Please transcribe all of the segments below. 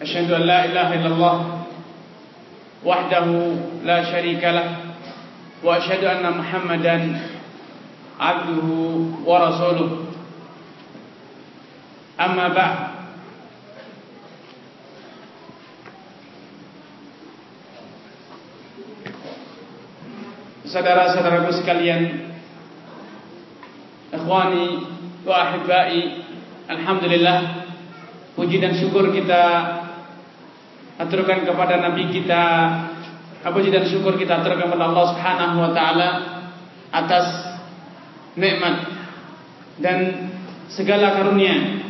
أشهد أن لا إله إلا الله وحده لا شريك له وأشهد أن محمدا عبده ورسوله أما بعد Saudara-saudaraku sekalian Ikhwani wa ahibai Alhamdulillah Puji dan syukur kita aturkan kepada Nabi kita puji dan syukur kita aturkan kepada Allah Subhanahu wa taala atas nikmat dan segala karunia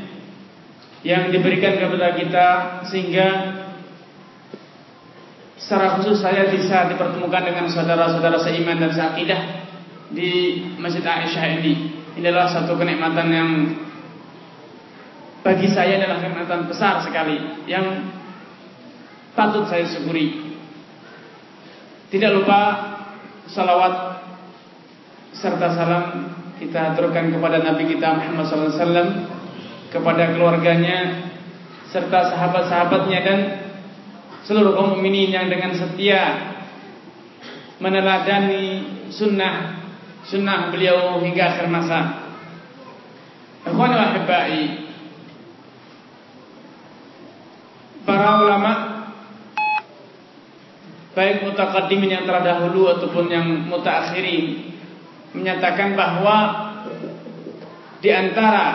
yang diberikan kepada kita sehingga secara khusus saya bisa dipertemukan dengan saudara-saudara seiman dan seakidah di Masjid Aisyah ini. Ini adalah satu kenikmatan yang bagi saya adalah kenikmatan besar sekali yang patut saya syukuri. Tidak lupa salawat serta salam kita aturkan kepada Nabi kita Muhammad SAW, kepada keluarganya, serta sahabat-sahabatnya dan seluruh kaum mukminin yang dengan setia meneladani sunnah sunnah beliau hingga akhir masa. Para ulama baik mutakaddimin yang terdahulu ataupun yang mutaakhirin menyatakan bahwa di antara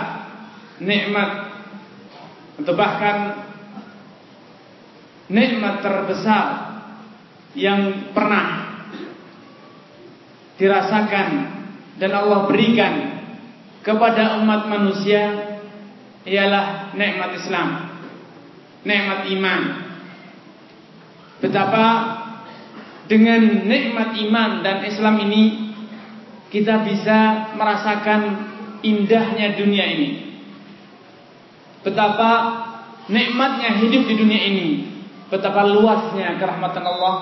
nikmat atau bahkan nikmat terbesar yang pernah dirasakan dan Allah berikan kepada umat manusia ialah nikmat Islam nikmat iman. Betapa dengan nikmat iman dan Islam ini kita bisa merasakan indahnya dunia ini. Betapa nikmatnya hidup di dunia ini. Betapa luasnya kerahmatan Allah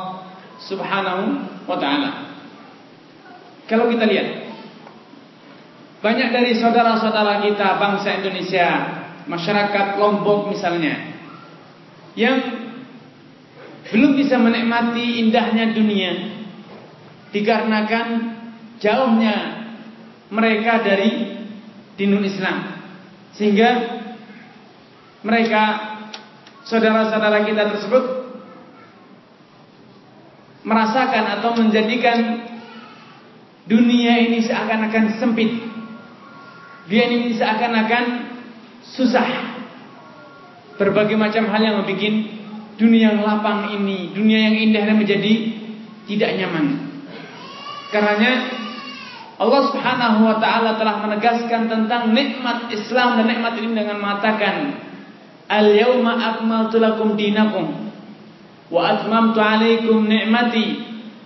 Subhanahu wa taala. Kalau kita lihat banyak dari saudara-saudara kita bangsa Indonesia, masyarakat Lombok misalnya, yang belum bisa menikmati indahnya dunia dikarenakan jauhnya mereka dari dinul Islam. Sehingga mereka saudara-saudara kita tersebut merasakan atau menjadikan dunia ini seakan-akan sempit. Dunia ini seakan-akan susah. Berbagai macam hal yang membuat dunia yang lapang ini, dunia yang indah ini menjadi tidak nyaman. Karenanya Allah Subhanahu wa taala telah menegaskan tentang nikmat Islam dan nikmat ini dengan mengatakan Al-yauma akmaltu lakum dinakum wa atmamtu alaikum ni'mati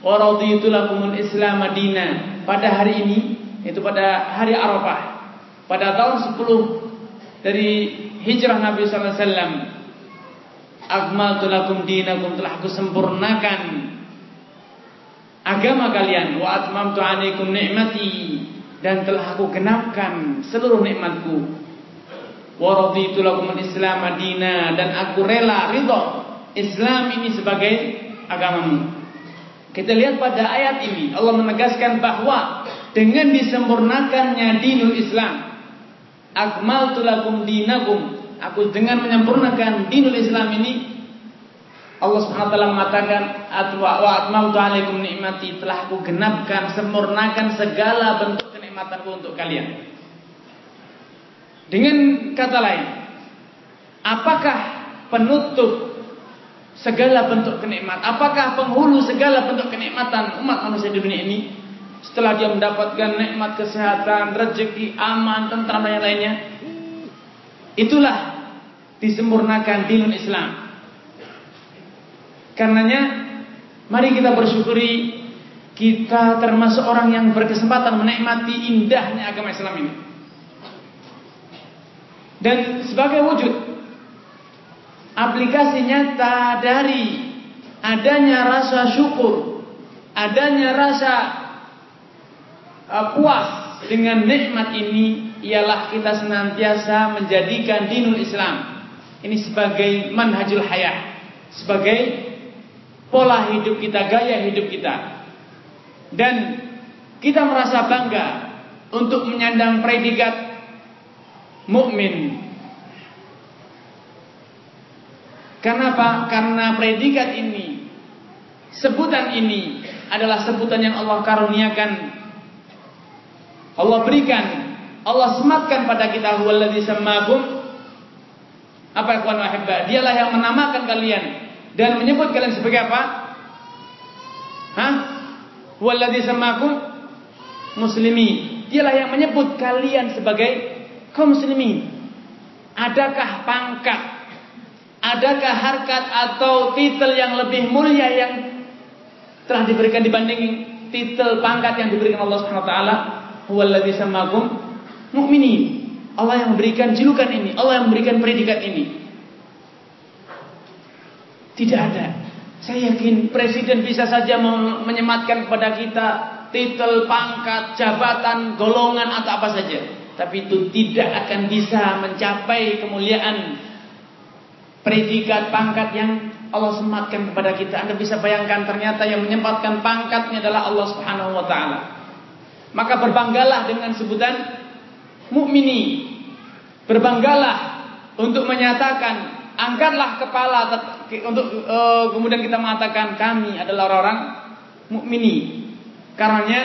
wa raditu lakumul Islam madina. Pada hari ini itu pada hari Arafah pada tahun 10 dari hijrah Nabi sallallahu alaihi wasallam akmaltu lakum dinakum. Telah aku sempurnakan agama kalian. Wa atmamtu alaikum ni'mati. Dan telah aku genapkan seluruh nikmatku. Wa raditu lakum al-islam madina dan aku rela ridho Islam ini sebagai agamamu. Kita lihat pada ayat ini. Allah menegaskan bahwa dengan disempurnakannya dinul Islam akmaltu lakum dinakum aku dengan menyempurnakan dinul Islam ini Allah Subhanahu wa taala mengatakan wa atmamtu alaikum nikmati telah aku genapkan sempurnakan segala bentuk kenikmatanku untuk kalian. Dengan kata lain, apakah penutup segala bentuk kenikmatan? Apakah penghulu segala bentuk kenikmatan umat manusia di dunia ini? Setelah dia mendapatkan nikmat kesehatan, rezeki, aman, tentram dan lainnya, Itulah disempurnakan dinul Islam. Karenanya mari kita bersyukuri kita termasuk orang yang berkesempatan menikmati indahnya agama Islam ini. Dan sebagai wujud aplikasi nyata dari adanya rasa syukur, adanya rasa uh, puas dengan nikmat ini ialah kita senantiasa menjadikan dinul Islam ini sebagai manhajul hayah, sebagai pola hidup kita, gaya hidup kita. Dan kita merasa bangga untuk menyandang predikat mukmin. Kenapa? Karena predikat ini, sebutan ini adalah sebutan yang Allah karuniakan. Allah berikan, Allah sematkan pada kita huwallazi sammakum apa ikhwan wahibba? Dialah yang menamakan kalian dan menyebut kalian sebagai apa? Hah? Walladzi samakum muslimi. Dialah yang menyebut kalian sebagai kaum muslimin. Adakah pangkat, adakah harkat atau titel yang lebih mulia yang telah diberikan dibanding titel pangkat yang diberikan Allah Subhanahu wa taala? Huwallazi samakum mu'minin. Allah yang memberikan julukan ini, Allah yang memberikan predikat ini. Tidak ada. Saya yakin presiden bisa saja menyematkan kepada kita titel, pangkat, jabatan, golongan atau apa saja. Tapi itu tidak akan bisa mencapai kemuliaan predikat pangkat yang Allah sematkan kepada kita. Anda bisa bayangkan ternyata yang menyempatkan pangkatnya adalah Allah Subhanahu wa taala. Maka berbanggalah dengan sebutan mukmini. Berbanggalah untuk menyatakan angkatlah kepala untuk uh, kemudian kita mengatakan kami adalah orang-orang mukmini. Karenanya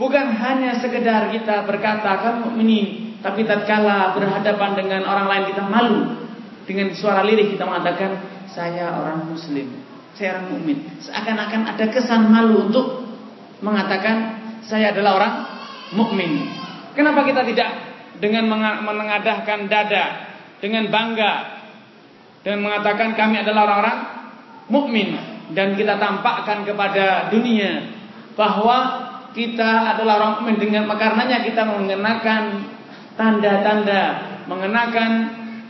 bukan hanya sekedar kita berkata kamu mukmini, tapi tatkala berhadapan dengan orang lain kita malu. Dengan suara lirik kita mengatakan saya orang muslim, saya orang mukmin. Seakan-akan ada kesan malu untuk mengatakan saya adalah orang mukmin. Kenapa kita tidak dengan menengadahkan dada dengan bangga dan mengatakan kami adalah orang-orang mukmin dan kita tampakkan kepada dunia bahwa kita adalah orang mukmin dengan karenanya kita mengenakan tanda-tanda mengenakan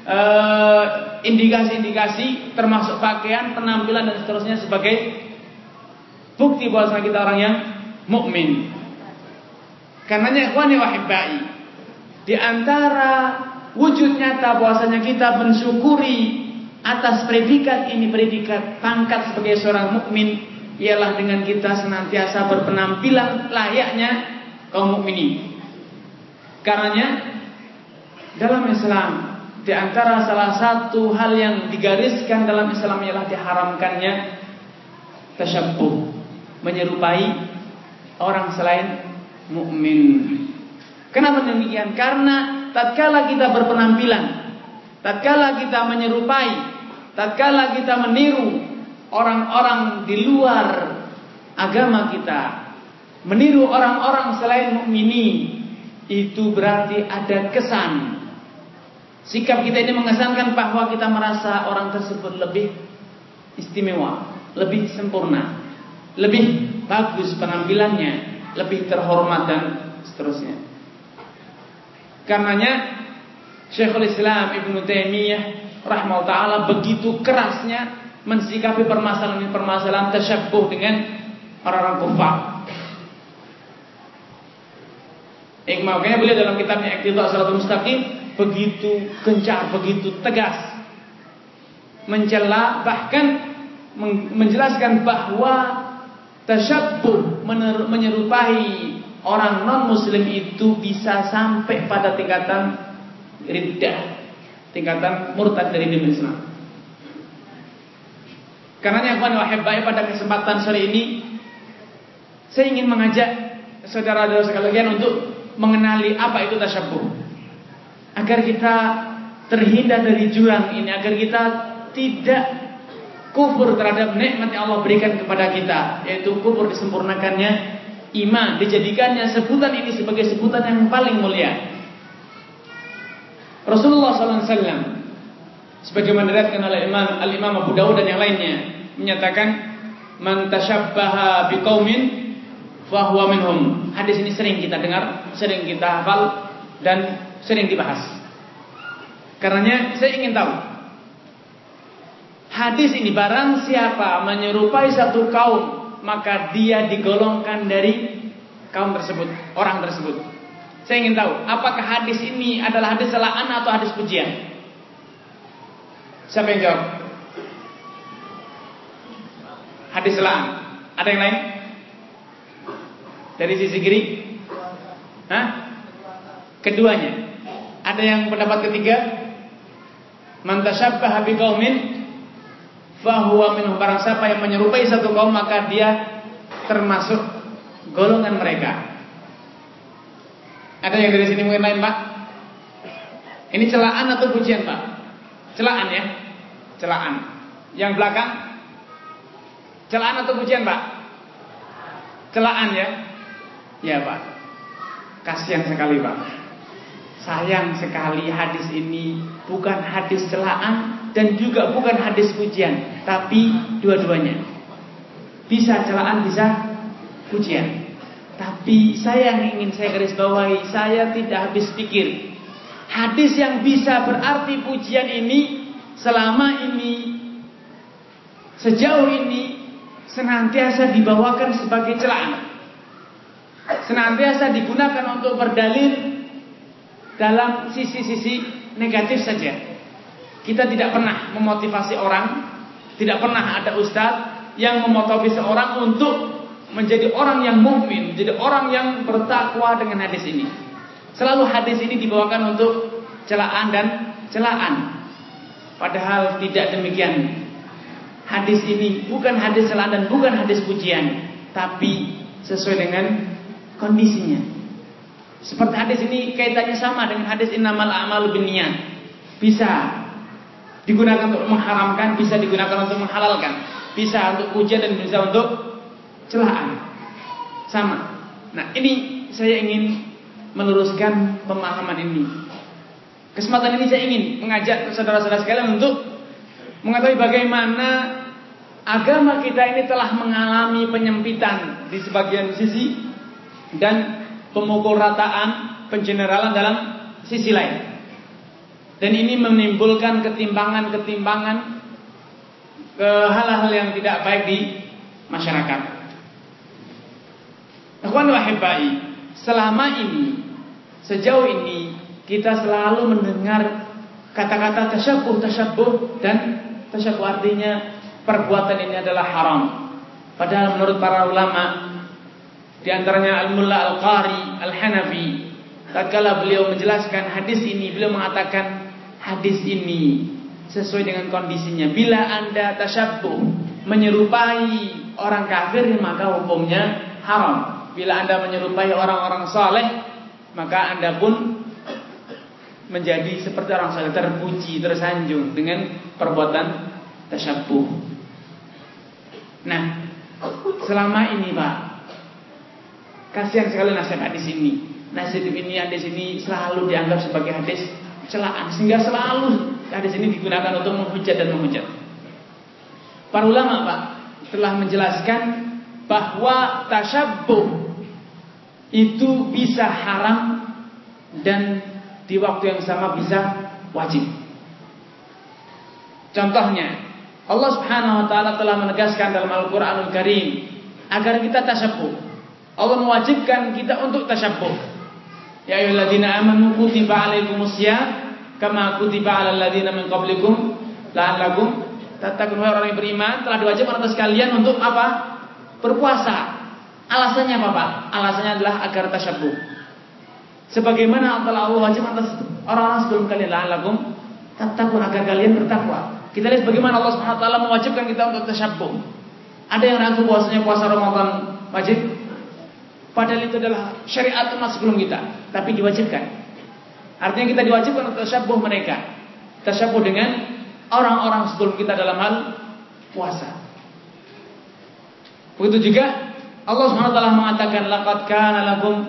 eh, indikasi-indikasi termasuk pakaian, penampilan dan seterusnya sebagai bukti bahwa kita orang yang mukmin. Karenanya ikhwani wahibai di antara wujud nyata bahwasanya kita mensyukuri atas predikat ini predikat pangkat sebagai seorang mukmin ialah dengan kita senantiasa berpenampilan layaknya kaum mukminin. Karenanya dalam Islam di antara salah satu hal yang digariskan dalam Islam ialah diharamkannya tasyabbuh, menyerupai orang selain mukmin. Kenapa demikian? Karena tatkala kita berpenampilan, tatkala kita menyerupai, tatkala kita meniru orang-orang di luar agama kita, meniru orang-orang selain mukmini, itu berarti ada kesan. Sikap kita ini mengesankan bahwa kita merasa orang tersebut lebih istimewa, lebih sempurna, lebih bagus penampilannya, lebih terhormat dan seterusnya. Karenanya Syekhul Islam Ibn Taimiyah rahimahullah taala begitu kerasnya mensikapi permasalahan-permasalahan tersyabuh dengan orang-orang kufar. Eh, makanya beliau dalam kitabnya Iqtida Salatul Mustaqim begitu kencang, begitu tegas mencela bahkan menjelaskan bahwa tasyabuh menyerupai orang non muslim itu bisa sampai pada tingkatan riddah, tingkatan murtad dari dunia Islam. Karena yang wahai pada kesempatan sore ini saya ingin mengajak saudara-saudara sekalian untuk mengenali apa itu tasyabuh. Agar kita terhindar dari jurang ini, agar kita tidak kufur terhadap nikmat yang Allah berikan kepada kita, yaitu kufur disempurnakannya iman dijadikannya sebutan ini sebagai sebutan yang paling mulia. Rasulullah SAW sebagaimana diriwayatkan oleh Imam Al Imam Abu Dawud dan yang lainnya menyatakan man tashabbaha biqaumin fahuwa minhum. Hadis ini sering kita dengar, sering kita hafal dan sering dibahas. Karenanya saya ingin tahu hadis ini barang siapa menyerupai satu kaum maka dia digolongkan dari kaum tersebut, orang tersebut. Saya ingin tahu, apakah hadis ini adalah hadis celaan atau hadis pujian? Siapa yang jawab? Hadis celaan. Ada yang lain? Dari sisi kiri? Hah? Keduanya. Ada yang pendapat ketiga? Man tashabbaha biqaumin fahuwa minhum barang siapa yang menyerupai satu kaum maka dia termasuk golongan mereka. Ada yang dari sini mungkin lain, Pak? Ini celaan atau pujian, Pak? Celaan ya? Celaan. Yang belakang? Celaan atau pujian, Pak? Celaan ya? Ya, Pak. Kasihan sekali, Pak. Sayang sekali hadis ini bukan hadis celaan dan juga bukan hadis pujian, tapi dua-duanya. Bisa celaan, bisa pujian. Tapi saya yang ingin saya garis bawahi, saya tidak habis pikir. Hadis yang bisa berarti pujian ini selama ini sejauh ini senantiasa dibawakan sebagai celaan. Senantiasa digunakan untuk berdalil dalam sisi-sisi negatif saja. Kita tidak pernah memotivasi orang, tidak pernah ada ustadz yang memotivasi orang untuk menjadi orang yang mukmin, menjadi orang yang bertakwa dengan hadis ini. Selalu hadis ini dibawakan untuk celaan dan celaan. Padahal tidak demikian. Hadis ini bukan hadis celaan dan bukan hadis pujian, tapi sesuai dengan kondisinya. Seperti hadis ini kaitannya sama dengan hadis innamal a'malu binniyat. Bisa digunakan untuk mengharamkan, bisa digunakan untuk menghalalkan, bisa untuk pujian dan bisa untuk celaan. Sama. Nah, ini saya ingin meluruskan pemahaman ini. Kesempatan ini saya ingin mengajak saudara-saudara sekalian untuk mengetahui bagaimana agama kita ini telah mengalami penyempitan di sebagian sisi dan pemukul rataan, pengeneralan dalam sisi lain. Dan ini menimbulkan ketimbangan-ketimbangan ke hal-hal yang tidak baik di masyarakat. Ikhwan wahibai, selama ini sejauh ini kita selalu mendengar kata-kata tasyabuh tasyabuh dan tasyabuh artinya perbuatan ini adalah haram. Padahal menurut para ulama di antaranya Al-Mulla Al-Qari Al-Hanafi tatkala beliau menjelaskan hadis ini beliau mengatakan hadis ini sesuai dengan kondisinya. Bila Anda tasyabuh menyerupai orang kafir maka hukumnya haram. Bila Anda menyerupai orang-orang saleh, maka Anda pun menjadi seperti orang saleh terpuji, tersanjung dengan perbuatan tasyabuh. Nah, selama ini Pak, kasihan sekali nasihat hadis ini. Nasihat ini hadis ini selalu dianggap sebagai hadis celaan sehingga selalu hadis ini digunakan untuk menghujat dan menghujat. Para ulama Pak telah menjelaskan bahwa tasyabuh itu bisa haram dan di waktu yang sama bisa wajib. Contohnya, Allah Subhanahu wa taala telah menegaskan dalam Al-Qur'anul Karim agar kita tasyabuh. Allah mewajibkan kita untuk tasyabuh. Ya ayyuhalladzina amanu kutiba alaikumusiyam kama kutiba alal ladzina min qablikum la'allakum tattaqun. Orang yang beriman telah diwajibkan atas kalian untuk apa? Berpuasa Alasannya apa Pak? Alasannya adalah agar tasyabuh. Sebagaimana Allah Allah wajib atas orang-orang sebelum kalian la'alakum tattaqun agar kalian bertakwa. Kita lihat bagaimana Allah Subhanahu wa taala mewajibkan kita untuk tasyabuh. Ada yang ragu puasanya puasa Ramadan wajib? Padahal itu adalah syariat umat sebelum kita, tapi diwajibkan. Artinya kita diwajibkan untuk tasyabuh mereka. Tasyabuh dengan orang-orang sebelum kita dalam hal puasa. Begitu juga Allah SWT mengatakan laqad kana lakum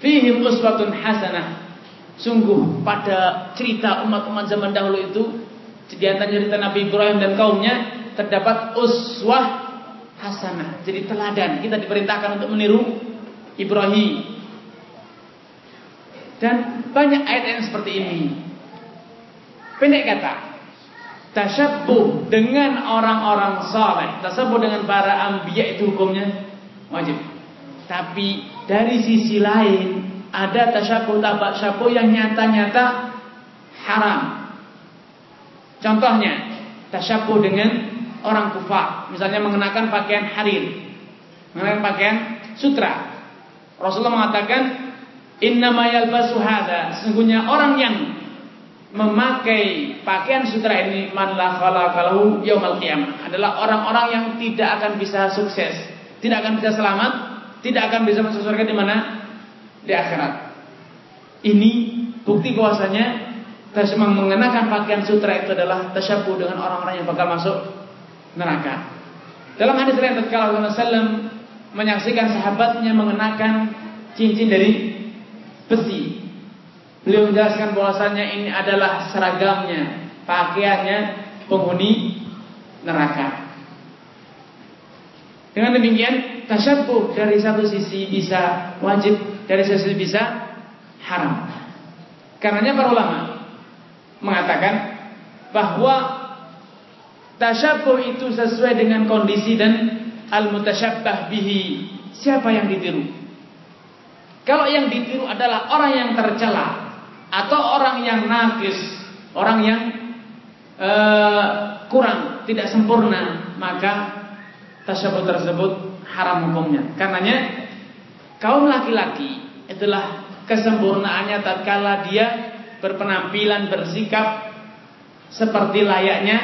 fihim uswatun hasanah. Sungguh pada cerita umat-umat zaman dahulu itu di antara cerita Nabi Ibrahim dan kaumnya terdapat uswah hasanah. Jadi teladan. Kita diperintahkan untuk meniru Ibrahim. Dan banyak ayat yang seperti ini. Pendek kata, tasyabuh dengan orang-orang saleh, tasyabuh dengan para anbiya itu hukumnya wajib. Tapi dari sisi lain ada tasyabuh tasyabuh yang nyata-nyata haram. Contohnya, tasyabuh dengan orang kufar, misalnya mengenakan pakaian harir, mengenakan pakaian sutra. Rasulullah mengatakan, "Innama yalbasu hadza." Sesungguhnya orang yang memakai pakaian sutra ini man la khalaqalahu yaumal qiyamah adalah orang-orang yang tidak akan bisa sukses, tidak akan bisa selamat, tidak akan bisa masuk surga di mana? Di akhirat. Ini bukti bahwasanya memang mengenakan pakaian sutra itu adalah tasyabuh dengan orang-orang yang bakal masuk neraka. Dalam hadis lain tatkala Rasulullah menyaksikan sahabatnya mengenakan cincin dari besi Beliau menjelaskan bahwasannya ini adalah seragamnya, pakaiannya penghuni neraka. Dengan demikian, tasyabuh dari satu sisi bisa wajib, dari sisi bisa haram. Karenanya para ulama mengatakan bahwa tasyabuh itu sesuai dengan kondisi dan al-mutasyabbah bihi. Siapa yang ditiru? Kalau yang ditiru adalah orang yang tercela, atau orang yang nakis, orang yang uh, kurang, tidak sempurna, maka tasyabut tersebut haram hukumnya. Karenanya kaum laki-laki itulah kesempurnaannya tatkala dia berpenampilan bersikap seperti layaknya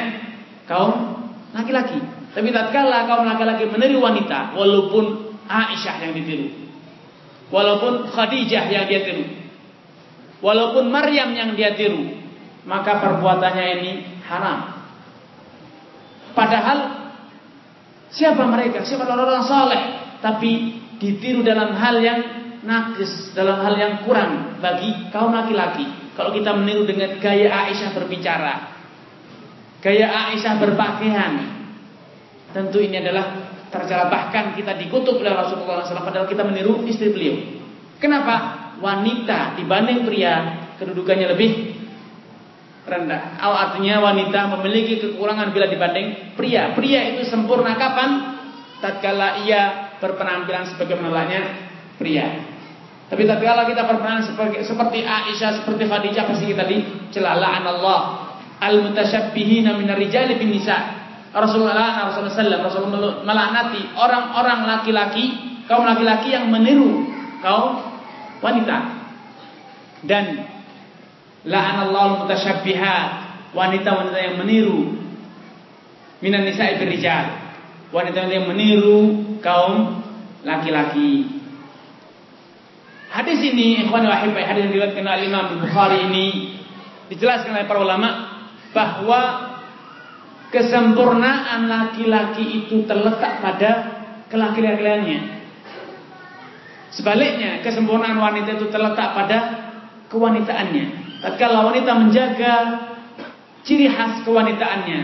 kaum laki-laki. Tapi tatkala kaum laki-laki meniru wanita, walaupun Aisyah yang ditiru, walaupun Khadijah yang dia tiru, Walaupun Maryam yang dia tiru, maka perbuatannya ini haram. Padahal siapa mereka? Siapa orang-orang saleh tapi ditiru dalam hal yang nakis, dalam hal yang kurang bagi kaum laki-laki. Kalau kita meniru dengan gaya Aisyah berbicara, gaya Aisyah berpakaian, tentu ini adalah tercela bahkan kita dikutuk oleh Rasulullah SAW padahal kita meniru istri beliau. Kenapa? wanita dibanding pria kedudukannya lebih rendah. Artinya wanita memiliki kekurangan bila dibanding pria. Pria itu sempurna kapan? Tatkala ia berpenampilan sebagai menolaknya pria. Tapi tatkala kita berpenampilan seperti, seperti Aisyah, seperti Khadijah pasti kita dicela Allah al-mutasyabbihina minar rijali bin nisa. Rasulullah Rasulullah Rasulullah melaknati orang-orang laki-laki kaum laki-laki yang meniru kaum wanita. Dan la'anallahu mutasyabbihat, wanita-wanita yang meniru minan nisa'i birrijal. Wanita yang meniru kaum laki-laki. Hadis ini, ikhwan wa hadis yang diriwayatkan oleh Imam Bukhari ini dijelaskan oleh para ulama bahwa kesempurnaan laki-laki itu terletak pada kelaki-lakiannya. Sebaliknya, kesempurnaan wanita itu terletak pada kewanitaannya. Tatkala wanita menjaga ciri khas kewanitaannya,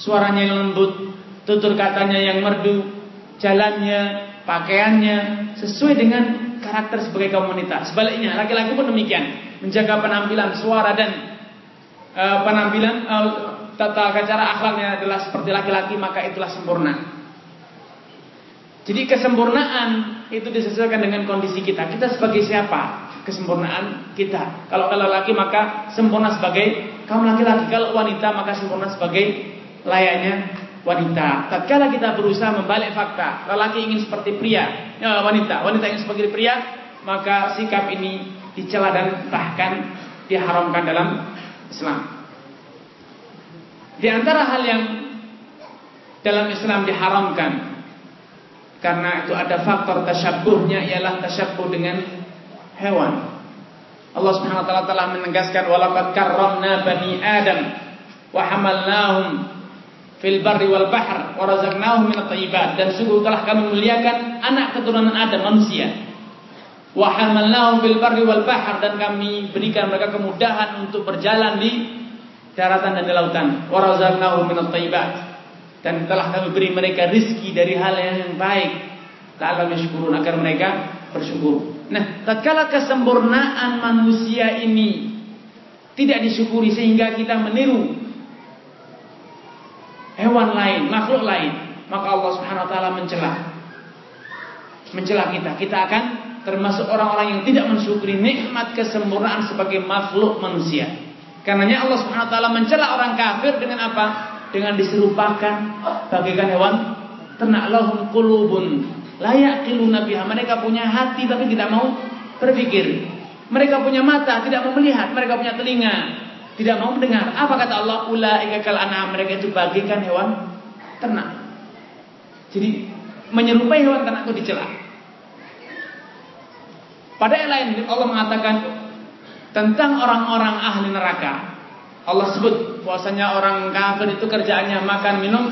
suaranya yang lembut, tutur katanya yang merdu, jalannya, pakaiannya sesuai dengan karakter sebagai kaum wanita. Sebaliknya, laki-laki pun demikian, menjaga penampilan, suara dan uh, penampilan uh, tata cara akhlaknya adalah seperti laki-laki, maka itulah sempurna. Jadi kesempurnaan itu disesuaikan dengan kondisi kita. Kita sebagai siapa? Kesempurnaan kita. Kalau kalau laki maka sempurna sebagai kaum laki-laki. Kalau wanita maka sempurna sebagai layaknya wanita. Tatkala kita berusaha membalik fakta, lelaki ingin seperti pria, ya, wanita, wanita ingin seperti pria, maka sikap ini dicela dan bahkan diharamkan dalam Islam. Di antara hal yang dalam Islam diharamkan karena itu ada faktor tasyabuhnya ialah tasyabuh dengan hewan. Allah Subhanahu wa taala telah menegaskan walaqad karramna bani Adam wa hamalnahum fil barri wal bahr wa razaqnahum min at-thayyibat dan sungguh telah kami muliakan anak keturunan Adam manusia. Wa hamalnahum fil barri wal bahr dan kami berikan mereka kemudahan untuk berjalan di daratan dan di lautan. Wa razaqnahum min at-thayyibat dan telah kami beri mereka rizki dari hal yang baik. La'allam yashkurun agar mereka bersyukur. Nah, tatkala kesempurnaan manusia ini tidak disyukuri sehingga kita meniru hewan lain, makhluk lain, maka Allah Subhanahu wa taala mencela. Mencela kita. Kita akan termasuk orang-orang yang tidak mensyukuri nikmat kesempurnaan sebagai makhluk manusia. Karenanya Allah Subhanahu wa taala mencela orang kafir dengan apa? Dengan diserupakan bagaikan hewan ternak lahum qulubun layak yaqiluna biha. Mereka punya hati tapi tidak mau berpikir. Mereka punya mata tidak mau melihat, mereka punya telinga tidak mau mendengar. Apa kata Allah? Ulaika kal an'am. Mereka itu bagikan hewan ternak. Jadi menyerupai hewan ternak itu dicela. Pada yang lain Allah mengatakan tentang orang-orang ahli neraka. Allah sebut puasanya orang kafir itu kerjaannya makan minum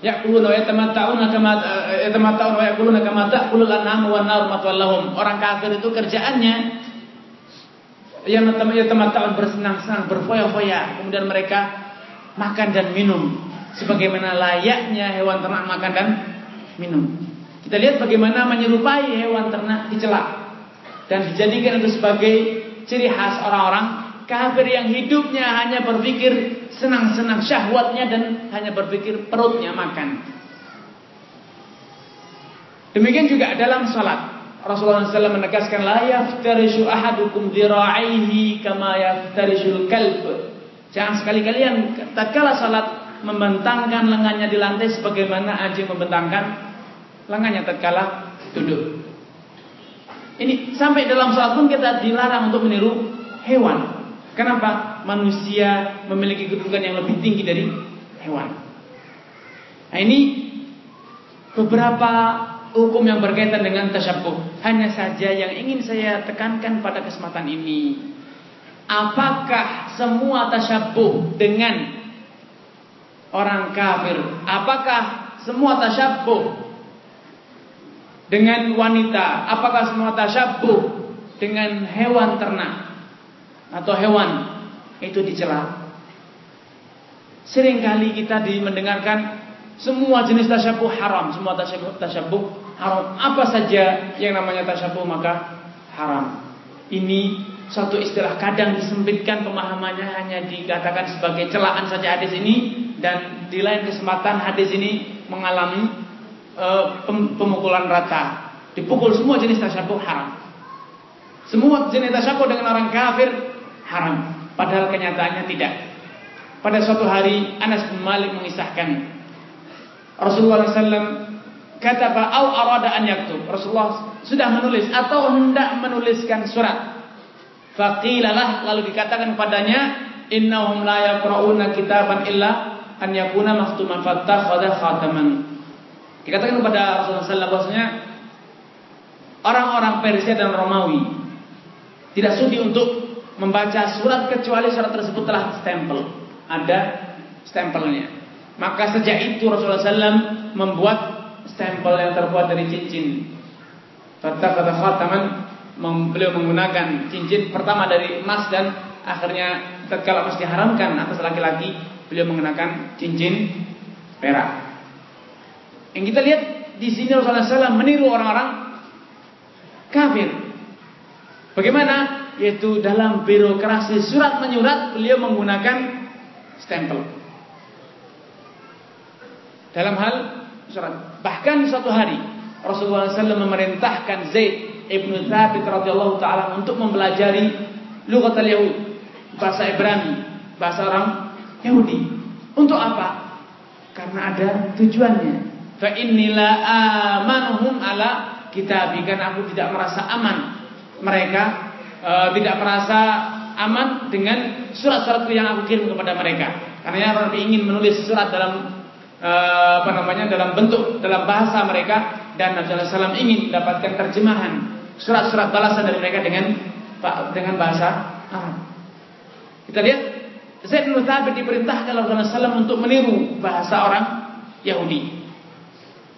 yaquluna wa yatamatta'una kama yatamatta'una wa yaquluna kama ta'kulul an'am wan nar matwallahum. Orang kafir itu kerjaannya yang yatamatta'un bersenang-senang, berfoya-foya, kemudian mereka makan dan minum sebagaimana layaknya hewan ternak makan dan minum. Kita lihat bagaimana menyerupai hewan ternak dicela dan dijadikan itu sebagai ciri khas orang-orang kafir yang hidupnya hanya berpikir senang-senang syahwatnya dan hanya berpikir perutnya makan. Demikian juga dalam salat. Rasulullah SAW menegaskan la yaftarishu ahadukum dhira'ihi kama yaftarishul kalb. Jangan sekali kalian tatkala salat membentangkan lengannya di lantai sebagaimana anjing membentangkan lengannya tatkala duduk. Ini sampai dalam salat pun kita dilarang untuk meniru hewan. Kenapa? Manusia memiliki kedudukan yang lebih tinggi dari hewan. Nah ini beberapa hukum yang berkaitan dengan tasyabuh. Hanya saja yang ingin saya tekankan pada kesempatan ini. Apakah semua tasyabuh dengan orang kafir? Apakah semua tasyabuh dengan wanita, apakah semua tasyabuh dengan hewan ternak atau hewan itu dicela? Seringkali kita mendengarkan semua jenis tasyabuh haram, semua tasyabuh, tasyabuh haram. Apa saja yang namanya tasyabuh maka haram. Ini satu istilah kadang disempitkan pemahamannya hanya dikatakan sebagai celaan saja hadis ini dan di lain kesempatan hadis ini mengalami Eh, pemukulan rata. Dipukul semua jenis tasyabuh haram. Semua jenis tasyabuh dengan orang kafir haram. Padahal kenyataannya tidak. Pada suatu hari Anas bin Malik mengisahkan Rasulullah SAW kata au arada an yaktub. Rasulullah sudah menulis atau hendak menuliskan surat. Faqilalah lalu dikatakan padanya innahum la yaqrauna kitaban illa an yakuna maktuman fattakhadha khataman. Dikatakan kepada Rasulullah SAW bahwasanya orang-orang Persia dan Romawi tidak sudi untuk membaca surat kecuali surat tersebut telah stempel, ada stempelnya. Maka sejak itu Rasulullah SAW membuat stempel yang terbuat dari cincin. Kata kata khataman beliau menggunakan cincin pertama dari emas dan akhirnya tatkala emas diharamkan atas laki-laki beliau menggunakan cincin perak. Yang kita lihat di sini Rasulullah SAW meniru orang-orang kafir. Bagaimana? Yaitu dalam birokrasi surat menyurat beliau menggunakan stempel. Dalam hal surat. Bahkan suatu hari Rasulullah SAW memerintahkan Zaid ibnu Thabit radhiyallahu taala untuk mempelajari lughat al-Yahud, bahasa Ibrani, bahasa orang Yahudi. Untuk apa? Karena ada tujuannya. Fa innila amanuhum ala kita bikin aku tidak merasa aman. Mereka e, tidak merasa aman dengan surat-surat yang aku kirim kepada mereka. Karena Nabi ingin menulis surat dalam e, apa namanya dalam bentuk dalam bahasa mereka dan Nabi SAW ingin mendapatkan terjemahan surat-surat balasan dari mereka dengan dengan bahasa Arab. Kita lihat Zaid bin Thabit diperintahkan oleh Rasulullah SAW untuk meniru bahasa orang Yahudi.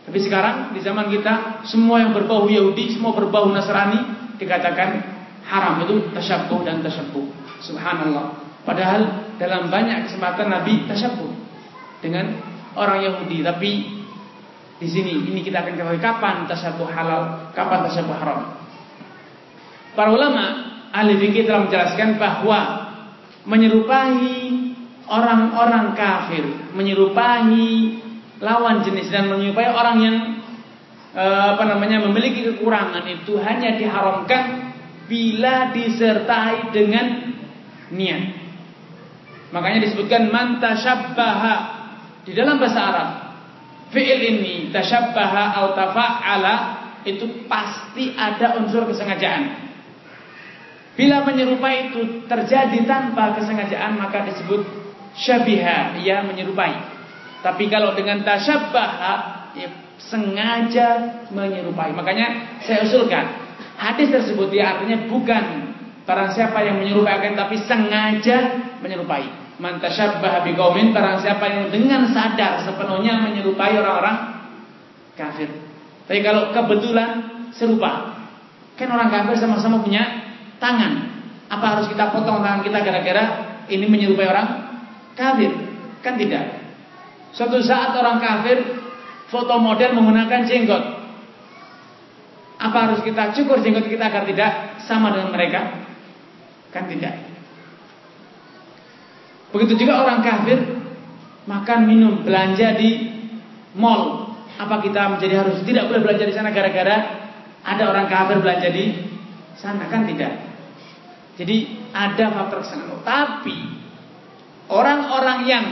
Tapi sekarang di zaman kita semua yang berbau Yahudi, semua berbau Nasrani dikatakan haram itu tasyabuh dan tasyabuh. Subhanallah. Padahal dalam banyak kesempatan Nabi tasyabuh dengan orang Yahudi, tapi di sini ini kita akan ketahui kapan tasyabuh halal, kapan tasyabuh haram. Para ulama ahli fikih telah menjelaskan bahwa menyerupai orang-orang kafir, menyerupai lawan jenis dan menyerupai orang yang eh, apa namanya memiliki kekurangan itu hanya diharamkan bila disertai dengan niat. Makanya disebutkan man tasyabbaha di dalam bahasa Arab. Fi'il ini tasyabbaha atau tafa'ala itu pasti ada unsur kesengajaan. Bila menyerupai itu terjadi tanpa kesengajaan maka disebut syabiha, ia menyerupai. Tapi kalau dengan tasyabbaha ya, sengaja menyerupai. Makanya saya usulkan hadis tersebut ya artinya bukan barang siapa yang menyerupai akan tapi sengaja menyerupai. Man tasyabbaha biqaumin barang siapa yang dengan sadar sepenuhnya menyerupai orang-orang kafir. Tapi kalau kebetulan serupa. Kan orang kafir sama-sama punya tangan. Apa harus kita potong tangan kita gara-gara ini menyerupai orang kafir? Kan tidak. Suatu saat orang kafir foto model menggunakan jenggot. Apa harus kita cukur jenggot kita agar tidak sama dengan mereka? Kan tidak. Begitu juga orang kafir makan, minum, belanja di mall. Apa kita menjadi harus tidak boleh belanja di sana gara-gara ada orang kafir belanja di sana kan tidak. Jadi ada faktor ke sana. Tapi orang-orang yang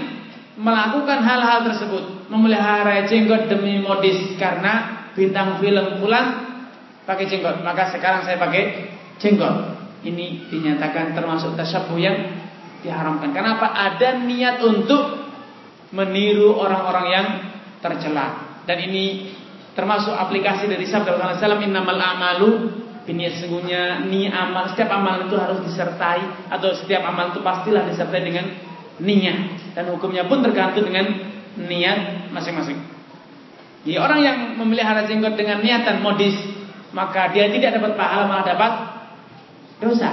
melakukan hal-hal tersebut, memelihara jenggot demi modis karena bintang film pulang pakai jenggot, maka sekarang saya pakai jenggot. Ini dinyatakan termasuk tasyabuh yang diharamkan. Kenapa? Ada niat untuk meniru orang-orang yang tercela. Dan ini termasuk aplikasi dari sabda Rasulullah SAW innamal a'malu biniat sesungguhnya ni amal setiap amal itu harus disertai atau setiap amal itu pastilah disertai dengan niat dan hukumnya pun tergantung dengan niat masing-masing. Jadi orang yang memelihara jenggot dengan niatan modis maka dia tidak dapat pahala malah dapat dosa.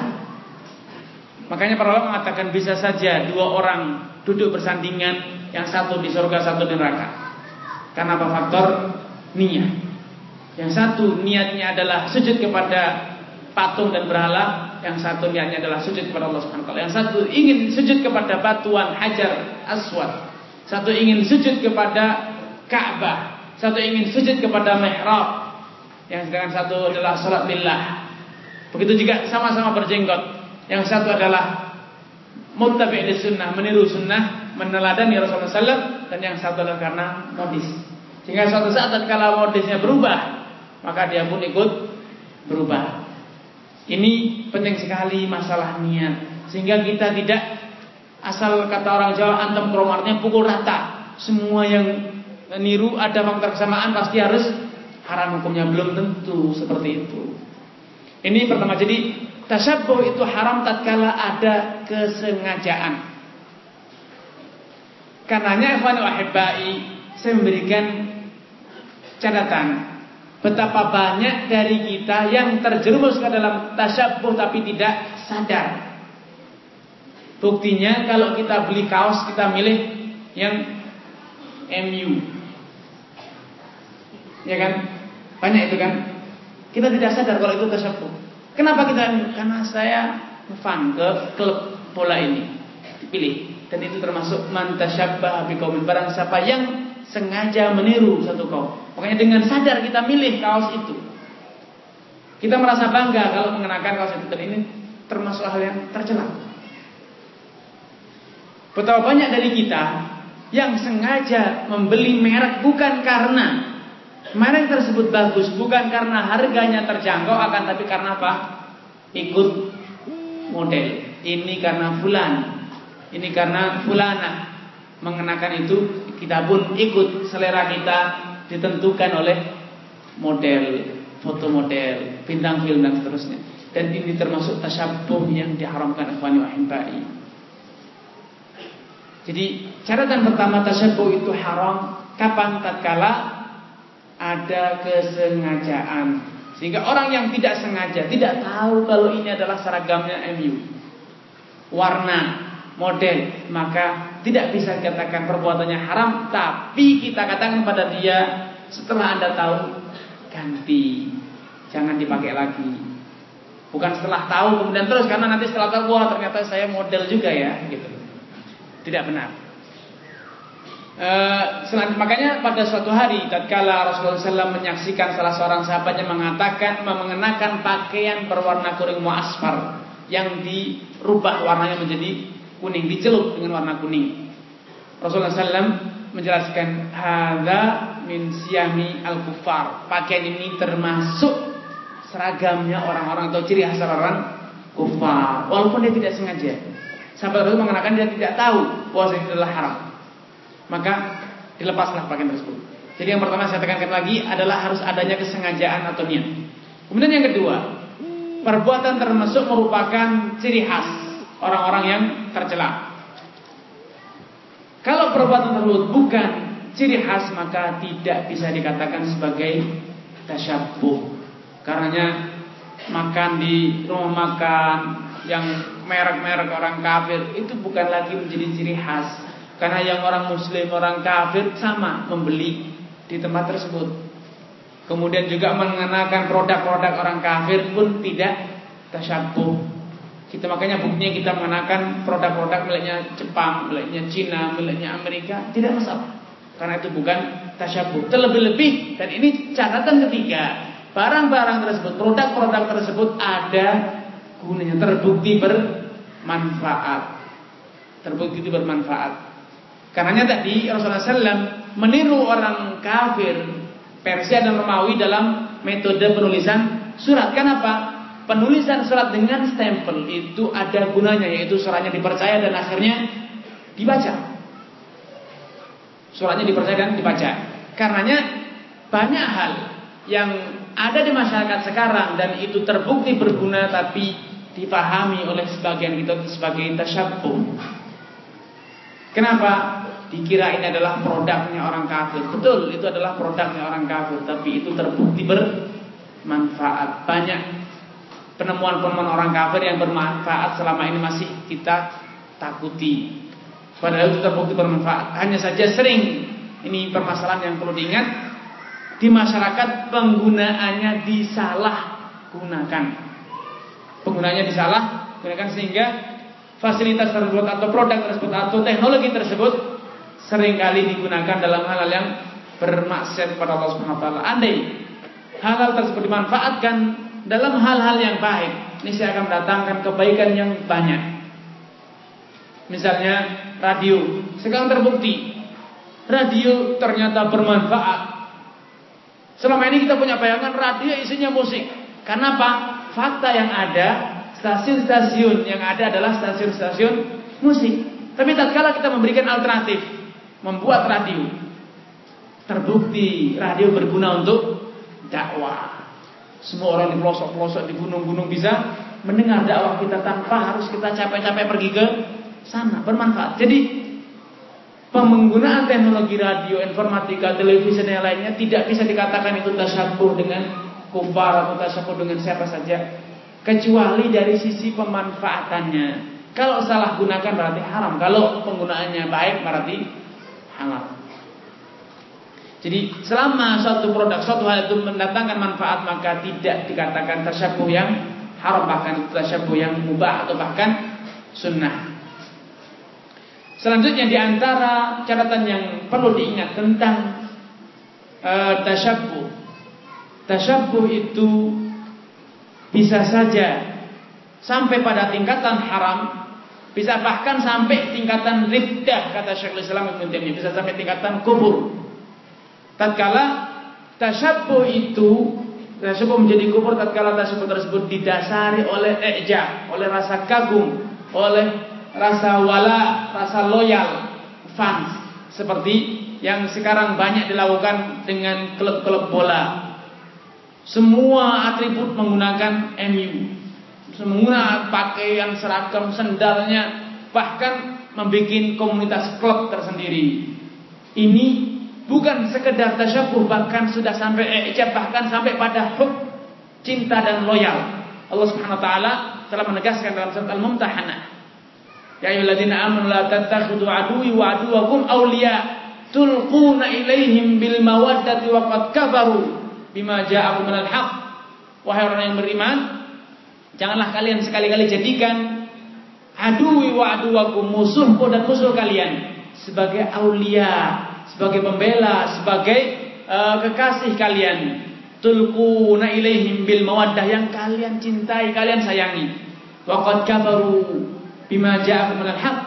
Makanya para ulama mengatakan bisa saja dua orang duduk bersandingan, yang satu di surga, satu di neraka. Karena apa faktor niat. Yang satu niatnya adalah sujud kepada patung dan berhala, yang satu niatnya adalah sujud kepada Allah Subhanahu wa taala. Yang satu ingin sujud kepada batuan Hajar Aswad. Satu ingin sujud kepada Ka'bah. Satu ingin sujud kepada mihrab. Yang sedangkan satu adalah salat lillah. Begitu juga sama-sama berjenggot. Yang satu adalah muttabi' sunnah, meniru sunnah, meneladani Rasulullah SAW dan yang satu adalah karena modis. Sehingga suatu saat tatkala modisnya berubah, maka dia pun ikut berubah. Ini penting sekali masalah niat. Sehingga kita tidak asal kata orang Jawa antam kromarnya pukul rata. Semua yang niru ada faktor kesamaan pasti harus haram hukumnya belum tentu seperti itu. Ini pertama jadi Tasyabuh itu haram tatkala ada kesengajaan. Karenanya ikhwan wahibai saya memberikan catatan betapa banyak dari kita yang terjerumus ke dalam tasyabuh tapi tidak sadar. Buktinya kalau kita beli kaos kita milih yang MU. Ya kan? Banyak itu kan? Kita tidak sadar kalau itu tasyabuh. Kenapa kita karena saya fan ke klub bola ini dipilih dan itu termasuk mantasyabah biqaumin barang siapa yang sengaja meniru satu kaum. Makanya dengan sadar kita milih kaos itu. Kita merasa bangga kalau mengenakan kaos itu dan ini termasuk hal yang tercela. Betapa banyak dari kita yang sengaja membeli merek bukan karena Merek tersebut bagus bukan karena harganya terjangkau akan tapi karena apa? Ikut model. Ini karena fulan. Ini karena fulana mengenakan itu kita pun ikut selera kita ditentukan oleh model, foto model, bintang film dan seterusnya. Dan ini termasuk tasyabuh yang diharamkan ikhwani wa Jadi catatan pertama tasyabuh itu haram kapan tatkala ada kesengajaan. Sehingga orang yang tidak sengaja tidak tahu kalau ini adalah seragamnya MU. Warna, model, maka tidak bisa dikatakan perbuatannya haram, tapi kita katakan pada dia setelah Anda tahu ganti. Jangan dipakai lagi. Bukan setelah tahu kemudian terus karena nanti setelah tahu wah ternyata saya model juga ya gitu. Tidak benar. Uh, makanya pada suatu hari tatkala Rasulullah SAW menyaksikan salah seorang sahabatnya mengatakan mengenakan pakaian berwarna kuning muasfar yang dirubah warnanya menjadi kuning, dicelup dengan warna kuning. Rasulullah SAW menjelaskan hada min siyami al kufar. Pakaian ini termasuk seragamnya orang-orang atau ciri khas orang kufar, walaupun dia tidak sengaja. Sampai Rasul mengenakan dia tidak tahu bahwa itu adalah haram maka dilepaslah pakaian tersebut. Jadi yang pertama saya tekankan lagi adalah harus adanya kesengajaan atau niat. Kemudian yang kedua, perbuatan termasuk merupakan ciri khas orang-orang yang tercela. Kalau perbuatan tersebut bukan ciri khas maka tidak bisa dikatakan sebagai tasyabuh. Karenanya makan di rumah makan yang merek-merek orang kafir itu bukan lagi menjadi ciri khas karena yang orang muslim, orang kafir sama membeli di tempat tersebut. Kemudian juga mengenakan produk-produk orang kafir pun tidak tasyabuh. Kita makanya buktinya kita mengenakan produk-produk miliknya Jepang, miliknya Cina, miliknya Amerika, tidak masalah. Karena itu bukan tasyabuh. Terlebih-lebih dan ini catatan ketiga, barang-barang tersebut, produk-produk tersebut ada gunanya terbukti bermanfaat. Terbukti bermanfaat. Karenanya tadi Rasulullah SAW meniru orang kafir Persia dan Romawi dalam metode penulisan surat. Kenapa? Penulisan surat dengan stempel itu ada gunanya yaitu suratnya dipercaya dan akhirnya dibaca. Suratnya dipercaya dan dibaca. Karenanya banyak hal yang ada di masyarakat sekarang dan itu terbukti berguna tapi dipahami oleh sebagian kita sebagai tasyabuh. Kenapa? dikira ini adalah produknya orang kafir. Betul, itu adalah produknya orang kafir, tapi itu terbukti bermanfaat. Banyak penemuan-penemuan orang kafir yang bermanfaat selama ini masih kita takuti. Padahal itu terbukti bermanfaat. Hanya saja sering ini permasalahan yang perlu diingat di masyarakat penggunaannya disalahgunakan. Penggunaannya disalahgunakan sehingga fasilitas tersebut atau produk tersebut atau teknologi tersebut sering kali digunakan dalam hal-hal yang bermaksud kepada Allah Subhanahu wa taala. Andai hal-hal tersebut dimanfaatkan dalam hal-hal yang baik, ini saya akan mendatangkan kebaikan yang banyak. Misalnya radio, sekarang terbukti radio ternyata bermanfaat. Selama ini kita punya bayangan radio isinya musik. Karena apa? Fakta yang ada, stasiun-stasiun yang ada adalah stasiun-stasiun musik. Tapi tatkala kita memberikan alternatif, membuat radio. Terbukti radio berguna untuk dakwah. Semua orang di pelosok-pelosok di gunung-gunung bisa mendengar dakwah kita tanpa harus kita capek-capek pergi ke sana. Bermanfaat. Jadi penggunaan teknologi radio, informatika, televisi dan lainnya tidak bisa dikatakan itu tasyabuh dengan kufar atau tasyabuh dengan siapa saja kecuali dari sisi pemanfaatannya. Kalau salah gunakan berarti haram. Kalau penggunaannya baik berarti halal. Jadi selama suatu produk, suatu hal itu mendatangkan manfaat maka tidak dikatakan tasyabuh yang haram bahkan tasyabuh yang mubah atau bahkan sunnah. Selanjutnya di antara catatan yang perlu diingat tentang uh, tasyabuh. Tasyabuh itu bisa saja sampai pada tingkatan haram bisa bahkan sampai tingkatan riddah kata Syekhul Islam Ibnu Taimiyah, bisa sampai tingkatan kubur. Tatkala tasyabbuh itu tasyabbuh menjadi kubur tatkala tasyabbuh tersebut didasari oleh eja, oleh rasa kagum, oleh rasa wala, rasa loyal, fans seperti yang sekarang banyak dilakukan dengan klub-klub bola. Semua atribut menggunakan MU semua pakaian seragam sendalnya bahkan membuat komunitas klub tersendiri. Ini bukan sekedar tasyabuh bahkan sudah sampai ijab bahkan sampai pada hub cinta dan loyal. Allah Subhanahu wa taala telah menegaskan dalam surat Al-Mumtahanah. Ya ayyuhalladzina amanu la tattakhidhu aduwwi wa aduwwakum awliya tulquna ilaihim bil mawaddati wa qad kafaru bima ja'akum minal haqq. Wahai orang yang beriman, janganlah kalian sekali-kali jadikan aduwi wa aduwakum musuhku dan musuh kalian sebagai aulia, sebagai pembela, sebagai uh, kekasih kalian. Tulquna ilaihim bil mawaddah yang kalian cintai, kalian sayangi. Wa qad kafaru bima ja'akum minal haq.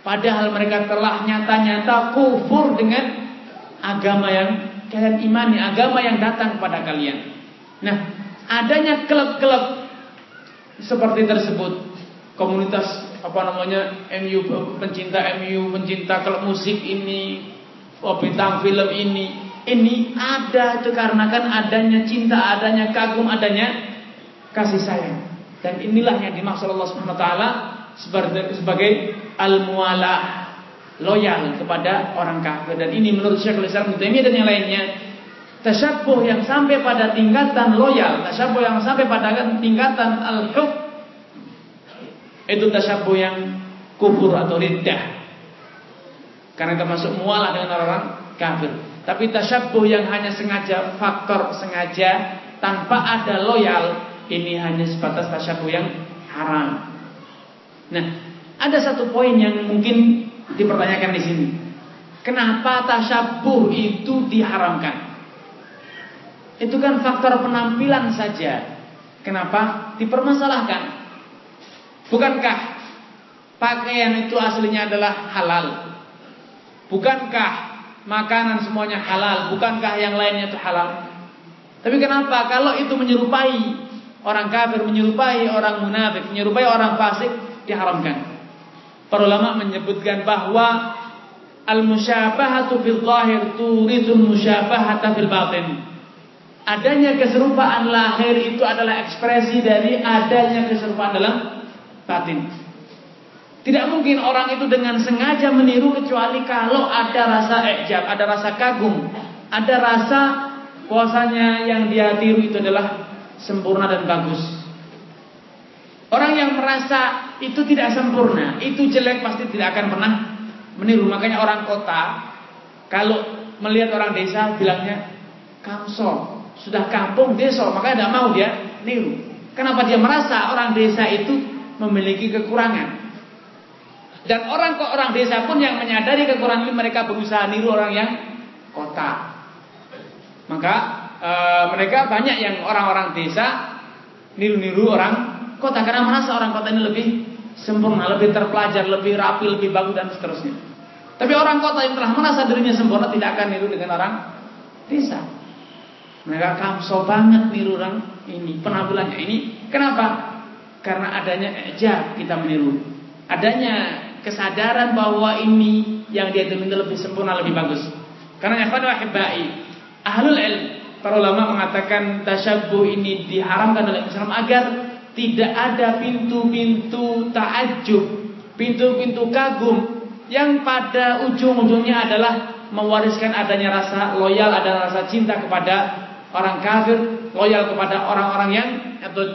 Padahal mereka telah nyata-nyata kufur dengan agama yang kalian imani, agama yang datang kepada kalian. Nah, adanya klub-klub seperti tersebut, komunitas apa namanya MU pencinta MU, pencinta klub musik ini, oh, bintang film ini, ini ada itu karena kan adanya cinta, adanya kagum, adanya kasih sayang. Dan inilah yang dimaksud Allah taala sebagai, sebagai al-mualah loyal kepada orang kafir dan ini menurut Syekhul Islam Taimiyah dan yang lainnya tasyabuh yang sampai pada tingkatan loyal, tasyabuh yang sampai pada tingkatan al-hub itu tasyabuh yang kufur atau riddah. Karena termasuk mualah dengan orang kafir. Tapi tasyabuh yang hanya sengaja faktor sengaja tanpa ada loyal ini hanya sebatas tasyabuh yang haram. Nah, ada satu poin yang mungkin dipertanyakan di sini. Kenapa tasyabuh itu diharamkan? Itu kan faktor penampilan saja. Kenapa dipermasalahkan? Bukankah pakaian itu aslinya adalah halal? Bukankah makanan semuanya halal? Bukankah yang lainnya itu halal? Tapi kenapa kalau itu menyerupai orang kafir, menyerupai orang munafik, menyerupai orang fasik diharamkan? Para ulama menyebutkan bahwa al-musyabahatu fil zahir turithul musyabahata fil batin. Adanya keserupaan lahir itu adalah ekspresi dari adanya keserupaan dalam batin. Tidak mungkin orang itu dengan sengaja meniru kecuali kalau ada rasa ejab, ada rasa kagum, ada rasa puasanya yang dia tiru itu adalah sempurna dan bagus. Orang yang merasa itu tidak sempurna, itu jelek pasti tidak akan pernah meniru. Makanya orang kota kalau melihat orang desa bilangnya kamso, sudah kampung desa, makanya tidak mau dia niru. Kenapa dia merasa orang desa itu memiliki kekurangan? Dan orang kok orang desa pun yang menyadari kekurangan ini mereka berusaha niru orang yang kota. Maka e, mereka banyak yang orang-orang desa niru-niru orang kota karena merasa orang kota ini lebih sempurna, lebih terpelajar, lebih rapi, lebih bagus dan seterusnya. Tapi orang kota yang telah merasa dirinya sempurna tidak akan niru dengan orang desa. Mereka kamso banget niru orang ini, penampilannya ini. Kenapa? Karena adanya ejab kita meniru. Adanya kesadaran bahwa ini yang dia demi lebih sempurna, lebih bagus. Karena ikhwan wahibai, ahlul ilm, para ulama mengatakan tasyabbuh ini diharamkan oleh Islam agar tidak ada pintu-pintu ta'ajub, pintu-pintu kagum yang pada ujung-ujungnya adalah mewariskan adanya rasa loyal, ada rasa cinta kepada orang kafir, loyal kepada orang-orang yang atau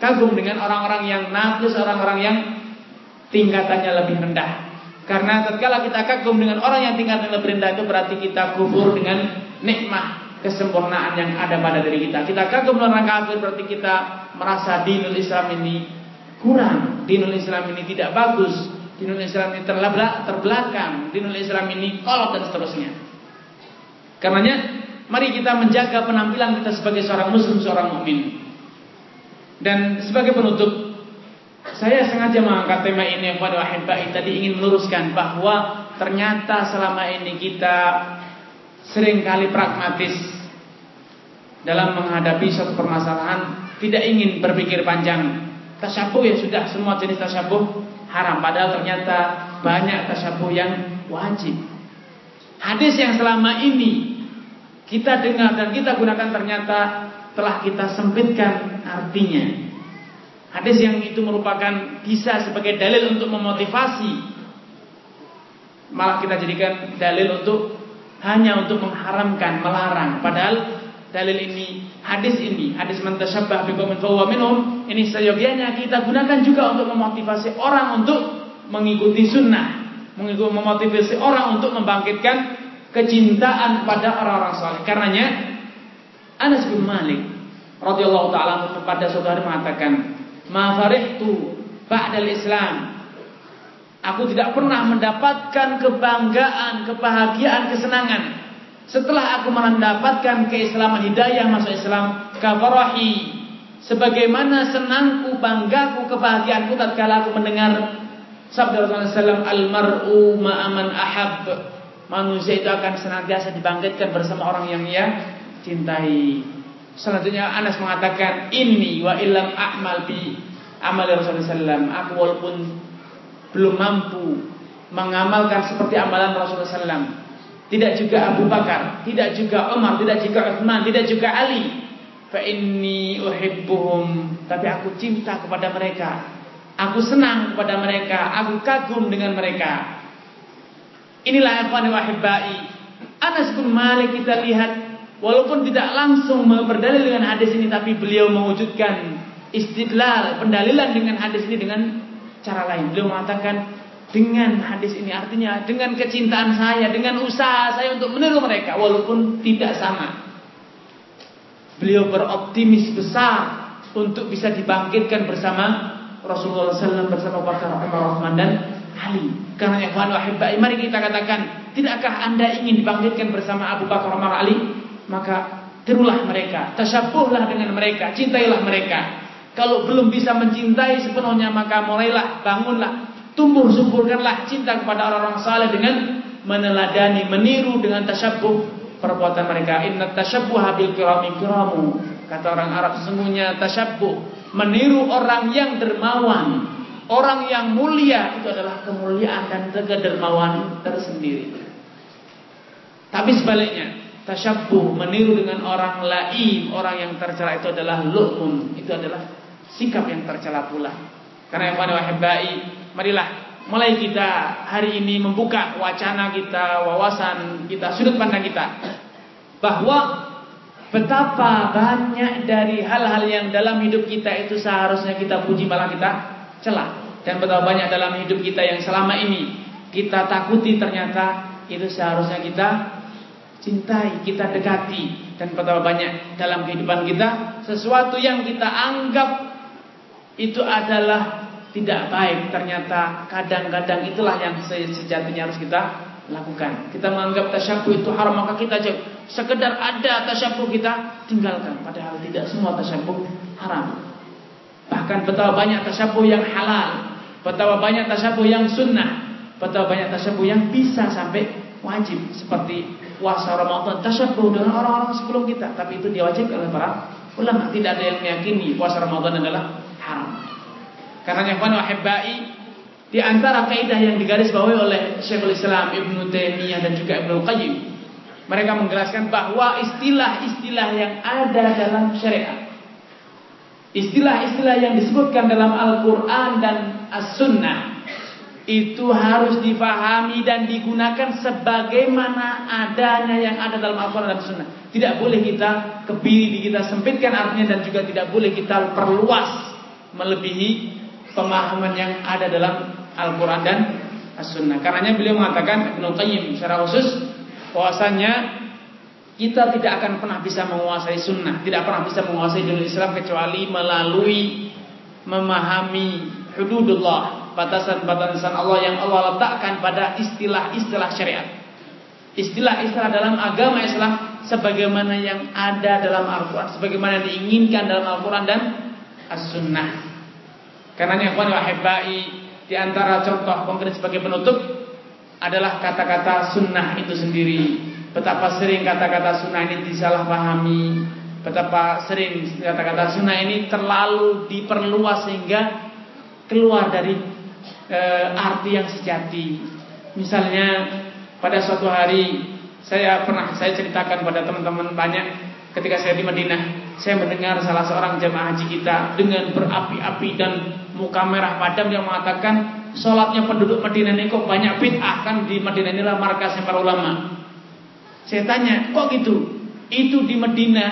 kagum dengan orang-orang yang nafis, orang-orang yang tingkatannya lebih rendah. Karena tatkala kita kagum dengan orang yang tingkatannya lebih rendah itu berarti kita kubur dengan nikmat kesempurnaan yang ada pada diri kita. Kita kagum orang kafir berarti kita merasa dinul Islam ini kurang, dinul Islam ini tidak bagus, dinul Islam ini terbelakang, dinul Islam ini kolot dan seterusnya. Karenanya mari kita menjaga penampilan kita sebagai seorang muslim, seorang mukmin. Dan sebagai penutup saya sengaja mengangkat tema ini kepada wahibai tadi ingin meluruskan bahwa ternyata selama ini kita sering kali pragmatis dalam menghadapi suatu permasalahan, tidak ingin berpikir panjang. Tasyabuh ya sudah semua jenis tasyabuh haram padahal ternyata banyak tasyabuh yang wajib. Hadis yang selama ini kita dengar dan kita gunakan ternyata telah kita sempitkan artinya. Hadis yang itu merupakan bisa sebagai dalil untuk memotivasi malah kita jadikan dalil untuk hanya untuk mengharamkan, melarang. Padahal dalil ini, hadis ini, hadis mantasyabbah biqaumin fahuwa minhum, ini seyogianya kita gunakan juga untuk memotivasi orang untuk mengikuti sunnah, mengikuti memotivasi orang untuk membangkitkan kecintaan kepada orang-orang saleh. Karenanya Anas bin Malik radhiyallahu taala pada suatu hari mengatakan, "Ma farihtu ba'dal Islam." Aku tidak pernah mendapatkan kebanggaan, kebahagiaan, kesenangan. Setelah aku mendapatkan keislaman hidayah masuk Islam, kafarahi sebagaimana senangku, banggaku, kebahagiaanku tatkala aku mendengar sabda Rasulullah SAW al-mar'u ma'aman ahab. Manusia itu akan senantiasa dibangkitkan bersama orang yang ia cintai selanjutnya Anas mengatakan ini wa illam a'mal bi amal Rasulullah SAW aku walaupun belum mampu mengamalkan seperti amalan Rasulullah SAW tidak juga Abu Bakar tidak juga Umar tidak juga Uthman tidak juga Ali. Fa inni uhibbuhum. Tapi aku cinta kepada mereka. Aku senang kepada mereka. Aku kagum dengan mereka. Inilah ikhwan wa hibbai Anas bin Malik kita lihat walaupun tidak langsung berdalil dengan hadis ini tapi beliau mewujudkan istidlal pendalilan dengan hadis ini dengan cara lain beliau mengatakan dengan hadis ini artinya dengan kecintaan saya dengan usaha saya untuk meniru mereka walaupun tidak sama Beliau beroptimis besar untuk bisa dibangkitkan bersama Rasulullah SAW bersama Bakar Umar Rahman dan Ali. Karena wahibbai, mari kita katakan, tidakkah anda ingin dibangkitkan bersama Abu Bakar Umar Ali? Maka tirulah mereka, tasyabuhlah dengan mereka, cintailah mereka. Kalau belum bisa mencintai sepenuhnya maka mulailah, bangunlah, tumbuh suburkanlah cinta kepada orang-orang saleh dengan meneladani, meniru dengan tasyabuh perbuatan mereka. Inna tasyabbuha bil kirami kiramu. Kata orang Arab sesungguhnya tasyabbuh meniru orang yang dermawan, orang yang mulia itu adalah kemuliaan dan kedermawan tersendiri. Tapi sebaliknya, tasyabbuh meniru dengan orang lain, orang yang tercela itu adalah lu'un, itu adalah sikap yang tercela pula. Karena yang pada wahibai, marilah mulai kita hari ini membuka wacana kita, wawasan kita, sudut pandang kita. Bahwa betapa banyak dari hal-hal yang dalam hidup kita itu seharusnya kita puji malah kita celah. Dan betapa banyak dalam hidup kita yang selama ini kita takuti ternyata itu seharusnya kita cintai, kita dekati dan betapa banyak dalam kehidupan kita sesuatu yang kita anggap itu adalah tidak baik ternyata kadang-kadang itulah yang sejatinya harus kita lakukan. Kita menganggap tasyabuh itu haram maka kita. Sekedar ada tasyabuh kita tinggalkan. Padahal tidak semua tasyabuh haram. Bahkan betapa banyak tasyabuh yang halal, betapa banyak tasyabuh yang sunnah, betapa banyak tasyabuh yang bisa sampai wajib seperti puasa Ramadan tasyabuh dengan orang-orang sebelum kita, tapi itu diwajibkan oleh para ulama. Tidak ada yang meyakini puasa Ramadan adalah haram. Karena yang wahibai di antara kaidah yang digarisbawahi oleh Syekhul Islam Ibnu Taimiyah dan juga Ibnu Qayyim mereka menjelaskan bahwa istilah-istilah yang ada dalam syariat istilah-istilah yang disebutkan dalam Al-Qur'an dan As-Sunnah itu harus difahami dan digunakan sebagaimana adanya yang ada dalam Al-Quran dan Sunnah. Tidak boleh kita kebiri, kita sempitkan artinya dan juga tidak boleh kita perluas melebihi pemahaman yang ada dalam Al-Quran dan As-Sunnah. Karenanya beliau mengatakan Ibnu secara khusus bahwasanya kita tidak akan pernah bisa menguasai sunnah, tidak pernah bisa menguasai dunia Islam kecuali melalui memahami hududullah, batasan-batasan Allah yang Allah letakkan pada istilah-istilah syariat. Istilah-istilah dalam agama Islam sebagaimana yang ada dalam Al-Quran, sebagaimana diinginkan dalam Al-Quran dan As-Sunnah. Karena yang wahibai di antara contoh konkret sebagai penutup adalah kata-kata sunnah itu sendiri. Betapa sering kata-kata sunnah ini disalahpahami, betapa sering kata-kata sunnah ini terlalu diperluas sehingga keluar dari e, arti yang sejati. Misalnya pada suatu hari saya pernah saya ceritakan pada teman-teman banyak ketika saya di Madinah, saya mendengar salah seorang jemaah haji kita dengan berapi-api dan muka merah padam yang mengatakan sholatnya penduduk Madinah ini kok banyak bid'ah kan di Madinah inilah markasnya para ulama. Saya tanya, kok gitu? Itu di Madinah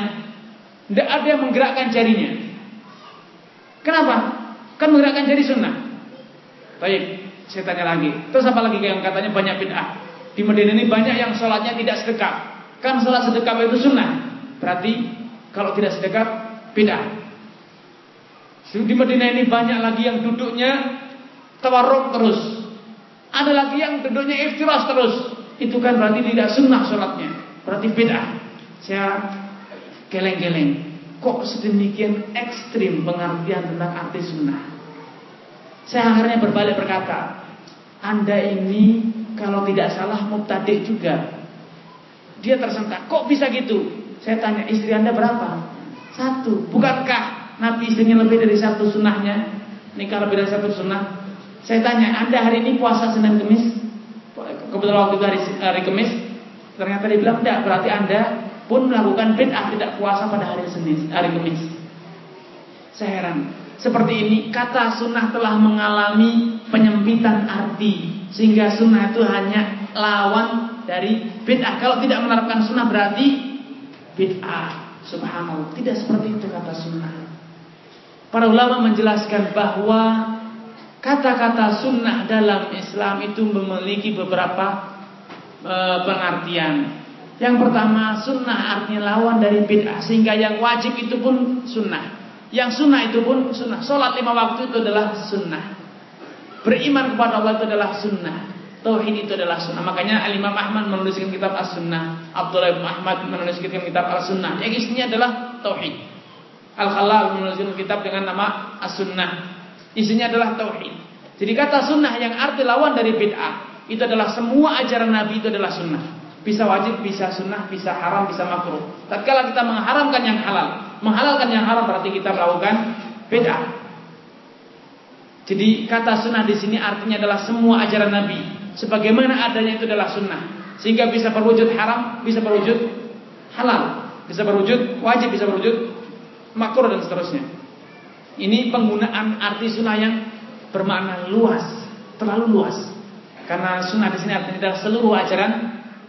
tidak ada yang menggerakkan jarinya. Kenapa? Kan menggerakkan jari sunnah. Baik, Saya tanya lagi. Terus apa lagi yang katanya banyak bid'ah? Di Medina ini banyak yang sholatnya tidak sedekap. Kan sholat sedekap itu sunnah. Berarti kalau tidak sedekap bid'ah. Di Medina ini banyak lagi yang duduknya tawarruk terus. Ada lagi yang duduknya iftiras terus. Itu kan berarti tidak sunnah sholatnya. Berarti bid'ah. Saya geleng-geleng. Kok sedemikian ekstrim pengertian tentang arti sunnah? Saya akhirnya berbalik berkata, Anda ini kalau tidak salah mubtadi juga. Dia tersentak, kok bisa gitu? Saya tanya, istri Anda berapa? Satu. Bukankah Nabi istrinya lebih dari satu sunnahnya? Nikah lebih dari satu sunnah? Saya tanya, Anda hari ini puasa Senin Kemis? Kebetulan waktu itu hari, hari Kemis. Ternyata dia bilang, tidak. Berarti Anda pun melakukan bid'ah tidak puasa pada hari Senin, hari Kemis. Saya heran. Seperti ini kata sunnah telah mengalami penyempitan arti sehingga sunnah itu hanya lawan dari bid'ah. Kalau tidak menerapkan sunnah berarti bid'ah. Subhanallah. Tidak seperti itu kata sunnah. Para ulama menjelaskan bahwa kata-kata sunnah dalam Islam itu memiliki beberapa e, pengertian. Yang pertama sunnah artinya lawan dari bid'ah sehingga yang wajib itu pun sunnah. Yang sunnah itu pun sunnah. Sholat lima waktu itu adalah sunnah. Beriman kepada Allah itu adalah sunnah. Tauhid itu adalah sunnah. Makanya Al-Imam Ahmad menuliskan kitab As-Sunnah. Abdullah bin Ahmad menuliskan kitab As-Sunnah. Yang isinya adalah tauhid. Al-Khalal menuliskan kitab dengan nama As-Sunnah. Isinya adalah tauhid. Jadi kata sunnah yang arti lawan dari bid'ah itu adalah semua ajaran Nabi itu adalah sunnah. Bisa wajib, bisa sunnah, bisa haram, bisa makruh. Tatkala kita mengharamkan yang halal, Menghalalkan yang haram berarti kita melakukan bid'ah. Jadi kata sunnah di sini artinya adalah semua ajaran Nabi. Sebagaimana adanya itu adalah sunnah. Sehingga bisa berwujud haram, bisa berwujud halal, bisa berwujud wajib, bisa berwujud makruh dan seterusnya. Ini penggunaan arti sunnah yang bermakna luas, terlalu luas. Karena sunnah di sini artinya adalah seluruh ajaran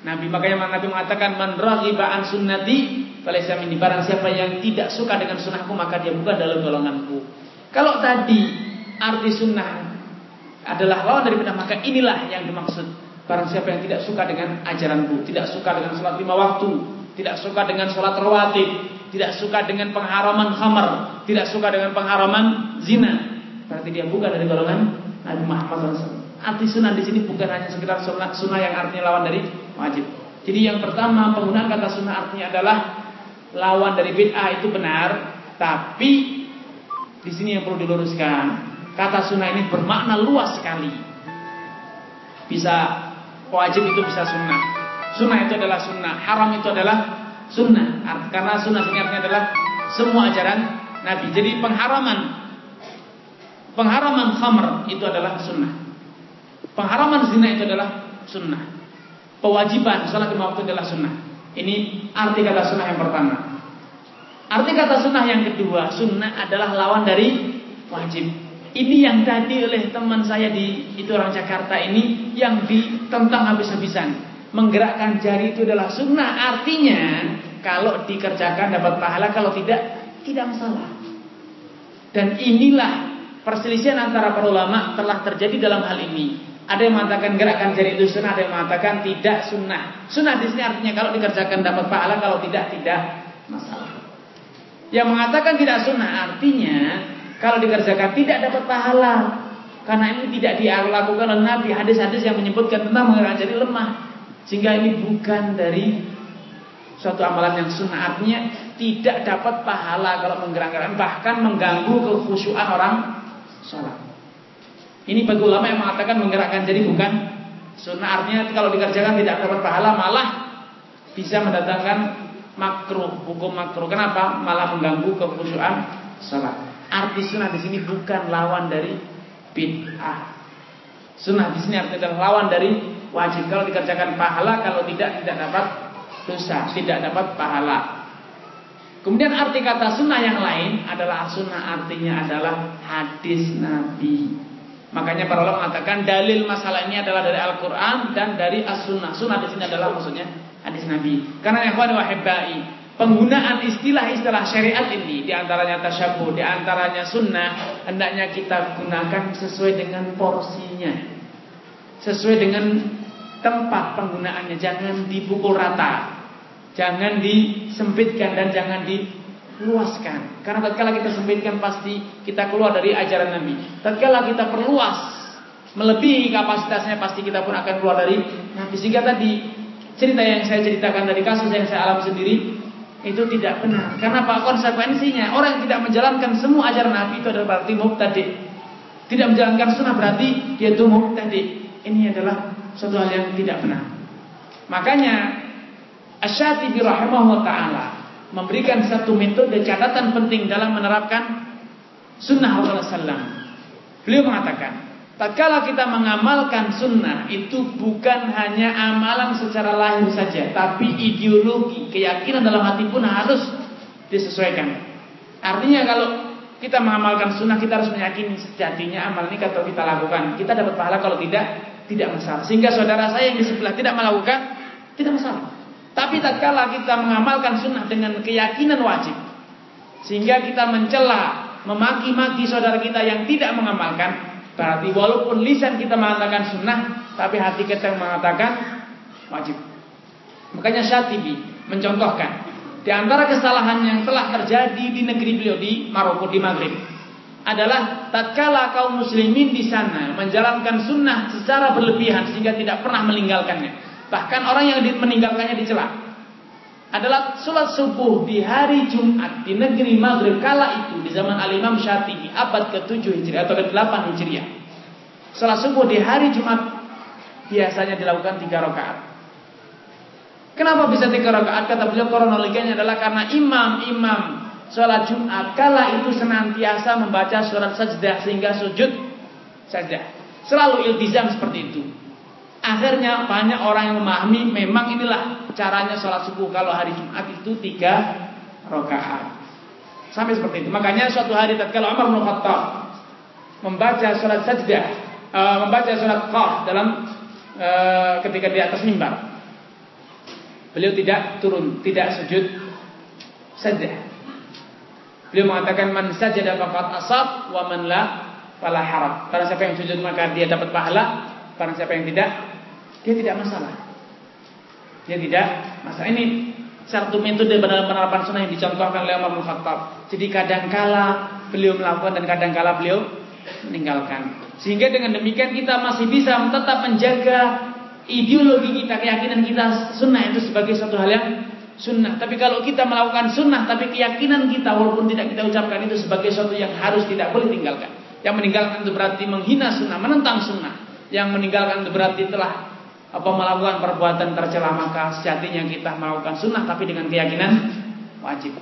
Nabi. Makanya Nabi mengatakan man raghiba an sunnati Falaysa minni barang siapa yang tidak suka dengan sunnahku maka dia bukan dalam golonganku. Kalau tadi arti sunnah adalah lawan dari bid'ah maka inilah yang dimaksud. Barang siapa yang tidak suka dengan ajaranku, tidak suka dengan sholat lima waktu, tidak suka dengan sholat rawatib, tidak suka dengan pengharaman khamar, tidak suka dengan pengharaman zina, berarti dia bukan dari golongan Nabi Muhammad SAW. Arti sunnah di sini bukan hanya sekedar sunnah, sunnah yang artinya lawan dari wajib. Jadi yang pertama penggunaan kata sunnah artinya adalah lawan dari bid'ah itu benar, tapi di sini yang perlu diluruskan. Kata sunnah ini bermakna luas sekali. Bisa wajib itu bisa sunnah. Sunnah itu adalah sunnah, haram itu adalah sunnah. Karena sunnah artinya adalah semua ajaran Nabi. Jadi pengharaman pengharaman khamr itu adalah sunnah. Pengharaman zina itu adalah sunnah. Kewajiban salat lima waktu adalah sunnah. Ini arti kata sunnah yang pertama. Arti kata sunnah yang kedua, sunnah adalah lawan dari wajib. Ini yang tadi oleh teman saya di itu orang Jakarta ini yang ditentang habis-habisan. Menggerakkan jari itu adalah sunnah. Artinya kalau dikerjakan dapat pahala, kalau tidak tidak masalah. Dan inilah perselisihan antara para ulama telah terjadi dalam hal ini. Ada yang mengatakan gerakan jari itu sunnah, ada yang mengatakan tidak sunnah. Sunnah di sini artinya kalau dikerjakan dapat pahala, kalau tidak tidak masalah. Yang mengatakan tidak sunnah artinya kalau dikerjakan tidak dapat pahala. Karena ini tidak dilakukan oleh Nabi. Hadis-hadis yang menyebutkan tentang menggerakkan jari lemah. Sehingga ini bukan dari suatu amalan yang sunnah. Artinya tidak dapat pahala kalau menggerakkan. Bahkan mengganggu kekhusyuan orang sholat. Ini bagi ulama yang mengatakan menggerakkan jari bukan sunnah artinya kalau dikerjakan tidak dapat pahala malah bisa mendatangkan makruh hukum makruh. Kenapa? Malah mengganggu kekhusyuan salat. Arti sunnah di sini bukan lawan dari bid'ah. Sunnah di sini artinya lawan dari wajib. Kalau dikerjakan pahala, kalau tidak tidak dapat dosa, tidak dapat pahala. Kemudian arti kata sunnah yang lain adalah sunnah artinya adalah hadis Nabi. Makanya para ulama mengatakan dalil masalah ini adalah dari Al-Quran dan dari As-Sunnah. Sunnah di sini adalah maksudnya hadis Nabi. Karena ikhwan wahibbai, penggunaan istilah-istilah syariat ini di antaranya tasyabuh, di antaranya sunnah, hendaknya kita gunakan sesuai dengan porsinya. sesuai dengan tempat penggunaannya. Jangan dipukul rata. Jangan disempitkan dan jangan diluaskan. Karena tatkala kita sempitkan pasti kita keluar dari ajaran Nabi. Tatkala kita perluas melebihi kapasitasnya pasti kita pun akan keluar dari Nabi. Sehingga tadi cerita yang saya ceritakan dari kasus yang saya alami sendiri itu tidak benar. Karena apa konsekuensinya? Orang yang tidak menjalankan semua ajaran Nabi itu adalah berarti mubtadi. Tidak menjalankan sunnah berarti dia itu mubtadi. Ini adalah suatu hal yang tidak benar. Makanya Asyatibi rahimahullah ta'ala memberikan satu metode catatan penting dalam menerapkan sunnah Allah Sallam. Beliau mengatakan, tatkala kita mengamalkan sunnah itu bukan hanya amalan secara lahir saja, tapi ideologi, keyakinan dalam hati pun harus disesuaikan. Artinya kalau kita mengamalkan sunnah kita harus meyakini sejatinya amal ini kalau kita lakukan kita dapat pahala kalau tidak tidak masalah sehingga saudara saya yang di sebelah tidak melakukan tidak masalah tapi tatkala kita mengamalkan sunnah dengan keyakinan wajib, sehingga kita mencela, memaki-maki saudara kita yang tidak mengamalkan, berarti walaupun lisan kita mengatakan sunnah, tapi hati kita mengatakan wajib. Makanya Syatibi mencontohkan di antara kesalahan yang telah terjadi di negeri beliau di Maroko di Maghrib adalah tatkala kaum muslimin di sana menjalankan sunnah secara berlebihan sehingga tidak pernah meninggalkannya. Bahkan orang yang meninggalkannya dicela. Adalah sholat subuh di hari Jumat di negeri Maghrib kala itu di zaman Al-Imam Syafi'i abad ke-7 Hijriah atau ke-8 Hijriah. Sholat subuh di hari Jumat biasanya dilakukan tiga rakaat. Kenapa bisa tiga rakaat? Kata beliau kronologinya adalah karena imam-imam sholat Jumat kala itu senantiasa membaca surat sajdah sehingga sujud sajdah. Selalu iltizam seperti itu. Akhirnya banyak orang yang memahami memang inilah caranya sholat subuh kalau hari Jumat itu tiga rakaat. Sampai seperti itu. Makanya suatu hari tatkala Umar bin Khattab membaca sholat sajdah, uh, membaca sholat qaf dalam uh, ketika di atas mimbar. Beliau tidak turun, tidak sujud sajdah. Beliau mengatakan man sajada faqad asab wa man la fala harab. Barang siapa yang sujud maka dia dapat pahala, barang siapa yang tidak dia tidak masalah. Dia tidak masalah. Ini satu metode dalam penerapan sunnah yang dicontohkan oleh Umar bin Khattab. Jadi kadangkala beliau melakukan dan kadangkala beliau meninggalkan. Sehingga dengan demikian kita masih bisa tetap menjaga ideologi kita, keyakinan kita sunnah itu sebagai satu hal yang sunnah. Tapi kalau kita melakukan sunnah, tapi keyakinan kita walaupun tidak kita ucapkan itu sebagai sesuatu yang harus tidak boleh tinggalkan. Yang meninggalkan itu berarti menghina sunnah, menentang sunnah. Yang meninggalkan itu berarti telah apa melakukan perbuatan tercela maka sejatinya kita melakukan sunnah tapi dengan keyakinan wajib.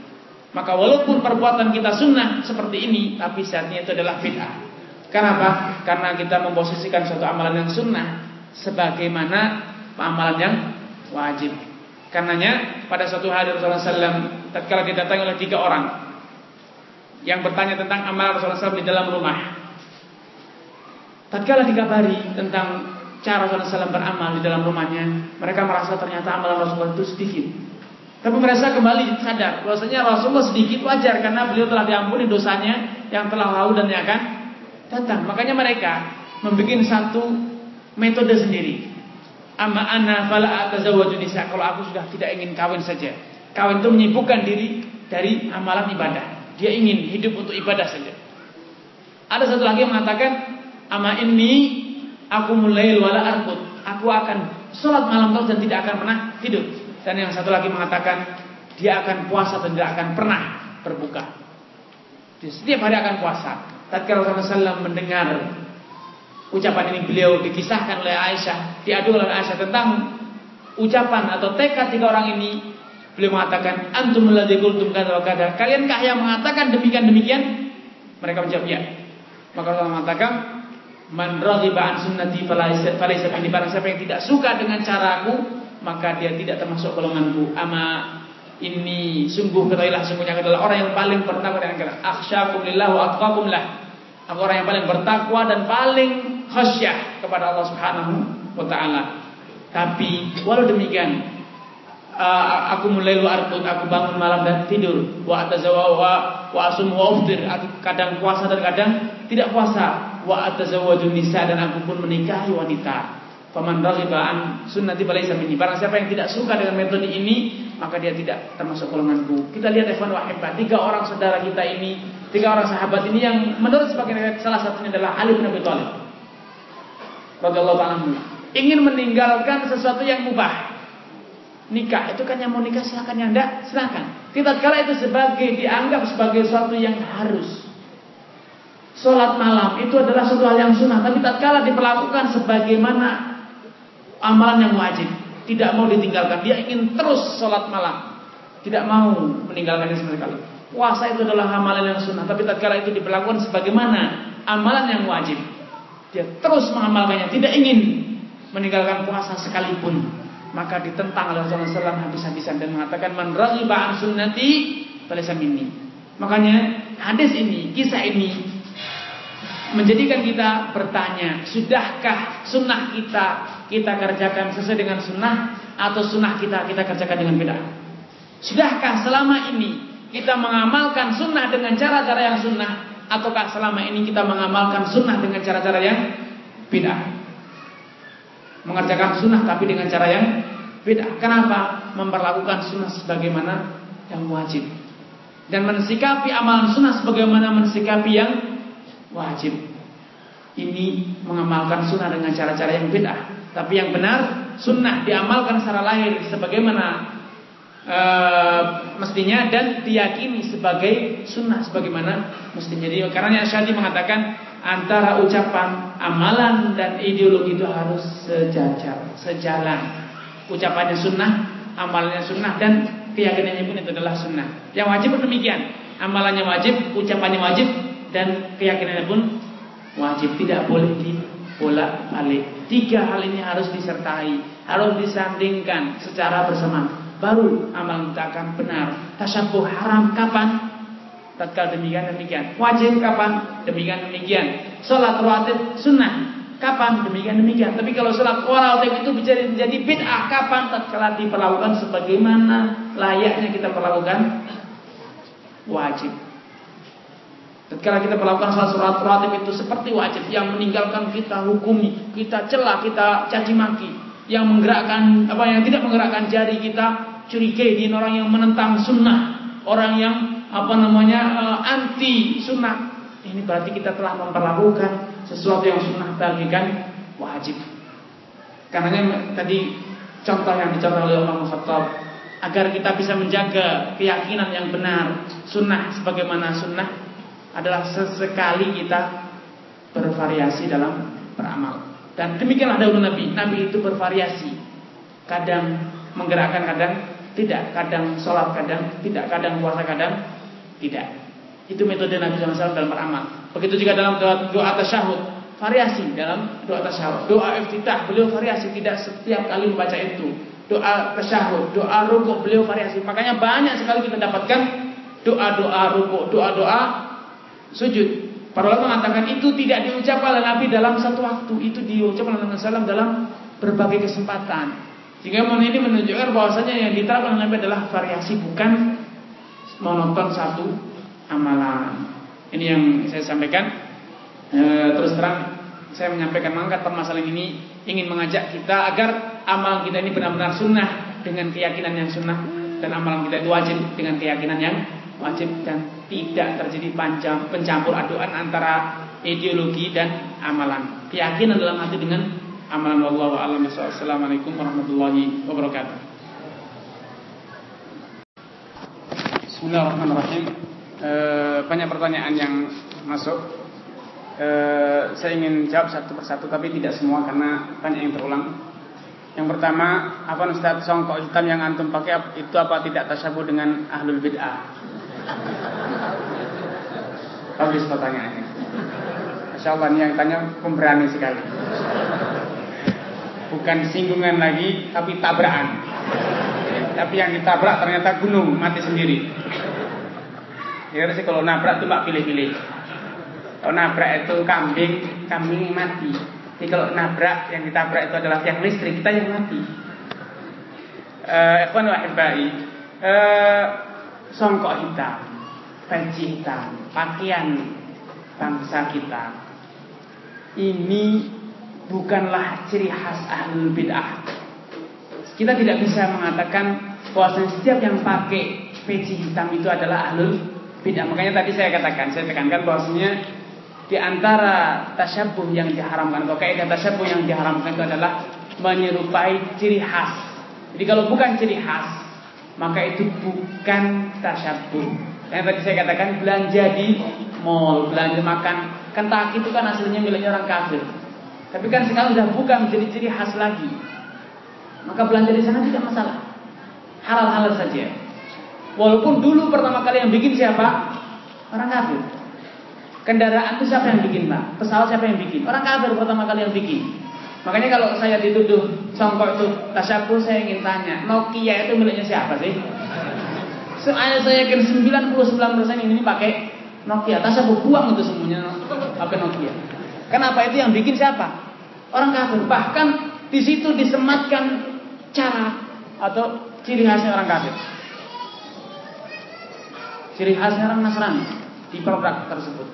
Maka walaupun perbuatan kita sunnah seperti ini tapi sejatinya itu adalah bid'ah. Kenapa? Karena kita memposisikan suatu amalan yang sunnah sebagaimana amalan yang wajib. Karenanya pada suatu hari Rasulullah SAW tatkala didatangi oleh tiga orang yang bertanya tentang amalan Rasulullah SAW di dalam rumah. Tatkala dikabari tentang cara Rasulullah SAW beramal di dalam rumahnya, mereka merasa ternyata amalan Rasulullah itu sedikit. Tapi mereka kembali sadar bahwasanya Rasulullah sedikit wajar karena beliau telah diampuni dosanya yang telah lalu dan yang akan datang. Makanya mereka membuat satu metode sendiri. Amma ana fala atazawwaju nisa. Kalau aku sudah tidak ingin kawin saja. Kawin itu menyibukkan diri dari amalan ibadah. Dia ingin hidup untuk ibadah saja. Ada satu lagi yang mengatakan, "Ama ini Aku mulai wala arkut. Aku akan sholat malam terus dan tidak akan pernah tidur. Dan yang satu lagi mengatakan dia akan puasa dan tidak akan pernah berbuka. Dia setiap hari akan puasa. Tatkala Rasulullah SAW mendengar ucapan ini beliau dikisahkan oleh Aisyah, diadu oleh Aisyah tentang ucapan atau tekad tiga orang ini. Beliau mengatakan, antum ladzi qultum kada wa kada. Kaliankah yang mengatakan demikian demikian? Mereka menjawab ya. Maka Allah mengatakan, Man raghiba an sunnati falaysa minni barang siapa yang tidak suka dengan caraku maka dia tidak termasuk golonganku. Ama ini sungguh ketahuilah sungguhnya adalah orang yang paling bertakwa dengan Allah. Akhsyakum lillah wa atqakum lah. Aku orang yang paling bertakwa dan paling khasyah kepada Allah Subhanahu wa taala. Tapi walau demikian uh, aku mulai arkut, aku bangun malam dan tidur. Wa atazawa wa, asum wa uftir. Kadang puasa dan kadang tidak puasa wa atazawwaju nisa dan aku pun menikahi wanita. Faman raghiba an sunnati falaysa minni. Barang siapa yang tidak suka dengan metode ini, maka dia tidak termasuk golonganku. Kita lihat ikhwan wahibah, tiga orang saudara kita ini, tiga orang sahabat ini yang menurut sebagian salah satunya adalah Ali bin Abi Thalib. Radhiyallahu ta'ala ingin meninggalkan sesuatu yang mubah. Nikah itu kan yang mau nikah silakan yang enggak silakan. Tidak kala itu sebagai dianggap sebagai sesuatu yang harus. Sholat malam itu adalah sesuatu hal yang sunnah, tapi tak kala diperlakukan sebagaimana amalan yang wajib, tidak mau ditinggalkan. Dia ingin terus sholat malam, tidak mau meninggalkannya sama sekali. Puasa itu adalah amalan yang sunnah, tapi tatkala itu diperlakukan sebagaimana amalan yang wajib, dia terus mengamalkannya, tidak ingin meninggalkan puasa sekalipun. Maka ditentang oleh Rasulullah SAW habis-habisan dan mengatakan man raghiba an sunnati falaysa minni. Makanya hadis ini, kisah ini menjadikan kita bertanya, sudahkah sunnah kita kita kerjakan sesuai dengan sunnah atau sunnah kita kita kerjakan dengan beda? Sudahkah selama ini kita mengamalkan sunnah dengan cara-cara yang sunnah ataukah selama ini kita mengamalkan sunnah dengan cara-cara yang beda? Mengerjakan sunnah tapi dengan cara yang beda. Kenapa? Memperlakukan sunnah sebagaimana yang wajib dan mensikapi amalan sunnah sebagaimana mensikapi yang wajib. Ini mengamalkan sunnah dengan cara-cara yang beda. Tapi yang benar sunnah diamalkan secara lahir sebagaimana e, mestinya dan diyakini sebagai sunnah sebagaimana mestinya. Jadi karena Syadi mengatakan antara ucapan amalan dan ideologi itu harus sejajar, sejalan. Ucapannya sunnah, amalannya sunnah dan keyakinannya pun itu adalah sunnah. Yang wajib pun demikian. Amalannya wajib, ucapannya wajib, dan keyakinannya pun wajib tidak boleh dibolak balik. Tiga hal ini harus disertai, harus disandingkan secara bersamaan. Baru amal kita akan benar. Tasyabuh haram kapan? Tatkala demikian demikian. Wajib kapan? Demikian demikian. Salat rawatib sunnah kapan? Demikian demikian. Tapi kalau salat rawatib itu bisa menjadi bid'ah kapan? Tatkala diperlakukan sebagaimana layaknya kita perlakukan wajib. Ketika kita melakukan salat surat rawatib itu seperti wajib yang meninggalkan kita hukumi, kita celah, kita caci maki, yang menggerakkan apa yang tidak menggerakkan jari kita curigai di orang yang menentang sunnah, orang yang apa namanya eh, anti sunnah. Ini berarti kita telah memperlakukan sesuatu yang sunnah bagikan wajib. Karena tadi contoh yang dicontoh oleh Umar Khattab agar kita bisa menjaga keyakinan yang benar sunnah sebagaimana sunnah adalah sesekali kita bervariasi dalam beramal. Dan demikianlah dahulu Nabi. Nabi itu bervariasi. Kadang menggerakkan, kadang tidak. Kadang sholat, kadang tidak. Kadang puasa, kadang tidak. Itu metode Nabi SAW dalam beramal. Begitu juga dalam doa, doa tasyahud. Variasi dalam doa tasyahud. Doa iftitah, beliau variasi. Tidak setiap kali membaca itu. Doa tasyahud, doa rukuk, beliau variasi. Makanya banyak sekali kita dapatkan doa-doa rukuk, doa-doa sujud. Para ulama mengatakan itu tidak diucapkan oleh Nabi dalam satu waktu, itu diucapkan oleh Nabi SAW dalam berbagai kesempatan. Sehingga ini menunjukkan bahwasanya yang diterapkan oleh Nabi adalah variasi bukan monoton satu amalan. Ini yang saya sampaikan. E, terus terang saya menyampaikan mengangkat permasalahan ini ingin mengajak kita agar amal kita ini benar-benar sunnah dengan keyakinan yang sunnah dan amalan kita itu wajib dengan keyakinan yang wajib dan tidak terjadi panjang pencampur aduan antara ideologi dan amalan. Keyakinan dalam hati dengan amalan wallahu a'lam Assalamualaikum warahmatullahi wabarakatuh. Bismillahirrahmanirrahim. E, banyak pertanyaan yang masuk. E, saya ingin jawab satu persatu tapi tidak semua karena banyak yang terulang. Yang pertama, apa Ustaz songkok hitam yang antum pakai itu apa tidak tasyabuh dengan ahlul bid'ah? Bagus pertanyaannya. Masya Allah ini yang tanya pemberani sekali. Bukan singgungan lagi, tapi tabrakan. Tapi yang ditabrak ternyata gunung, mati sendiri. Ya sih kalau nabrak mbak pilih-pilih. Kalau nabrak itu kambing, kambing mati. Jadi kalau nabrak yang ditabrak itu adalah tiang listrik, kita yang mati. Eh, ikhwan uh, wahibai. Uh, songkok hitam, peci hitam, pakaian bangsa kita. Ini bukanlah ciri khas ahlul bid'ah. Kita tidak bisa mengatakan bahwa setiap yang pakai peci hitam itu adalah ahlul bid'ah. Makanya tadi saya katakan, saya tekankan bahwasanya di antara tasyabuh yang diharamkan atau kaidah tasyabuh yang diharamkan itu adalah menyerupai ciri khas. Jadi kalau bukan ciri khas, maka itu bukan tasyabuh. Yang tadi saya katakan belanja di mall, belanja makan kentak itu kan aslinya miliknya orang kafir. Tapi kan sekarang sudah bukan menjadi ciri khas lagi. Maka belanja di sana tidak masalah. Halal-halal saja. Walaupun dulu pertama kali yang bikin siapa? Orang kafir. Kendaraan itu siapa yang bikin, Pak? Pesawat siapa yang bikin? Orang kafir pertama kali yang bikin. Makanya kalau saya dituduh songkok itu tasyabuh, saya ingin tanya, Nokia itu miliknya siapa sih? Soalnya saya yakin 99% ini pakai Nokia. Tasyabuh buang itu semuanya pakai Nokia. Kenapa itu yang bikin siapa? Orang kafir. Bahkan di situ disematkan cara atau ciri khasnya orang kafir. Ciri khasnya orang Nasrani di produk tersebut.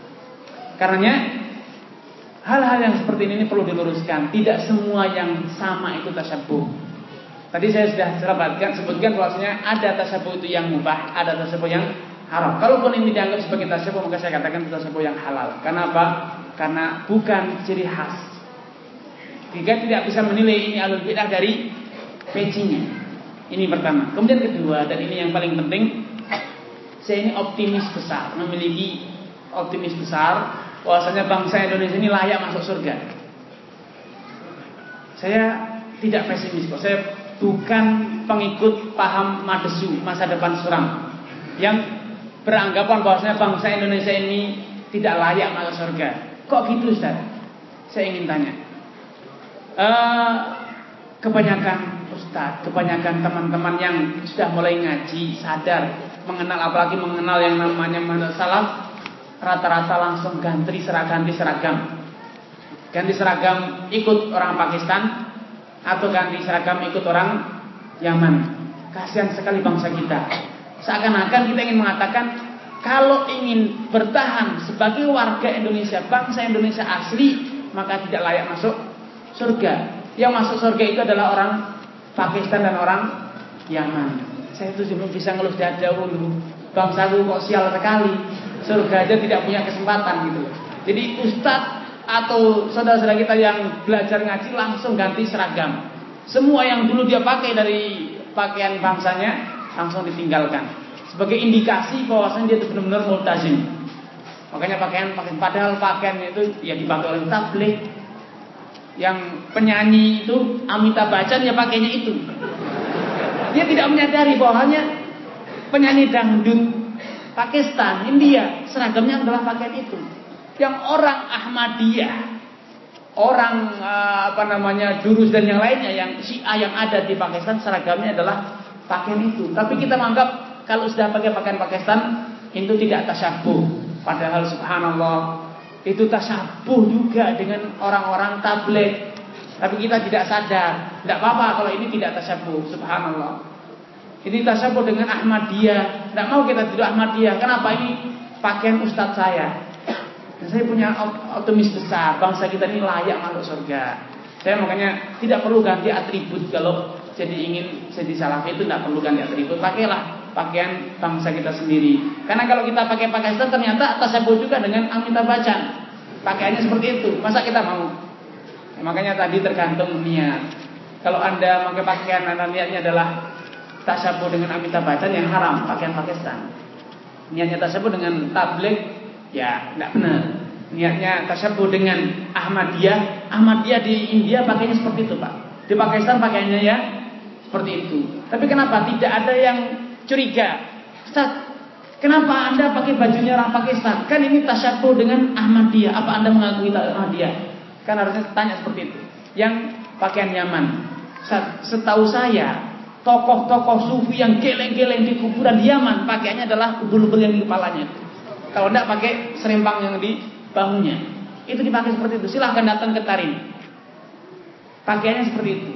Karenanya hal-hal yang seperti ini perlu diluruskan. Tidak semua yang sama itu tasyabuh. Tadi saya sudah serabatkan sebutkan bahwasanya ada tasyabuh itu yang mubah, ada tasyabuh yang haram. Kalaupun ini dianggap sebagai tasyabuh maka saya katakan itu tasyabuh yang halal. Kenapa? Karena bukan ciri khas. Jika tidak bisa menilai ini alul bidah dari pecinya. Ini pertama. Kemudian kedua dan ini yang paling penting, saya ini optimis besar, memiliki optimis besar bahwasanya bangsa Indonesia ini layak masuk surga. Saya tidak pesimis kok. Saya bukan pengikut paham Madesu masa depan suram yang beranggapan bahwasanya bangsa Indonesia ini tidak layak masuk surga. Kok gitu Ustaz? Saya ingin tanya. Uh, kebanyakan Ustaz, kebanyakan teman-teman yang sudah mulai ngaji, sadar, mengenal apalagi mengenal yang namanya manhaj salaf, rata-rata langsung ganti seragam ganti seragam. Ganti seragam ikut orang Pakistan atau ganti seragam ikut orang Yaman. Kasihan sekali bangsa kita. Seakan-akan kita ingin mengatakan kalau ingin bertahan sebagai warga Indonesia, bangsa Indonesia asli, maka tidak layak masuk surga. Yang masuk surga itu adalah orang Pakistan dan orang Yaman. Saya itu belum bisa ngelus dada dulu. Bangsa kok sial sekali surga aja tidak punya kesempatan gitu. Jadi ustadz atau saudara-saudara kita yang belajar ngaji langsung ganti seragam. Semua yang dulu dia pakai dari pakaian bangsanya langsung ditinggalkan. Sebagai indikasi bahwasanya dia itu benar-benar multazim. Makanya pakaian pakaian padahal pakaian itu ya dipakai oleh tabligh. Yang penyanyi itu Amita Bachchan ya pakainya itu. Dia tidak menyadari bahwasanya penyanyi dangdut Pakistan, India, seragamnya adalah pakaian itu. Yang orang Ahmadiyah, orang eh, apa namanya Durus dan yang lainnya yang Syiah yang ada di Pakistan seragamnya adalah pakaian itu. Tapi kita menganggap kalau sudah pakai pakaian Pakistan itu tidak tasyabuh. Padahal subhanallah itu tasyabuh juga dengan orang-orang tablet. Tapi kita tidak sadar. Tidak apa-apa kalau ini tidak tasyabuh. Subhanallah. Ini tasyabuh dengan Ahmadiyah. Tidak mau kita tidur Ahmadiyah. Kenapa ini pakaian ustadz saya? Dan saya punya optimis besar. Bangsa kita ini layak masuk surga. Saya makanya tidak perlu ganti atribut kalau jadi ingin jadi salafi itu tidak perlu ganti atribut. Pakailah pakaian bangsa kita sendiri. Karena kalau kita pakai pakaian ternyata tasyabuh juga dengan Amitabh Bachchan. Pakaiannya seperti itu. Masa kita mau? Ya, makanya tadi tergantung niat. Kalau anda pakai pakaian anda niatnya adalah tasyabuh dengan Amitabh Bachchan yang haram pakaian Pakistan. Niatnya tasyabuh dengan tabligh ya tidak benar. Niatnya tasyabuh dengan Ahmadiyah, Ahmadiyah di India pakainya seperti itu, Pak. Di Pakistan pakaiannya ya seperti itu. Tapi kenapa tidak ada yang curiga? Ustaz, kenapa Anda pakai bajunya orang Pakistan? Kan ini tasyabuh dengan Ahmadiyah. Apa Anda mengakui Ahmadiyah? Kan harusnya tanya seperti itu. Yang pakaian Yaman. Setahu saya tokoh-tokoh sufi yang geleng-geleng di kuburan Yaman pakaiannya adalah ubul-ubul yang di kepalanya. Kalau tidak pakai serempang yang di bahunya. Itu dipakai seperti itu. Silahkan datang ke Tarim. Pakaiannya seperti itu.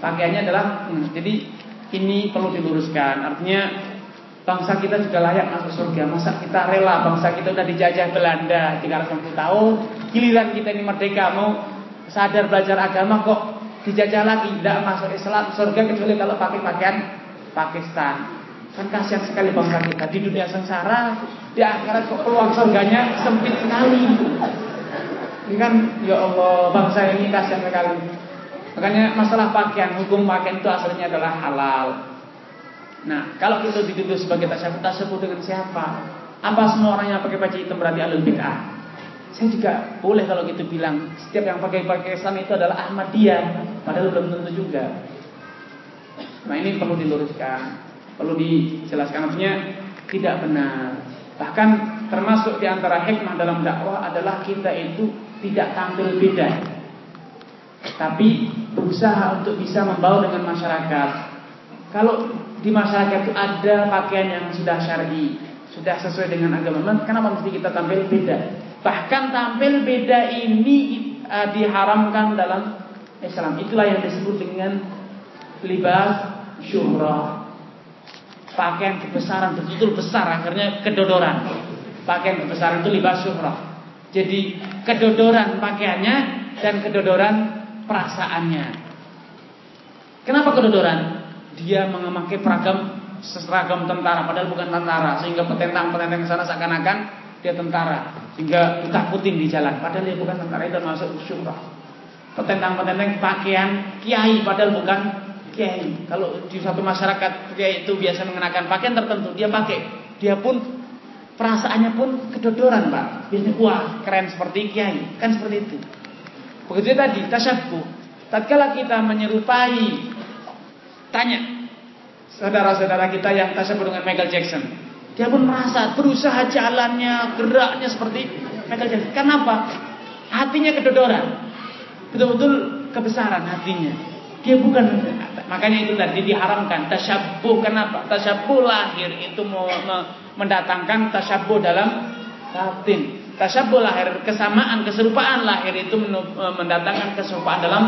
Pakaiannya adalah hmm, jadi ini perlu diluruskan. Artinya bangsa kita juga layak masuk surga. Masa kita rela bangsa kita udah dijajah Belanda 350 tahun, giliran kita ini merdeka mau sadar belajar agama kok dijajah lagi, tidak masuk Islam surga kecuali kalau pakai pakaian Pakistan. Kan kasihan sekali bangsa kita di dunia sengsara, di akhirat kok peluang surganya sempit sekali. Ini kan ya Allah bangsa ini kasihan sekali. Makanya masalah pakaian, hukum pakaian itu asalnya adalah halal. Nah, kalau kita dituduh sebagai tasawuf, tasawuf dengan siapa? Apa semua orang yang pakai baju hitam berarti alul bid'ah? Saya juga boleh kalau gitu bilang setiap yang pakai pakai Islam itu adalah Ahmadiyah, padahal belum tentu juga. Nah ini perlu diluruskan, perlu dijelaskan. Maksudnya tidak benar. Bahkan termasuk di antara hikmah dalam dakwah adalah kita itu tidak tampil beda, tapi berusaha untuk bisa membawa dengan masyarakat. Kalau di masyarakat itu ada pakaian yang sudah syar'i, sudah sesuai dengan agama. Kenapa mesti kita tampil beda? Bahkan tampil beda ini uh, diharamkan dalam Islam. Itulah yang disebut dengan libas syuhrah. Pakaian kebesaran betul-betul besar akhirnya kedodoran. Pakaian kebesaran itu libas syuhrah. Jadi kedodoran pakaiannya dan kedodoran perasaannya. Kenapa kedodoran? dia memakai peragam seragam tentara padahal bukan tentara sehingga petentang-petentang sana seakan-akan dia tentara sehingga ditakutin di jalan padahal dia bukan tentara itu masuk syurah petentang-petentang pakaian kiai padahal bukan kiai kalau di satu masyarakat kiai itu biasa mengenakan pakaian tertentu dia pakai dia pun perasaannya pun kedodoran pak biasanya wah keren seperti kiai kan seperti itu begitu tadi tasyabbuh tatkala kita menyerupai Tanya saudara-saudara kita yang tasyabuh dengan Michael Jackson. Dia pun merasa berusaha jalannya, geraknya seperti Michael Jackson. Kenapa? Hatinya kedodoran. Betul-betul kebesaran hatinya. Dia bukan makanya itu tadi diharamkan tasyabuh kenapa? Tasyabuh lahir itu mendatangkan tasyabuh dalam batin. Tasyabuh lahir kesamaan, keserupaan lahir itu mendatangkan keserupaan dalam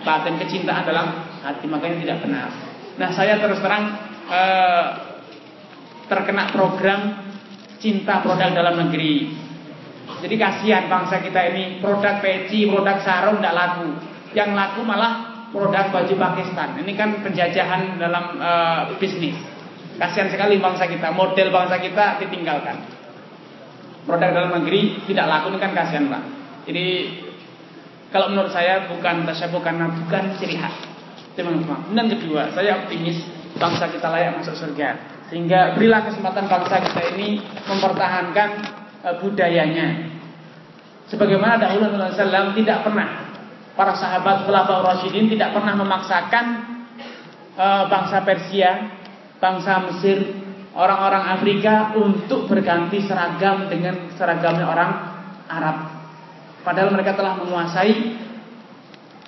batin, kecintaan dalam hati makanya tidak benar. Nah saya terus terang eh, terkena program cinta produk dalam negeri. Jadi kasihan bangsa kita ini produk peci, produk sarung tidak laku. Yang laku malah produk baju Pakistan. Ini kan penjajahan dalam eh, bisnis. Kasihan sekali bangsa kita, model bangsa kita ditinggalkan. Produk dalam negeri tidak laku ini kan kasihan pak. Jadi kalau menurut saya bukan tasyabuh karena bukan ciri khas teman-teman. Dan kedua, saya optimis bangsa kita layak masuk surga. Sehingga berilah kesempatan bangsa kita ini mempertahankan uh, budayanya. Sebagaimana dahulu Nabi SAW tidak pernah para sahabat Khulafaur Rasyidin tidak pernah memaksakan uh, bangsa Persia, bangsa Mesir, orang-orang Afrika untuk berganti seragam dengan seragamnya orang Arab. Padahal mereka telah menguasai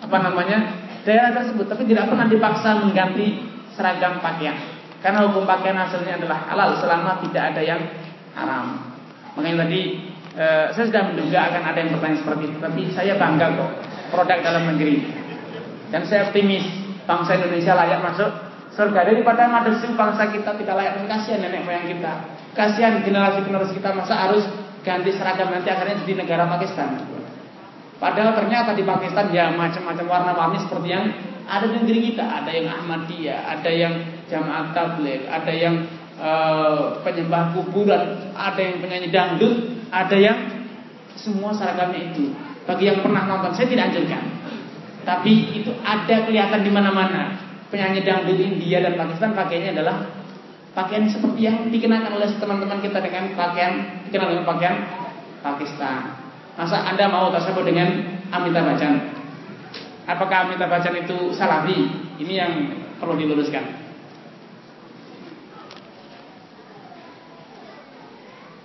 apa namanya daerah tersebut tapi tidak pernah dipaksa mengganti seragam pakaian. Karena hukum pakaian hasilnya adalah halal selama tidak ada yang haram. Makanya tadi e, saya sudah menduga akan ada yang bertanya seperti itu tapi saya bangga kok produk dalam negeri dan saya optimis bangsa Indonesia layak masuk surga daripada madrasah bangsa kita tidak layak kasihan nenek moyang kita kasihan generasi generasi kita masa harus ganti seragam nanti akhirnya jadi negara Pakistan Padahal ternyata di Pakistan ya macam-macam warna-warni seperti yang ada di negeri kita. Ada yang Ahmadiyah, ada yang Jamaat Tabligh, ada yang uh, penyembah kuburan, ada yang penyanyi dangdut, ada yang semua seragamnya itu. Bagi yang pernah nonton, saya tidak anjurkan. Tapi itu ada kelihatan di mana-mana. Penyanyi dangdut India dan Pakistan pakainya adalah pakaian seperti yang dikenakan oleh teman-teman kita dengan pakaian dikenal dengan pakaian Pakistan. Masa Anda mau tersebut dengan Amitabh Bachchan? Apakah Amitabh Bachchan itu salafi? Ini yang perlu diluruskan.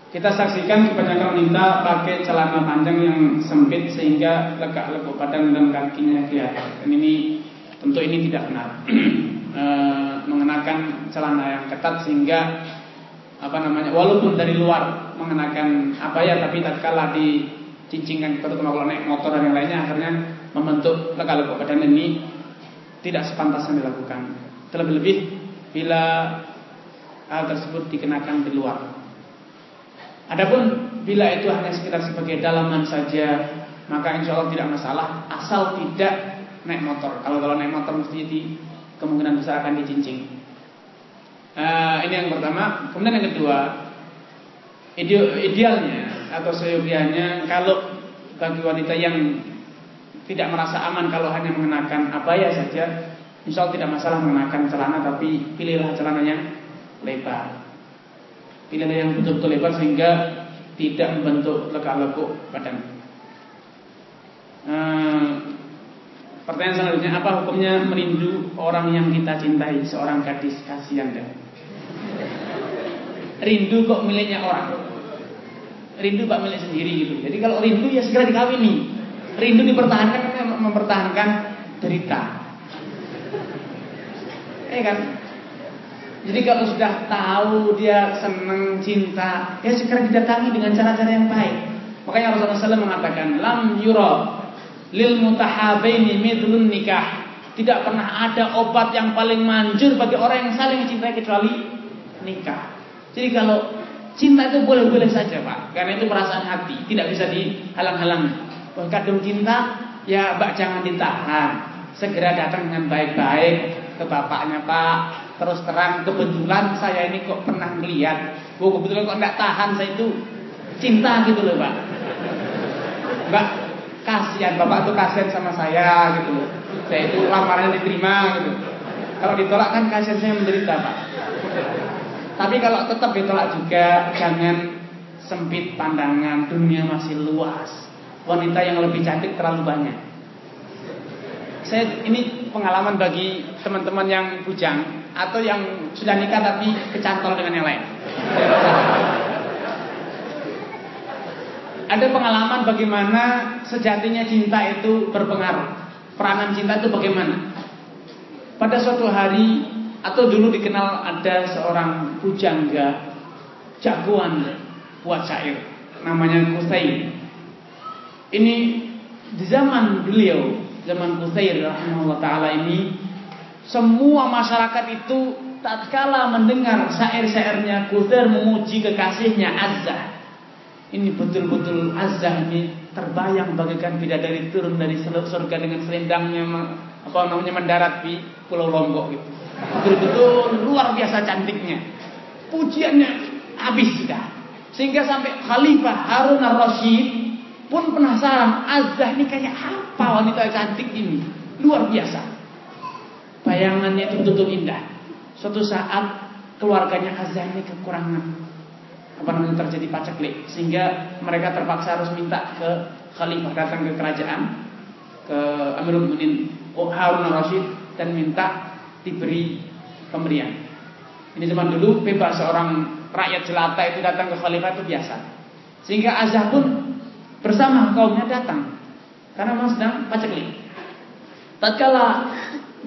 Kita saksikan kebanyakan wanita pakai celana panjang yang sempit sehingga legak lekuk badan dan kakinya kelihatan. Dan ini tentu ini tidak benar. e, mengenakan celana yang ketat sehingga apa namanya walaupun dari luar mengenakan apa ya tapi tatkala di cincingkan kita terutama kalau naik motor dan yang lainnya akhirnya membentuk lekuk badan ini tidak sepantasnya dilakukan. Terlebih-lebih bila hal tersebut dikenakan di luar. Adapun bila itu hanya sekitar sebagai dalaman saja, maka insya Allah tidak masalah, asal tidak naik motor. Kalau kalau naik motor mesti di kemungkinan besar akan dicincing. Uh, ini yang pertama. Kemudian yang kedua, idealnya atau seyogianya kalau bagi wanita yang tidak merasa aman kalau hanya mengenakan abaya saja, insya Allah tidak masalah mengenakan celana, tapi pilihlah celana yang lebar. Pilihlah yang betul-betul lebar sehingga tidak membentuk lekuk-lekuk badan. Uh, pertanyaan selanjutnya, apa hukumnya merindu orang yang kita cintai, seorang gadis kasihan dan rindu kok miliknya orang? Rindu pak milik sendiri gitu. Jadi kalau rindu ya segera dikawini. Rindu dipertahankan kan mempertahankan derita. Eh kan? Jadi kalau sudah tahu dia senang cinta, ya segera didatangi dengan cara-cara yang baik. Makanya Rasulullah SAW mengatakan, lam yura lil mutahabaini midlun nikah. Tidak pernah ada obat yang paling manjur bagi orang yang saling mencintai kecuali nikah. Jadi kalau cinta itu boleh-boleh saja Pak, karena itu perasaan hati, tidak bisa dihalang-halangi kadung cinta, ya mbak jangan ditahan. Segera datang dengan baik-baik ke bapaknya Pak. Terus terang kebetulan saya ini kok pernah melihat. Oh kebetulan kok enggak tahan saya itu cinta gitu loh Pak. Mbak kasihan bapak tuh kasihan sama saya gitu loh. Saya itu lamarannya diterima gitu. Kalau ditolak kan kasihan saya menderita Pak. Tapi kalau tetap ditolak juga jangan sempit pandangan dunia masih luas wanita yang lebih cantik terlalu banyak. Saya ini pengalaman bagi teman-teman yang bujang atau yang sudah nikah tapi kecantol dengan yang lain. Ada pengalaman bagaimana sejatinya cinta itu berpengaruh. Peranan cinta itu bagaimana? Pada suatu hari atau dulu dikenal ada seorang pujangga jagoan buat syair namanya Kusain ini di zaman beliau, zaman Quthair rahimahullah taala ini semua masyarakat itu tatkala mendengar syair-syairnya Quthair memuji kekasihnya Azza. Ini betul-betul Azza ini terbayang bagaikan bidadari turun dari surga dengan selendangnya apa namanya mendarat di Pulau Lombok gitu. Betul-betul luar biasa cantiknya. Pujiannya habis sudah. Sehingga sampai Khalifah Harun al-Rasyid pun penasaran Azah ini kayak apa wanita cantik ini? Luar biasa. Bayangannya itu betul indah. Suatu saat keluarganya Azah ini kekurangan. Apa namanya terjadi paceklik. Sehingga mereka terpaksa harus minta ke khalifah datang ke kerajaan ke Amirul Mukminin Harun al-Rasyid dan minta diberi pemberian. Ini zaman dulu bebas seorang rakyat jelata itu datang ke khalifah itu biasa. Sehingga Azah pun bersama kaumnya datang karena memang sedang paceklik. Tatkala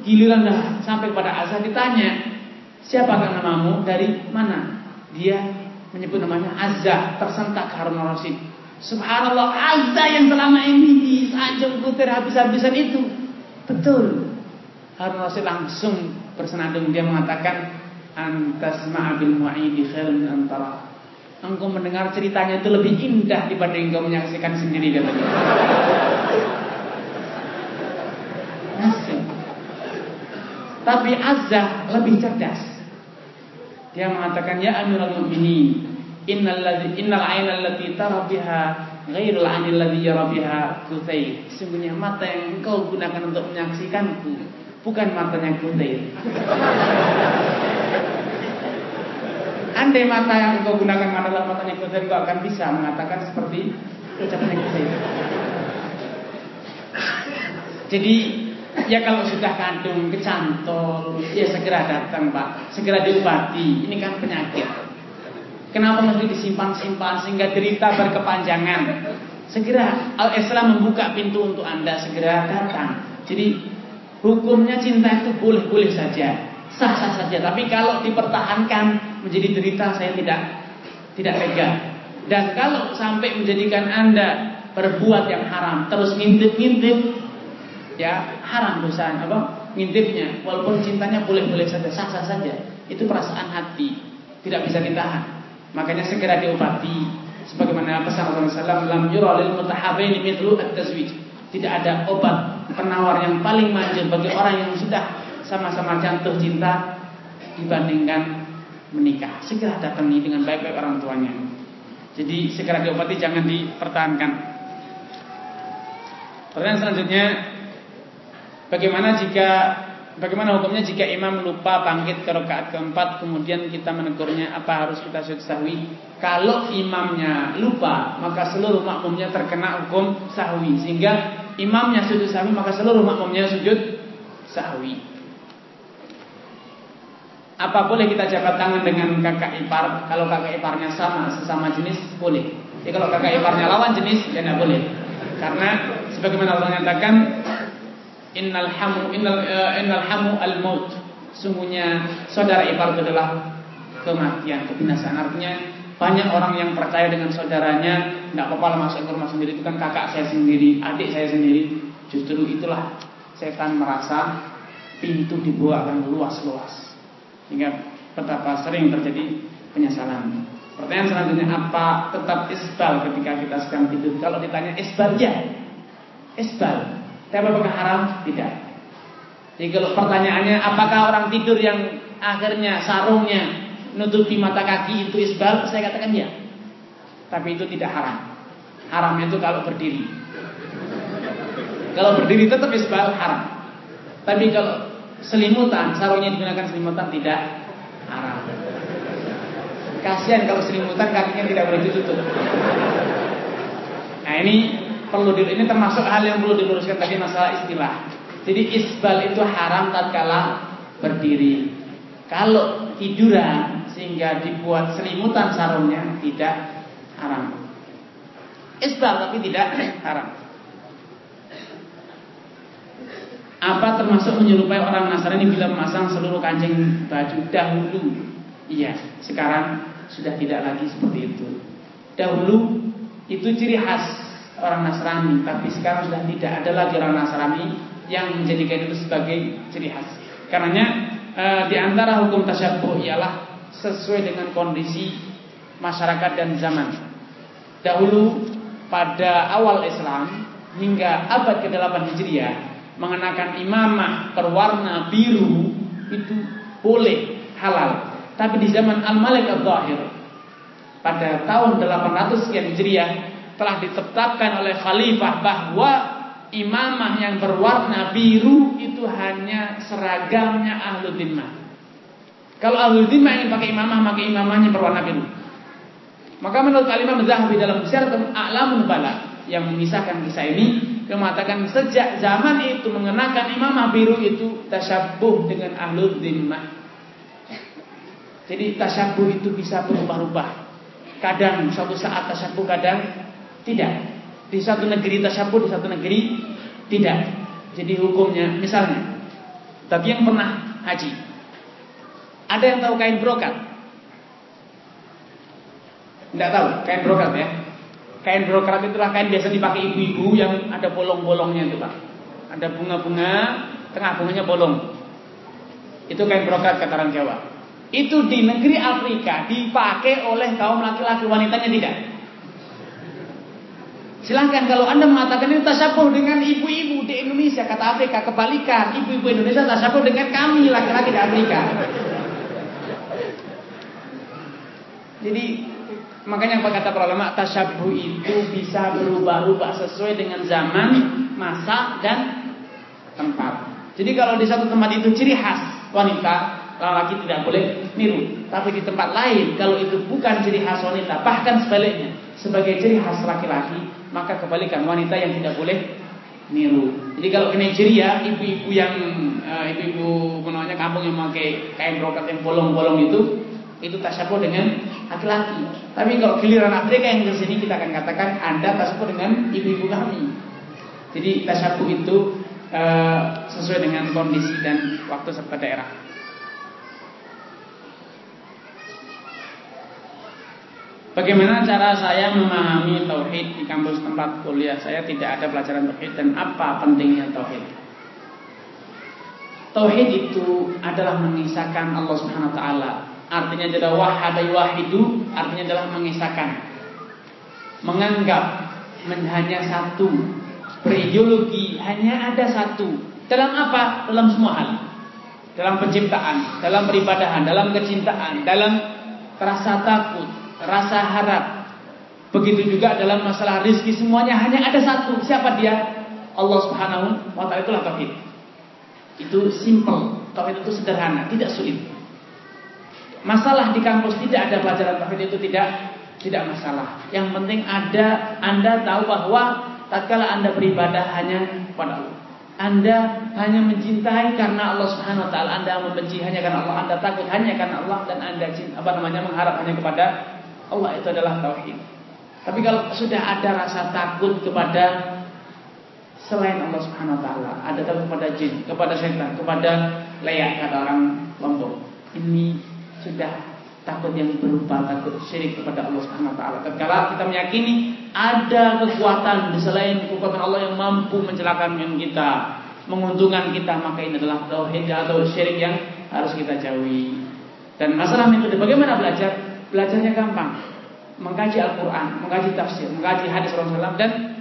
giliran dah sampai pada Azhar ditanya, siapakah namamu dari mana? Dia menyebut namanya Azza tersentak Harun Rasid. Subhanallah Azza yang selama ini disanjung putir habis-habisan itu. Betul. Harun Rasid langsung bersenandung dia mengatakan antas ma'abil mu'idi khairun antara engkau mendengar ceritanya itu lebih indah dibanding engkau menyaksikan sendiri katanya. Tapi Azza lebih cerdas. Dia mengatakan ya Amirul Mukminin, innal ladzi innal 'aina allati tara biha ghairul 'ainil ladzi yara biha Qutayr. Sungguhnya mata yang engkau gunakan untuk menyaksikanku bukan matanya Qutayr. Andai mata yang engkau gunakan adalah matanya Quthair engkau akan bisa mengatakan seperti ucapan Quthair. Jadi ya kalau sudah kandung kecantol ya segera datang Pak, segera diobati. Ini kan penyakit. Kenapa mesti disimpan-simpan sehingga derita berkepanjangan? Segera Al-Islam membuka pintu untuk Anda segera datang. Jadi hukumnya cinta itu boleh-boleh saja sah-sah saja. Tapi kalau dipertahankan menjadi derita saya tidak tidak tega. Dan kalau sampai menjadikan Anda berbuat yang haram, terus ngintip-ngintip ya haram dosa apa? Ngintipnya walaupun cintanya boleh-boleh saja, sah-sah saja. Itu perasaan hati. tidak bisa ditahan. Makanya segera diobati. Sebagaimana pesan Rasulullah SAW, "Lam yura lil mutahabaini mithlu at-tazwij." Tidak ada obat penawar yang paling manjur bagi orang yang sudah sama-sama jatuh cinta dibandingkan menikah. Segera datangi dengan baik-baik orang tuanya. Jadi segera diobati jangan dipertahankan. Pertanyaan selanjutnya, bagaimana jika bagaimana hukumnya jika imam lupa bangkit ke rakaat keempat kemudian kita menegurnya apa harus kita sujud sahwi? Kalau imamnya lupa maka seluruh makmumnya terkena hukum sahwi sehingga imamnya sujud sahwi maka seluruh makmumnya sujud sahwi. Apa boleh kita jabat tangan dengan kakak ipar? Kalau kakak iparnya sama, sesama jenis, boleh. Jadi kalau kakak iparnya lawan jenis, ya tidak boleh. Karena sebagaimana Allah nyatakan, innal hamu innal uh, innal hamu al maut. Sungguhnya saudara ipar itu adalah kematian, kebinasaan. Artinya banyak orang yang percaya dengan saudaranya, tidak apa-apa masuk ke rumah sendiri itu kan kakak saya sendiri, adik saya sendiri. Justru itulah setan merasa pintu dibuat akan luas-luas. Hingga betapa sering terjadi penyesalan. Pertanyaan selanjutnya apa tetap isbal ketika kita sedang tidur? Kalau ditanya isbal ya, isbal. Tapi apakah haram? Tidak. Jadi kalau pertanyaannya apakah orang tidur yang akhirnya sarungnya nutupi mata kaki itu isbal? Saya katakan ya. Tapi itu tidak haram. Haramnya itu kalau berdiri. Kalau berdiri tetap isbal haram. Tapi kalau selimutan, sarungnya digunakan selimutan tidak haram. Kasihan kalau selimutan kakinya tidak boleh ditutup. Nah ini perlu di, ini termasuk hal yang perlu diluruskan tadi masalah istilah. Jadi isbal itu haram tatkala berdiri. Kalau tiduran sehingga dibuat selimutan sarungnya tidak haram. Isbal tapi tidak haram. Apa termasuk menyerupai orang Nasrani bila memasang seluruh kancing baju dahulu? Iya, sekarang sudah tidak lagi seperti itu. Dahulu itu ciri khas orang Nasrani, tapi sekarang sudah tidak ada lagi orang Nasrani yang menjadikan itu sebagai ciri khas. Karenanya e, di antara hukum tasyabuh ialah sesuai dengan kondisi masyarakat dan zaman. Dahulu pada awal Islam hingga abad ke-8 Hijriah mengenakan imamah berwarna biru itu boleh halal. Tapi di zaman Al-Malik Al-Zahir pada tahun 800 sekian Hijriah telah ditetapkan oleh khalifah bahwa imamah yang berwarna biru itu hanya seragamnya ahlu dhimmah. Kalau ahlu dhimmah ingin pakai imamah, maka imamahnya berwarna biru. Maka menurut Al-Imam Zahabi dalam Syiratun A'lamun Bala yang mengisahkan kisah ini yang mengatakan sejak zaman itu mengenakan imamah biru itu tasyabuh dengan ahlul dhimmah. Jadi tasyabuh itu bisa berubah-ubah. Kadang suatu saat tasyabuh, kadang tidak. Di satu negeri tasyabuh, di satu negeri tidak. Jadi hukumnya misalnya tapi yang pernah haji. Ada yang tahu kain brokat? Tidak tahu kain brokat ya? Kain brokat itulah kain biasa dipakai ibu-ibu yang ada bolong-bolongnya itu pak. Ada bunga-bunga, tengah bunganya bolong. Itu kain brokat kata orang Jawa. Itu di negeri Afrika dipakai oleh kaum laki-laki wanitanya tidak. Silahkan kalau anda mengatakan ini tasyabuh dengan ibu-ibu di Indonesia kata Afrika kebalikan ibu-ibu Indonesia tasyabuh dengan kami laki-laki di Afrika. Jadi Makanya apa kata para ulama tasyabuh itu bisa berubah-ubah sesuai dengan zaman, masa dan tempat. Jadi kalau di satu tempat itu ciri khas wanita, laki tidak boleh niru. Tapi di tempat lain kalau itu bukan ciri khas wanita, bahkan sebaliknya sebagai ciri khas laki-laki, maka kebalikan wanita yang tidak boleh niru. Jadi kalau ciri ya ibu-ibu yang uh, ibu-ibu namanya kampung yang memakai kain brokat yang bolong-bolong itu itu tasyabuh dengan laki-laki. Tapi kalau giliran Afrika yang ke sini kita akan katakan Anda tasyabuh dengan ibu-ibu kami. Jadi tasyabuh itu e, sesuai dengan kondisi dan waktu serta daerah. Bagaimana cara saya memahami tauhid di kampus tempat kuliah saya tidak ada pelajaran tauhid dan apa pentingnya tauhid? Tauhid itu adalah mengisahkan Allah Subhanahu wa taala artinya adalah wahada wahidu, artinya adalah mengisahkan. Menganggap hanya satu, berideologi hanya ada satu. Dalam apa? Dalam semua hal. Dalam penciptaan, dalam peribadahan, dalam kecintaan, dalam rasa takut, rasa harap. Begitu juga dalam masalah rizki semuanya hanya ada satu. Siapa dia? Allah Subhanahu wa taala itulah tauhid. Itu simple. Tauhid itu sederhana, tidak sulit. Masalah di kampus tidak ada pelajaran tauhid itu tidak tidak masalah. Yang penting ada Anda tahu bahwa tatkala Anda beribadah hanya kepada Allah. Anda hanya mencintai karena Allah Subhanahu wa taala, Anda membenci hanya karena Allah, Anda takut hanya karena Allah dan Anda cinta, apa namanya mengharap hanya kepada Allah itu adalah tauhid. Tapi kalau sudah ada rasa takut kepada selain Allah Subhanahu wa taala, ada takut kepada jin, kepada setan, kepada leyak kata orang Lombok. Ini sudah takut yang berupa takut syirik kepada Allah Subhanahu wa taala. Tatkala kita meyakini ada kekuatan di selain kekuatan Allah yang mampu mencelakakan kita, menguntungkan kita, maka ini adalah tauhid atau syirik yang harus kita jauhi. Dan masalah metode bagaimana belajar? Belajarnya gampang. Mengkaji Al-Qur'an, mengkaji tafsir, mengkaji hadis Rasulullah dan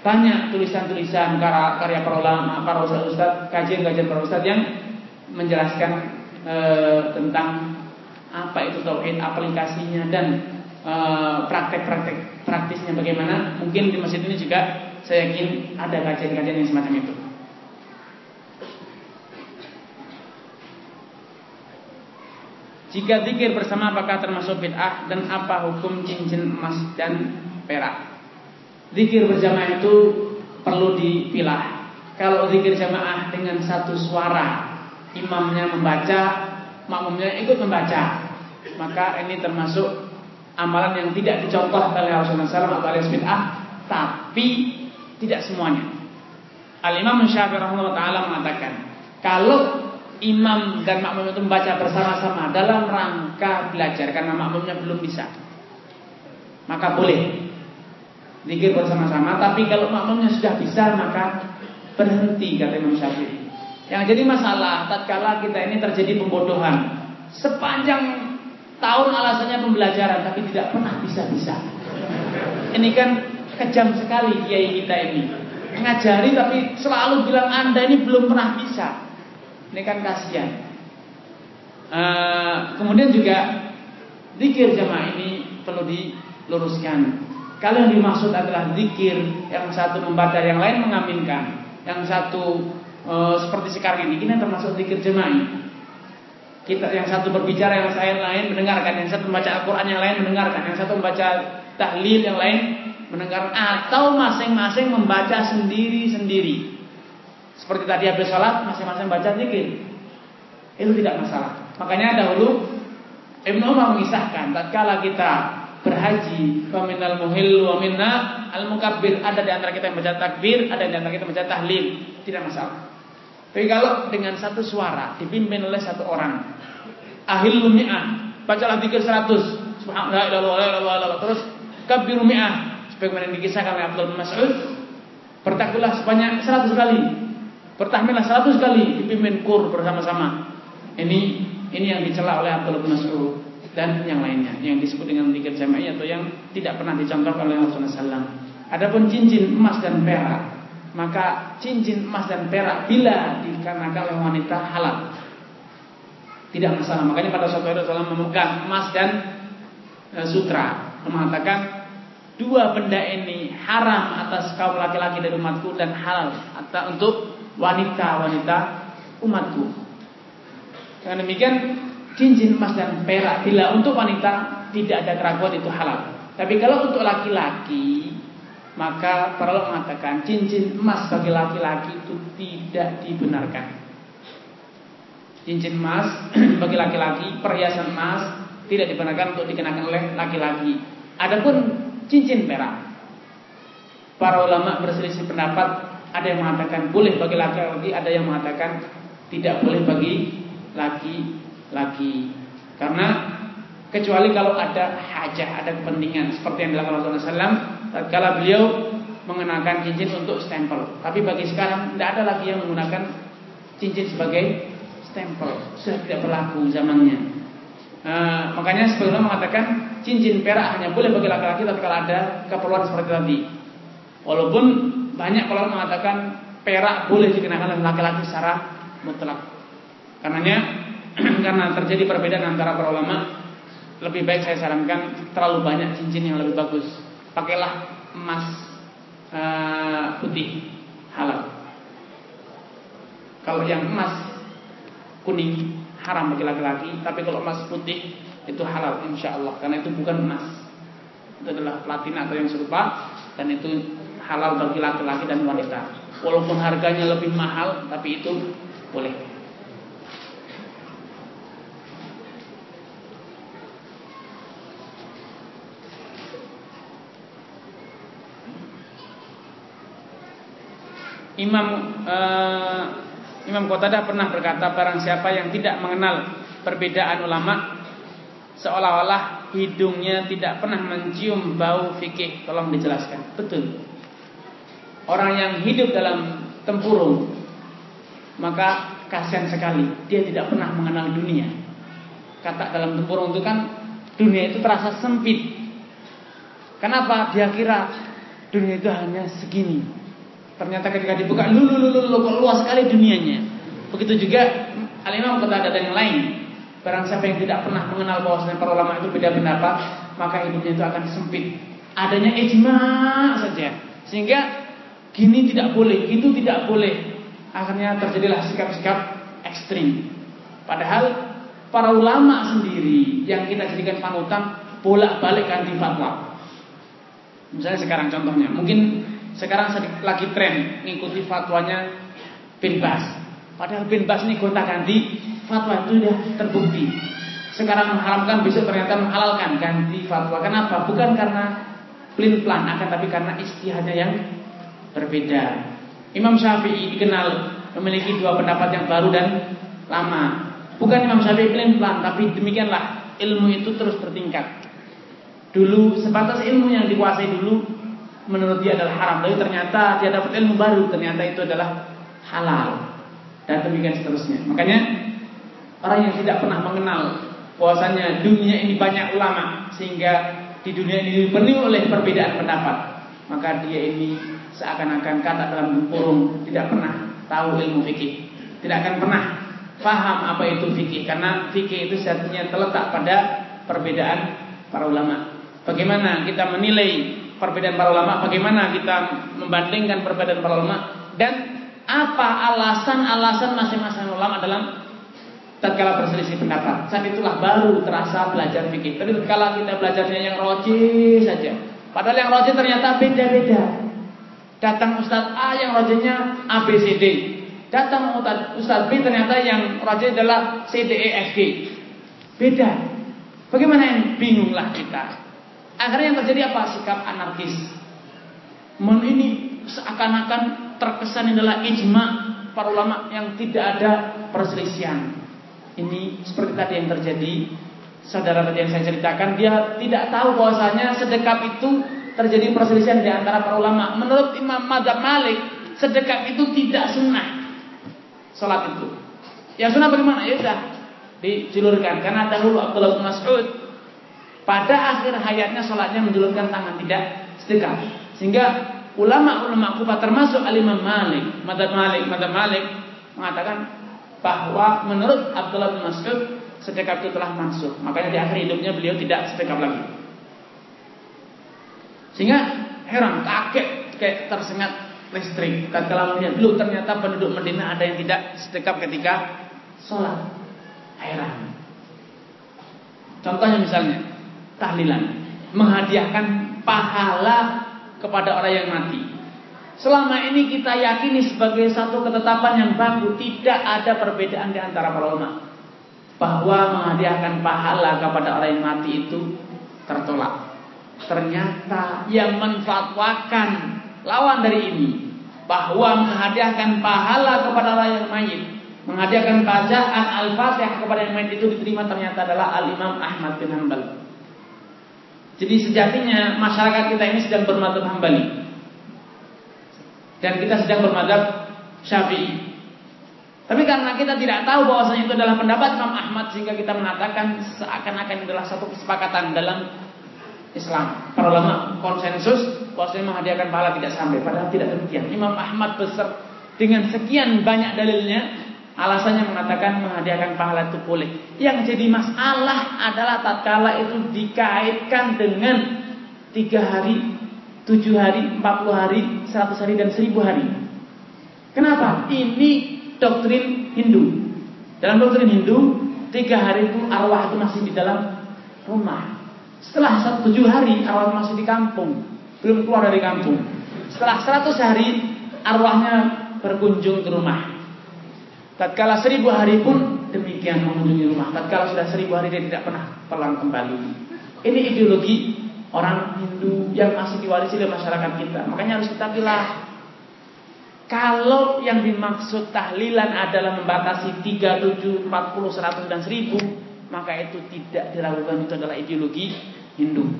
banyak tulisan-tulisan karya para ulama, para ustaz, kajian-kajian para ustaz yang menjelaskan e, tentang apa itu tauhid, aplikasinya dan eh, praktek-praktek praktisnya bagaimana. Mungkin di masjid ini juga saya yakin ada kajian-kajian yang semacam itu. Jika zikir bersama apakah termasuk bid'ah dan apa hukum cincin emas dan perak? Zikir berjamaah itu perlu dipilah. Kalau zikir jamaah dengan satu suara, imamnya membaca, makmumnya ikut membaca. Maka ini termasuk amalan yang tidak dicontoh oleh Rasulullah SAW atau alias bid'ah, tapi tidak semuanya. Al Imam Syafi'i rahimahullah taala mengatakan, kalau imam dan makmum itu membaca bersama-sama dalam rangka belajar karena makmumnya belum bisa, maka boleh zikir bersama-sama. Tapi kalau makmumnya sudah bisa, maka berhenti kata Imam Syafi'i. Yang jadi masalah tatkala kita ini terjadi pembodohan. Sepanjang tahun alasannya pembelajaran tapi tidak pernah bisa-bisa. Ini kan kejam sekali kiai kita ini. Ngajari tapi selalu bilang Anda ini belum pernah bisa. Ini kan kasihan. Uh, kemudian juga zikir jamaah ini perlu diluruskan. Kalau yang dimaksud adalah zikir, yang satu membaca, yang lain mengaminkan, yang satu e, seperti sekarang ini, ini termasuk zikir jema'i. Kita yang satu berbicara, yang saya lain mendengarkan, yang satu membaca Al-Quran, yang lain mendengarkan, yang satu membaca tahlil, yang lain mendengarkan, atau masing-masing membaca sendiri-sendiri. Seperti tadi habis sholat, masing-masing baca zikir. Itu tidak masalah. Makanya dahulu Ibnu Umar mengisahkan, tatkala kita berhaji, faminal muhil wa minna al mukabbir. Ada di antara kita yang baca takbir, ada di antara kita yang baca tahlil, tidak masalah. Tapi kalau dengan satu suara dipimpin oleh satu orang, ahil mi'ah, bacalah zikir 100, subhanallah, terus kabbiru mi'ah, sebagaimana dikisahkan oleh Abdul Mas'ud, bertakbirlah sebanyak 100 kali, bertahmidlah 100 kali dipimpin kur bersama-sama. Ini ini yang dicela oleh Abdul Mas'ud dan yang lainnya yang disebut dengan zikir jama'i atau yang tidak pernah dicontohkan oleh Rasulullah SAW. Adapun cincin emas dan perak maka cincin emas dan perak bila dikarenakan oleh wanita halal. Tidak masalah. Makanya pada suatu hari Rasulullah memegang emas dan e, sutra mengatakan dua benda ini haram atas kaum laki-laki dari umatku dan halal atau untuk wanita-wanita umatku. Dengan demikian cincin emas dan perak bila untuk wanita tidak ada keraguan itu halal. Tapi kalau untuk laki-laki maka para ulama mengatakan cincin emas bagi laki-laki itu tidak dibenarkan. Cincin emas bagi laki-laki, perhiasan emas tidak dibenarkan untuk dikenakan oleh laki-laki. Adapun cincin perak, para ulama berselisih pendapat. Ada yang mengatakan boleh bagi laki-laki, ada yang mengatakan tidak boleh bagi laki-laki. Karena kecuali kalau ada hajah, ada kepentingan seperti yang dilakukan Rasulullah SAW tatkala beliau mengenakan cincin untuk stempel. Tapi bagi sekarang tidak ada lagi yang menggunakan cincin sebagai stempel. Sudah tidak berlaku zamannya. Uh, makanya sebelumnya mengatakan cincin perak hanya boleh bagi laki-laki kalau ada keperluan seperti tadi. Walaupun banyak kalau mengatakan perak boleh dikenakan oleh laki-laki secara mutlak. Karenanya karena terjadi perbedaan antara para ulama, lebih baik saya sarankan terlalu banyak cincin yang lebih bagus. Pakailah emas uh, putih halal. Kalau yang emas kuning haram bagi laki-laki, tapi kalau emas putih itu halal insya Allah karena itu bukan emas. Itu adalah platina atau yang serupa dan itu halal bagi laki-laki dan wanita. Walaupun harganya lebih mahal, tapi itu boleh. Imam uh, Imam Qatadah pernah berkata barang siapa yang tidak mengenal perbedaan ulama seolah-olah hidungnya tidak pernah mencium bau fikih. Tolong dijelaskan. Betul. Orang yang hidup dalam tempurung maka kasihan sekali dia tidak pernah mengenal dunia. Kata dalam tempurung itu kan dunia itu terasa sempit. Kenapa? Dia kira dunia itu hanya segini. Ternyata ketika dibuka lulu lulu lulu luas sekali dunianya. Begitu juga Al-Imam ada yang lain. Barang siapa yang tidak pernah mengenal bahwasanya para ulama itu beda pendapat, maka hidupnya itu akan sempit. Adanya ijma saja. Sehingga gini tidak boleh, itu tidak boleh. Akhirnya terjadilah sikap-sikap ekstrim. Padahal para ulama sendiri yang kita jadikan panutan bolak-balik ganti fatwa. Misalnya sekarang contohnya, mungkin sekarang lagi tren mengikuti fatwanya bin Bas. Padahal bin Bas ini gonta ganti fatwa itu sudah terbukti. Sekarang mengharamkan besok ternyata menghalalkan ganti fatwa. Kenapa? Bukan karena pelin plan akan tapi karena istihadnya yang berbeda. Imam Syafi'i dikenal memiliki dua pendapat yang baru dan lama. Bukan Imam Syafi'i pelin plan, tapi demikianlah ilmu itu terus bertingkat. Dulu sebatas ilmu yang dikuasai dulu menurut dia adalah haram, tapi ternyata dia dapat ilmu baru, ternyata itu adalah halal. Dan demikian seterusnya. Makanya orang yang tidak pernah mengenal bahwasanya dunia ini banyak ulama sehingga di dunia ini dipenuhi oleh perbedaan pendapat, maka dia ini seakan-akan kata dalam kurung tidak pernah tahu ilmu fikih, tidak akan pernah paham apa itu fikih karena fikih itu sejatinya terletak pada perbedaan para ulama. Bagaimana kita menilai perbedaan para ulama, bagaimana kita membandingkan perbedaan para ulama dan apa alasan-alasan masing-masing ulama dalam tatkala berselisih pendapat. Saat itulah baru terasa belajar fikih. Tapi tatkala kita belajarnya yang roji saja, padahal yang roji ternyata beda-beda. Datang Ustadz A yang rojinya A B C D. Datang Ustadz B ternyata yang roji adalah C D E F G. Beda. Bagaimana ini? Bingunglah kita. Akhirnya yang terjadi apa? Sikap anarkis. Men ini seakan-akan terkesan adalah ijma para ulama yang tidak ada perselisihan. Ini seperti tadi yang terjadi. Saudara tadi yang saya ceritakan, dia tidak tahu bahwasanya sedekap itu terjadi perselisihan di antara para ulama. Menurut Imam Madzhab Malik, sedekap itu tidak sunnah. Salat itu. Yang sunnah bagaimana? Ya sudah dijulurkan karena dahulu Abdullah bin Mas'ud pada akhir hayatnya sholatnya menjulurkan tangan tidak sedekah. Sehingga ulama-ulama Kufah termasuk Al-Imam Malik, Madhab Malik, Madhab Malik mengatakan bahwa menurut Abdullah bin Mas'ud sedekah itu telah masuk. Makanya di akhir hidupnya beliau tidak sedekah lagi. Sehingga heran, kaget, kayak tersengat listrik. Tatkala melihat dulu ternyata penduduk Medina ada yang tidak sedekap ketika sholat. Heran. Contohnya misalnya, tahlilan, menghadiahkan pahala kepada orang yang mati. Selama ini kita yakini sebagai satu ketetapan yang baku, tidak ada perbedaan di antara para ulama bahwa menghadiahkan pahala kepada orang yang mati itu tertolak. Ternyata yang menfatwakan lawan dari ini bahwa menghadiahkan pahala kepada orang yang mayit, menghadiahkan bacaan Al-Fatihah kepada yang mayit itu diterima ternyata adalah Al-Imam Ahmad bin Hanbal. Jadi sejatinya masyarakat kita ini sedang bermadhab hambali. Dan kita sedang bermadhab syafi'i. Tapi karena kita tidak tahu bahwasanya itu adalah pendapat Imam Ahmad sehingga kita mengatakan seakan-akan adalah satu kesepakatan dalam Islam. Para ulama konsensus bahwasanya menghadiahkan pahala tidak sampai padahal tidak demikian. Imam Ahmad besar dengan sekian banyak dalilnya Alasannya mengatakan menghadiahkan pahala itu boleh. Yang jadi masalah adalah tatkala itu dikaitkan dengan tiga hari, tujuh hari, empat puluh hari, seratus hari dan seribu hari. Kenapa? Ini doktrin Hindu. Dalam doktrin Hindu, tiga hari itu arwah itu masih di dalam rumah. Setelah tujuh hari, arwah masih di kampung, belum keluar dari kampung. Setelah seratus hari, arwahnya berkunjung ke rumah. Tatkala seribu hari pun demikian mengunjungi rumah. Tatkala sudah seribu hari dia tidak pernah pulang kembali. Ini ideologi orang Hindu yang masih diwarisi oleh masyarakat kita. Makanya harus kita pilih. Kalau yang dimaksud tahlilan adalah membatasi 3, 7, 40, 100 dan 1000 Maka itu tidak dilakukan Itu adalah ideologi Hindu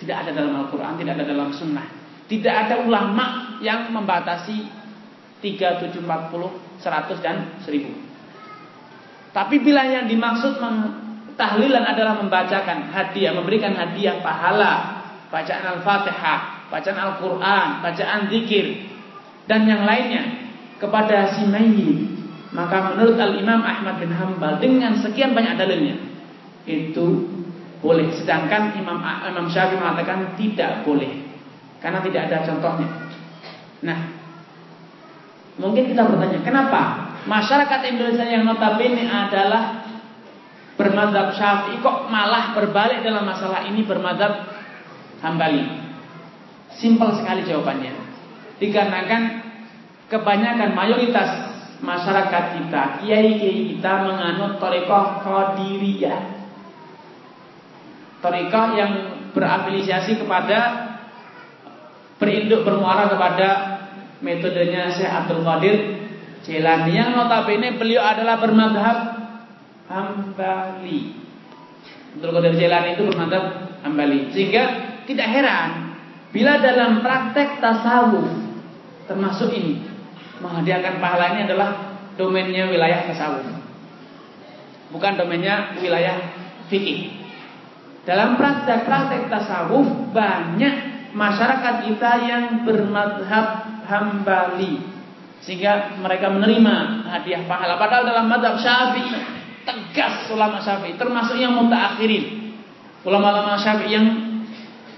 Tidak ada dalam Al-Quran Tidak ada dalam Sunnah Tidak ada ulama yang membatasi 3, 7, 40 100 dan 1000. Tapi bila yang dimaksud tahlilan adalah membacakan hadiah, memberikan hadiah pahala, bacaan Al-Fatihah, bacaan Al-Quran, bacaan zikir dan yang lainnya kepada si mayyit, maka menurut Al-Imam Ahmad bin Hambal dengan sekian banyak dalilnya itu boleh. Sedangkan Imam Imam Syafi'i mengatakan tidak boleh karena tidak ada contohnya. Nah, Mungkin kita bertanya, kenapa masyarakat Indonesia yang notabene adalah bermadhab syafi'i kok malah berbalik dalam masalah ini bermadhab hambali? Simpel sekali jawabannya. Dikarenakan kebanyakan mayoritas masyarakat kita, kiai-kiai kita menganut torikoh qadiriyah. Torikoh yang berafiliasi kepada berinduk bermuara kepada metodenya Syekh Abdul Qadir Jilani yang notabene beliau adalah bermadhab Hambali. Abdul Qadir Jilani itu bermadhab Hambali. Sehingga tidak heran bila dalam praktek tasawuf termasuk ini menghadiahkan pahala ini adalah domainnya wilayah tasawuf. Bukan domainnya wilayah fikih. Dalam praktek-praktek tasawuf banyak masyarakat kita yang bermadhab Hambali sehingga mereka menerima hadiah pahala. Padahal dalam madhab Syafi'i tegas ulama Syafi'i termasuk yang mutaakhirin ulama-ulama Syafi'i yang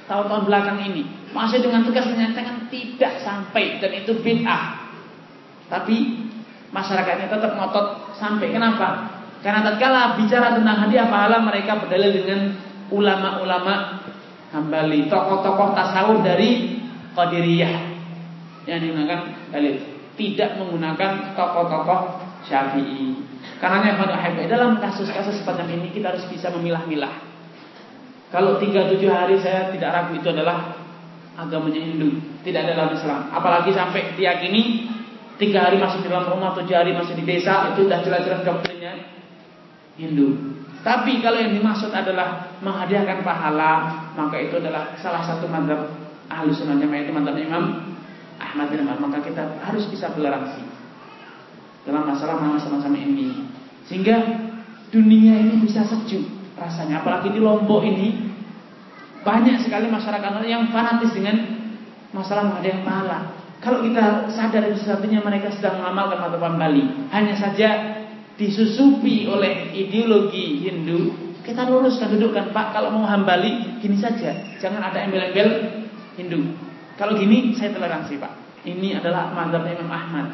tahun-tahun belakang ini masih dengan tegas menyatakan tidak sampai dan itu bid'ah. Tapi masyarakatnya tetap ngotot sampai. Kenapa? Karena tatkala bicara tentang hadiah pahala mereka berdalil dengan ulama-ulama Hambali tokoh-tokoh tasawuf dari Qadiriyah yang digunakan dalil tidak menggunakan tokoh-tokoh Syafi'i. Karena pada dalam kasus-kasus seperti ini kita harus bisa memilah-milah. Kalau tiga tujuh hari saya tidak ragu itu adalah agamanya Hindu, tidak ada dalam Islam. Apalagi sampai diyakini tiga hari masih di dalam rumah, tujuh hari masih di desa, itu sudah jelas-jelas doktrinnya Hindu. Tapi kalau yang dimaksud adalah menghadiahkan pahala, maka itu adalah salah satu madhab ahlu sunnah jamaah itu madhab Imam Ahmad bin Ahmad maka kita harus bisa toleransi dalam masalah masalah sama ini. Sehingga dunia ini bisa sejuk rasanya. Apalagi di Lombok ini banyak sekali masyarakat yang fanatis dengan masalah menghadiah pahala. Kalau kita sadar sesatunya mereka sedang mengamalkan matapan Bali hanya saja disusupi oleh ideologi Hindu kita luruskan dudukkan Pak kalau mau hambali gini saja. Jangan ada embel-embel Hindu kalau gini saya toleransi Pak. Ini adalah mazhab Imam Ahmad.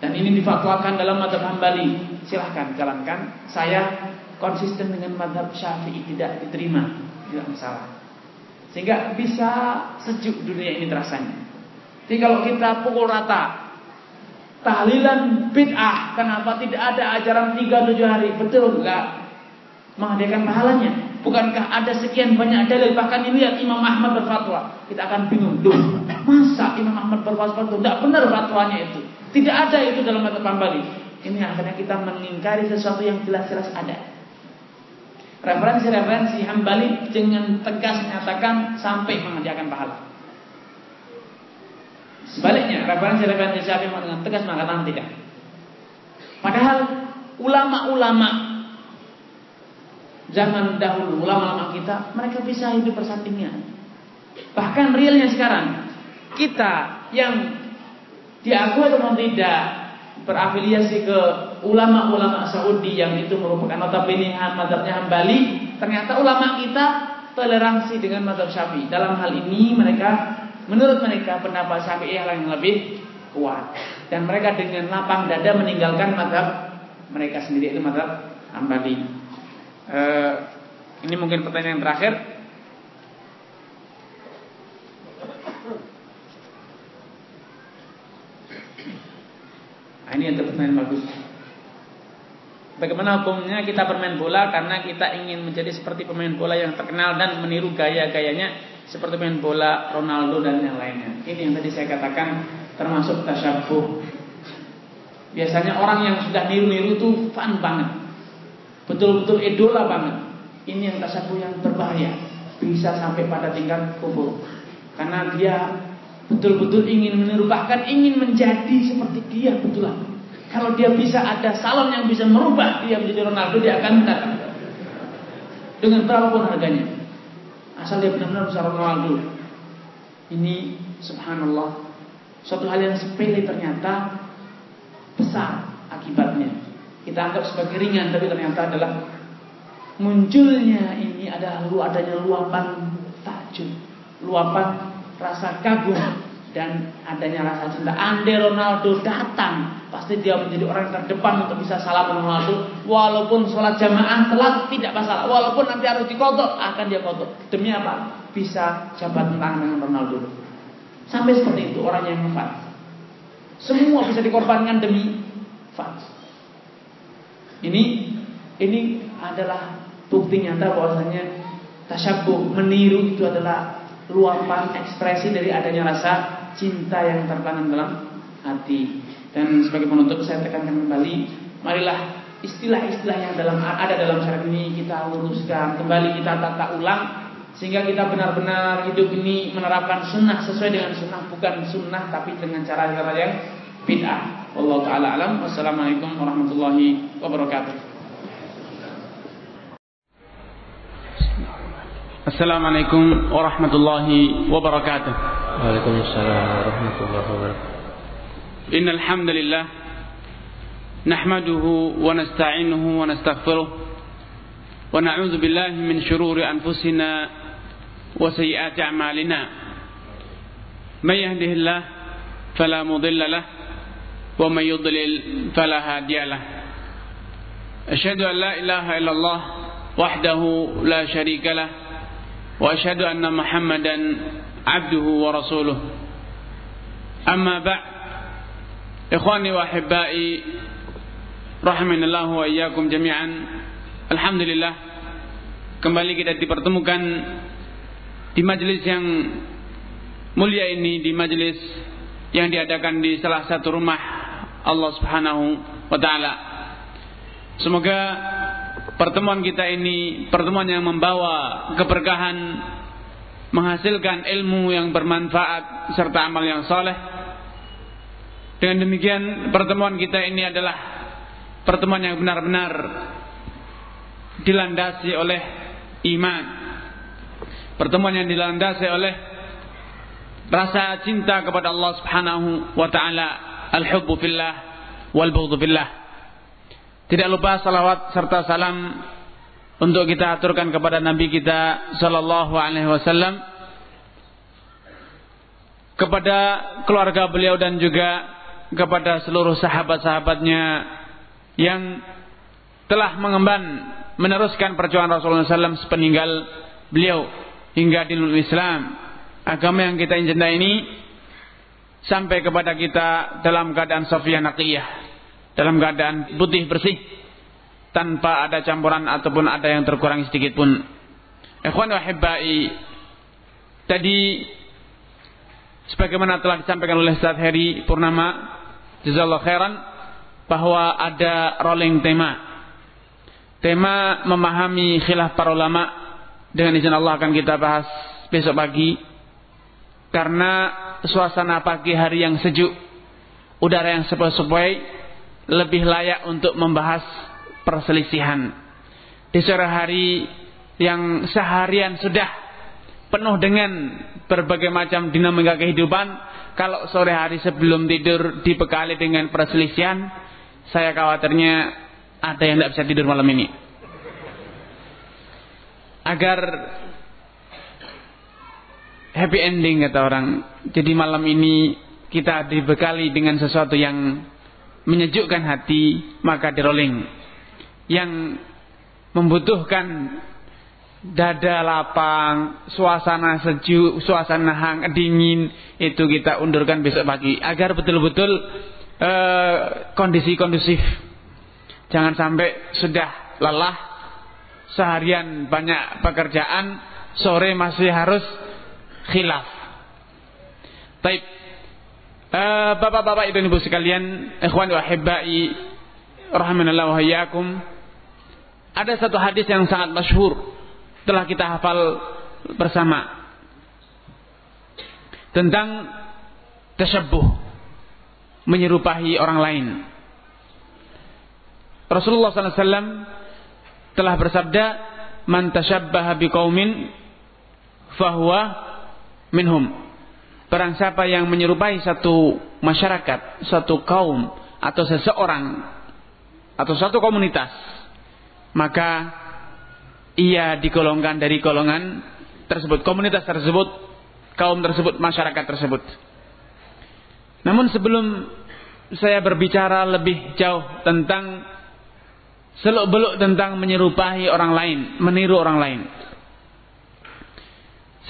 Dan ini difatwakan dalam mazhab Hambali. Silahkan jalankan. Saya konsisten dengan mazhab Syafi'i tidak diterima. Tidak masalah. Sehingga bisa sejuk dunia ini terasanya. Jadi kalau kita pukul rata tahlilan bid'ah, kenapa tidak ada ajaran tiga tujuh hari? Betul enggak? Menghadirkan pahalanya. Bukankah ada sekian banyak dalil? Bahkan lihat Imam Ahmad berfatwa. Kita akan bingung. Duh, masa Imam Ahmad berfatwa itu? Tidak benar fatwanya itu. Tidak ada itu dalam mata Hambali. Ini akhirnya kita mengingkari sesuatu yang jelas-jelas ada. Referensi-referensi Hambali dengan tegas menyatakan sampai mengerjakan pahala. Sebaliknya referensi-referensi Syafi'i dengan tegas mengatakan tidak. Padahal ulama-ulama zaman dahulu, ulama-ulama kita, mereka bisa hidup bersampingan. Bahkan realnya sekarang, kita yang diakui atau tidak berafiliasi ke ulama-ulama Saudi yang itu merupakan notabene madhabnya Hambali, ternyata ulama kita toleransi dengan madhab Syafi'i. Dalam hal ini mereka menurut mereka pendapat Syafi'i yang lebih kuat dan mereka dengan lapang dada meninggalkan madhab mereka sendiri itu madhab Hambali. Uh, ini mungkin pertanyaan yang terakhir. Nah, ini yang pertanyaan bagus. Bagaimana hukumnya kita bermain bola karena kita ingin menjadi seperti pemain bola yang terkenal dan meniru gaya-gayanya seperti pemain bola Ronaldo dan yang lainnya. Ini yang tadi saya katakan termasuk tasyabuh. Biasanya orang yang sudah niru-niru itu fun banget. Betul-betul idola banget. Ini yang tasyabuh yang berbahaya. Bisa sampai pada tingkat kufur. Karena dia betul-betul ingin meniru bahkan ingin menjadi seperti dia betulan. Kalau dia bisa ada salon yang bisa merubah dia menjadi Ronaldo, dia akan datang. Dengan berapapun harganya. Asal dia benar-benar bisa Ronaldo. Ini subhanallah. Suatu hal yang sepele ternyata besar akibatnya. Kita anggap sebagai ringan tapi ternyata adalah munculnya ini adalah lu adanya luapan takjub, luapan rasa kagum dan adanya rasa cinta. Ande Ronaldo datang, pasti dia menjadi orang terdepan untuk bisa salam Ronaldo. Walaupun sholat jamaah telat tidak masalah. Walaupun nanti harus dikotok, akan dia kotok. Demi apa? Bisa jabat tangan dengan Ronaldo. Sampai seperti itu orang yang fans. Semua bisa dikorbankan demi fans. Ini ini adalah bukti nyata bahwasanya tasyabuh meniru itu adalah luapan ekspresi dari adanya rasa cinta yang tertanam dalam hati. Dan sebagai penutup saya tekankan kembali, marilah istilah-istilah yang dalam ada dalam syariat ini kita luruskan kembali kita tata ulang sehingga kita benar-benar hidup ini menerapkan sunnah sesuai dengan sunnah bukan sunnah tapi dengan cara-cara yang bid'ah. Allah taala alam. Wassalamualaikum warahmatullahi wabarakatuh. Assalamualaikum warahmatullahi wabarakatuh. وعليكم السلام ورحمة الله وبركاته إن الحمد لله نحمده ونستعينه ونستغفره ونعوذ بالله من شرور أنفسنا وسيئات أعمالنا من يهده الله فلا مضل له ومن يضلل فلا هادي له أشهد أن لا إله إلا الله وحده لا شريك له وأشهد أن محمدا عبده ورسوله أما بعد إخواني وأحبائي رحمنا الله وإياكم جميعا الحمد لله kembali kita dipertemukan di majelis yang mulia ini di majelis yang diadakan di salah satu rumah Allah Subhanahu wa taala. Semoga pertemuan kita ini pertemuan yang membawa keberkahan menghasilkan ilmu yang bermanfaat serta amal yang soleh. Dengan demikian pertemuan kita ini adalah pertemuan yang benar-benar dilandasi oleh iman. Pertemuan yang dilandasi oleh rasa cinta kepada Allah Subhanahu wa taala, al-hubbu fillah wal bughdhu fillah. Tidak lupa salawat serta salam untuk kita aturkan kepada Nabi kita sallallahu alaihi wasallam kepada keluarga beliau dan juga kepada seluruh sahabat-sahabatnya yang telah mengemban meneruskan perjuangan Rasulullah SAW sepeninggal beliau hingga di Islam agama yang kita cintai ini sampai kepada kita dalam keadaan sofia naqiyah dalam keadaan putih bersih tanpa ada campuran ataupun ada yang terkurang sedikit pun. Ikhwan wahibbai tadi sebagaimana telah disampaikan oleh Ustaz Heri Purnama jazakallahu khairan bahwa ada rolling tema. Tema memahami khilaf para ulama dengan izin Allah akan kita bahas besok pagi karena suasana pagi hari yang sejuk, udara yang sepoi-sepoi lebih layak untuk membahas perselisihan. Di sore hari yang seharian sudah penuh dengan berbagai macam dinamika kehidupan, kalau sore hari sebelum tidur dibekali dengan perselisihan, saya khawatirnya ada yang tidak bisa tidur malam ini. Agar happy ending kata orang. Jadi malam ini kita dibekali dengan sesuatu yang menyejukkan hati, maka di rolling. Yang membutuhkan dada lapang, suasana sejuk, suasana hang dingin itu kita undurkan besok pagi agar betul-betul uh, kondisi kondusif. Jangan sampai sudah lelah seharian banyak pekerjaan, sore masih harus khilaf. Baik. Uh, Bapak-bapak ibu ibu sekalian, ikhwan wa hibbai rahimanallahu wa iyyakum. Ada satu hadis yang sangat masyhur telah kita hafal bersama tentang tersebut menyerupai orang lain. Rasulullah SAW telah bersabda, "Man tashabbaha biqaumin fahuwa minhum." Barang siapa yang menyerupai satu masyarakat, satu kaum atau seseorang atau satu komunitas, maka ia digolongkan dari golongan tersebut, komunitas tersebut, kaum tersebut, masyarakat tersebut. Namun sebelum saya berbicara lebih jauh tentang seluk-beluk tentang menyerupai orang lain, meniru orang lain.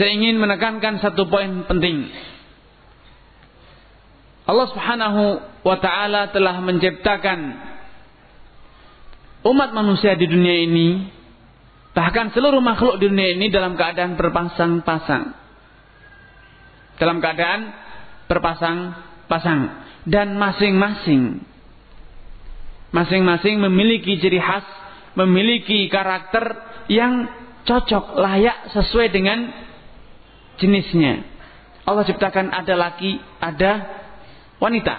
Saya ingin menekankan satu poin penting. Allah Subhanahu wa taala telah menciptakan umat manusia di dunia ini bahkan seluruh makhluk di dunia ini dalam keadaan berpasang-pasang. Dalam keadaan berpasang-pasang dan masing-masing Masing-masing memiliki ciri khas, memiliki karakter yang cocok, layak, sesuai dengan jenisnya. Allah ciptakan ada laki, ada wanita.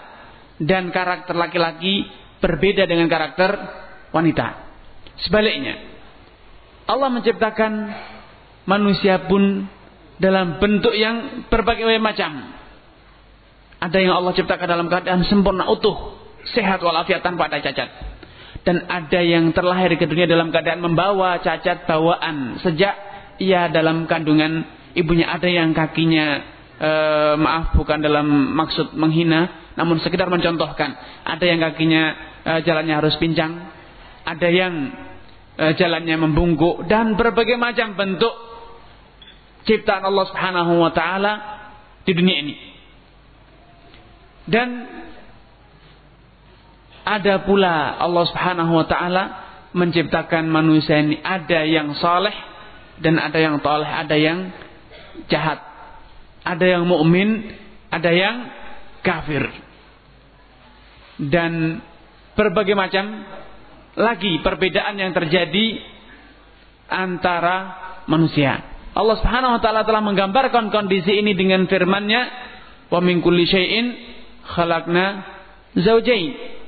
Dan karakter laki-laki berbeda dengan karakter wanita. Sebaliknya, Allah menciptakan manusia pun dalam bentuk yang berbagai macam. Ada yang Allah ciptakan dalam keadaan sempurna utuh, sehat walafiat tanpa ada cacat. Dan ada yang terlahir ke dunia dalam keadaan membawa cacat bawaan sejak ia dalam kandungan ibunya. Ada yang kakinya eh, maaf bukan dalam maksud menghina, namun sekedar mencontohkan. Ada yang kakinya eh, jalannya harus pincang, ada yang eh, jalannya membungkuk dan berbagai macam bentuk ciptaan Allah Subhanahu wa taala di dunia ini. Dan ada pula Allah Subhanahu wa taala menciptakan manusia ini ada yang saleh dan ada yang toleh, ada yang jahat. Ada yang mukmin, ada yang kafir. Dan berbagai macam lagi perbedaan yang terjadi antara manusia. Allah Subhanahu wa taala telah menggambarkan kondisi ini dengan firman-Nya, "Wa min kulli syai'in khalaqna zawjayn."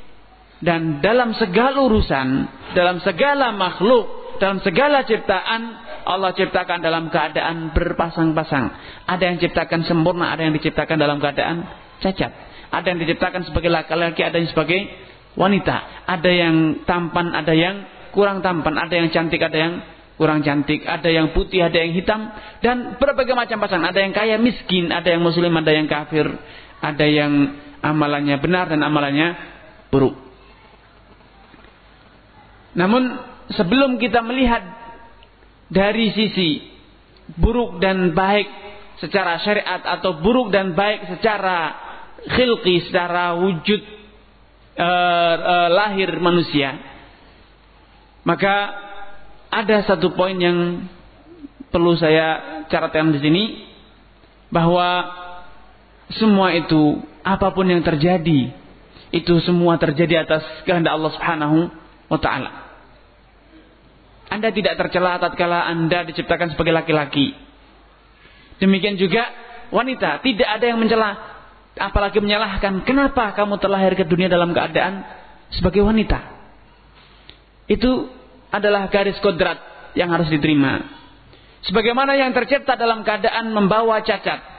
Dan dalam segala urusan, dalam segala makhluk, dalam segala ciptaan, Allah ciptakan dalam keadaan berpasang-pasang. Ada yang ciptakan sempurna, ada yang diciptakan dalam keadaan cacat. Ada yang diciptakan sebagai laki-laki, ada yang sebagai wanita. Ada yang tampan, ada yang kurang tampan. Ada yang cantik, ada yang kurang cantik. Ada yang putih, ada yang hitam. Dan berbagai macam pasangan. Ada yang kaya, miskin. Ada yang muslim, ada yang kafir. Ada yang amalannya benar dan amalannya buruk. Namun sebelum kita melihat dari sisi buruk dan baik secara syariat atau buruk dan baik secara khilqi, secara wujud uh, uh, lahir manusia, maka ada satu poin yang perlu saya catatkan di sini bahwa semua itu apa pun yang terjadi itu semua terjadi atas kehendak Allah Subhanahu wa taala. Anda tidak tercela tatkala Anda diciptakan sebagai laki-laki. Demikian juga wanita, tidak ada yang mencela apalagi menyalahkan kenapa kamu terlahir ke dunia dalam keadaan sebagai wanita. Itu adalah garis kodrat yang harus diterima. Sebagaimana yang tercipta dalam keadaan membawa cacat.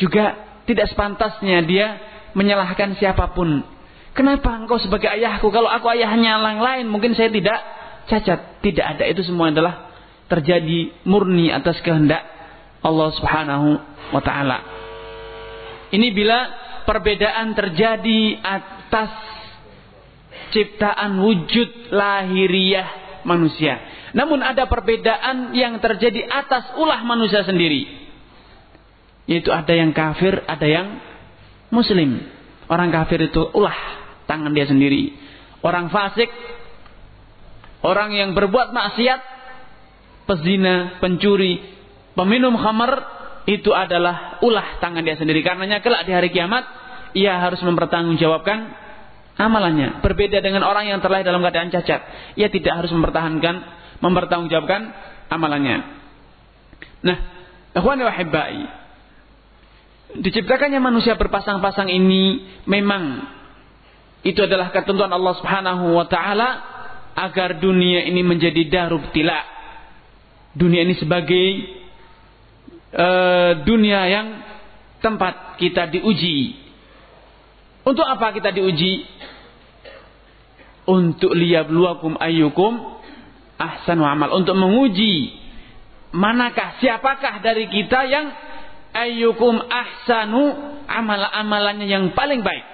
Juga tidak sepantasnya dia menyalahkan siapa pun. Kenapa engkau sebagai ayahku? Kalau aku ayahnya yang lain mungkin saya tidak cacat. Tidak ada. Itu semua adalah terjadi murni atas kehendak Allah subhanahu wa ta'ala. Ini bila perbedaan terjadi atas ciptaan wujud lahiriah manusia. Namun ada perbedaan yang terjadi atas ulah manusia sendiri. Yaitu ada yang kafir, ada yang muslim. Orang kafir itu ulah tangan dia sendiri. Orang fasik, orang yang berbuat maksiat, pezina, pencuri, peminum khamar, itu adalah ulah tangan dia sendiri. Karenanya kelak di hari kiamat, ia harus mempertanggungjawabkan amalannya. Berbeda dengan orang yang terlahir dalam keadaan cacat. Ia tidak harus mempertahankan, mempertanggungjawabkan amalannya. Nah, ikhwan wa. Diciptakannya manusia berpasang-pasang ini memang itu adalah ketentuan Allah Subhanahu wa taala agar dunia ini menjadi darub tila. Dunia ini sebagai uh, dunia yang tempat kita diuji. Untuk apa kita diuji? untuk liyabluwakum ayyukum ahsanu amal untuk menguji manakah siapakah dari kita yang ayyukum ahsanu amal amalannya yang paling baik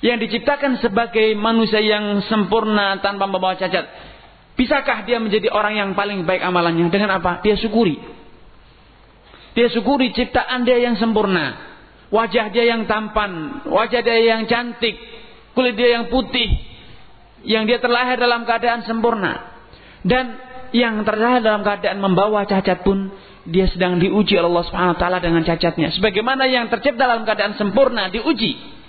yang diciptakan sebagai manusia yang sempurna tanpa membawa cacat. Bisakah dia menjadi orang yang paling baik amalannya? Dengan apa? Dia syukuri. Dia syukuri ciptaan dia yang sempurna. Wajah dia yang tampan. Wajah dia yang cantik. Kulit dia yang putih. Yang dia terlahir dalam keadaan sempurna. Dan yang terlahir dalam keadaan membawa cacat pun dia sedang diuji oleh Allah Subhanahu wa taala dengan cacatnya. Sebagaimana yang tercipta dalam keadaan sempurna diuji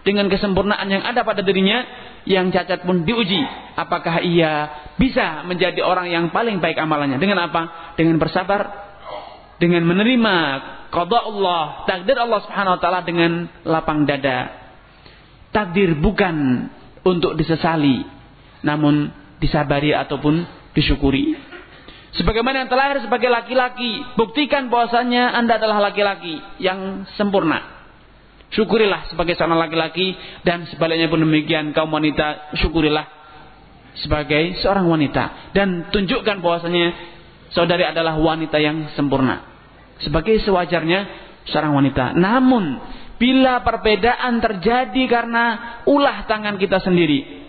dengan kesempurnaan yang ada pada dirinya yang cacat pun diuji. Apakah ia bisa menjadi orang yang paling baik amalannya? Dengan apa? Dengan bersabar dengan menerima qada Allah takdir Allah Subhanahu wa taala dengan lapang dada. Takdir bukan untuk disesali namun disabari ataupun disyukuri. Sebagaimana yang terlahir sebagai laki-laki buktikan bahwasanya Anda adalah laki-laki yang sempurna syukurilah sebagai seorang laki-laki dan sebaliknya pun demikian kaum wanita syukurilah sebagai seorang wanita dan tunjukkan bahwasanya saudari adalah wanita yang sempurna sebagai sewajarnya seorang wanita namun Bila perbedaan terjadi karena ulah tangan kita sendiri.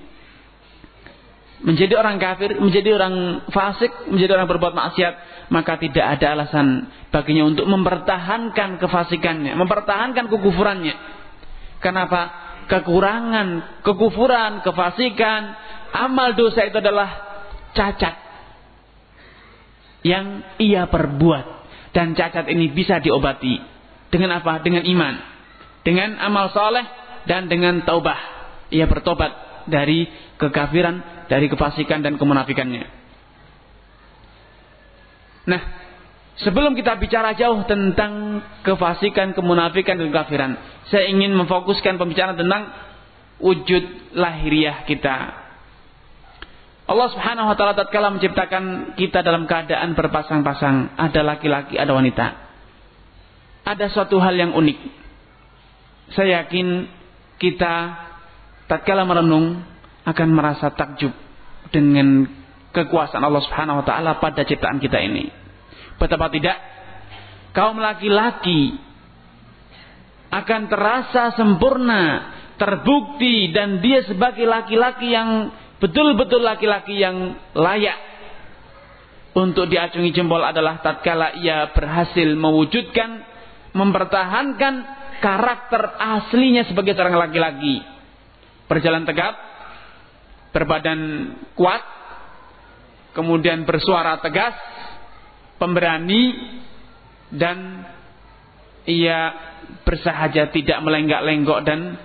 Menjadi orang kafir, menjadi orang fasik, menjadi orang berbuat maksiat. Maka tidak ada alasan baginya untuk mempertahankan kefasikannya. Mempertahankan kekufurannya. Kenapa? Kekurangan, kekufuran, kefasikan, amal dosa itu adalah cacat. Yang ia perbuat. Dan cacat ini bisa diobati. Dengan apa? Dengan iman dengan amal soleh dan dengan taubah. Ia bertobat dari kekafiran, dari kefasikan dan kemunafikannya. Nah, sebelum kita bicara jauh tentang kefasikan, kemunafikan dan kekafiran, saya ingin memfokuskan pembicaraan tentang wujud lahiriah kita. Allah Subhanahu wa taala tatkala menciptakan kita dalam keadaan berpasang-pasang, ada laki-laki, ada wanita. Ada suatu hal yang unik saya yakin kita tatkala merenung akan merasa takjub dengan kekuasaan Allah Subhanahu wa taala pada ciptaan kita ini. Betapa tidak kaum laki-laki akan terasa sempurna, terbukti dan dia sebagai laki-laki yang betul-betul laki-laki yang layak untuk diacungi jempol adalah tatkala ia berhasil mewujudkan mempertahankan karakter aslinya sebagai seorang laki-laki. Berjalan tegap, berbadan kuat, kemudian bersuara tegas, pemberani, dan ia bersahaja tidak melenggak-lenggok dan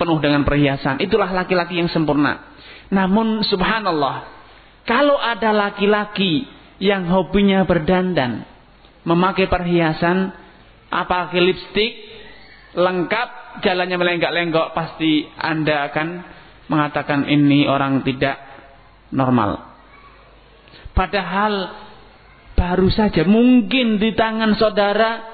penuh dengan perhiasan. Itulah laki-laki yang sempurna. Namun subhanallah, kalau ada laki-laki yang hobinya berdandan, memakai perhiasan, apalagi lipstick lengkap jalannya melenggak-lenggok, pasti Anda akan mengatakan ini orang tidak normal. Padahal baru saja mungkin di tangan saudara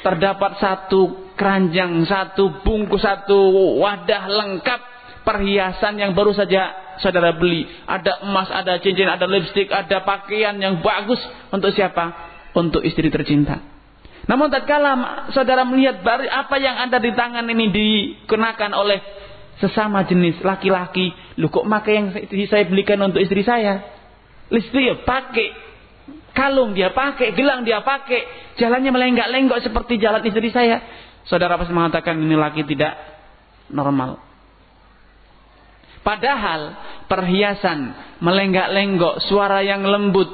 terdapat satu keranjang, satu bungkus, satu wadah lengkap perhiasan yang baru saja saudara beli. Ada emas, ada cincin, ada lipstick, ada pakaian yang bagus untuk siapa? Untuk istri tercinta. Namun tatkala saudara melihat apa yang ada di tangan ini dikenakan oleh sesama jenis laki-laki, lu kok pakai yang saya belikan untuk istri saya? Listrik ya pakai, kalung dia pakai, gelang dia pakai, jalannya melenggak-lenggok seperti jalan istri saya. Saudara pasti mengatakan ini laki tidak normal. Padahal perhiasan melenggak-lenggok, suara yang lembut,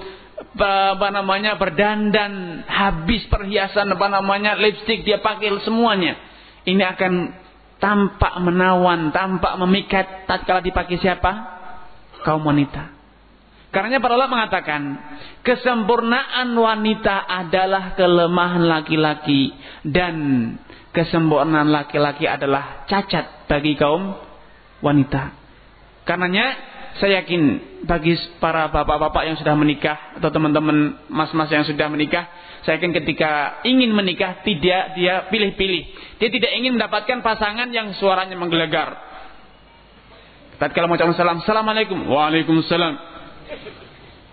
apa namanya berdandan, habis perhiasan apa namanya lipstick dia pakai semuanya. Ini akan tampak menawan, tampak memikat tatkala dipakai siapa? Kaum wanita. Karena para ulama mengatakan kesempurnaan wanita adalah kelemahan laki-laki dan kesempurnaan laki-laki adalah cacat bagi kaum wanita. Karenanya saya yakin bagi para bapak-bapak yang sudah menikah atau teman-teman mas-mas yang sudah menikah, saya yakin ketika ingin menikah tidak dia pilih-pilih. Dia tidak ingin mendapatkan pasangan yang suaranya menggelegar. Tatkala mengucapkan salam, Assalamualaikum. Waalaikumsalam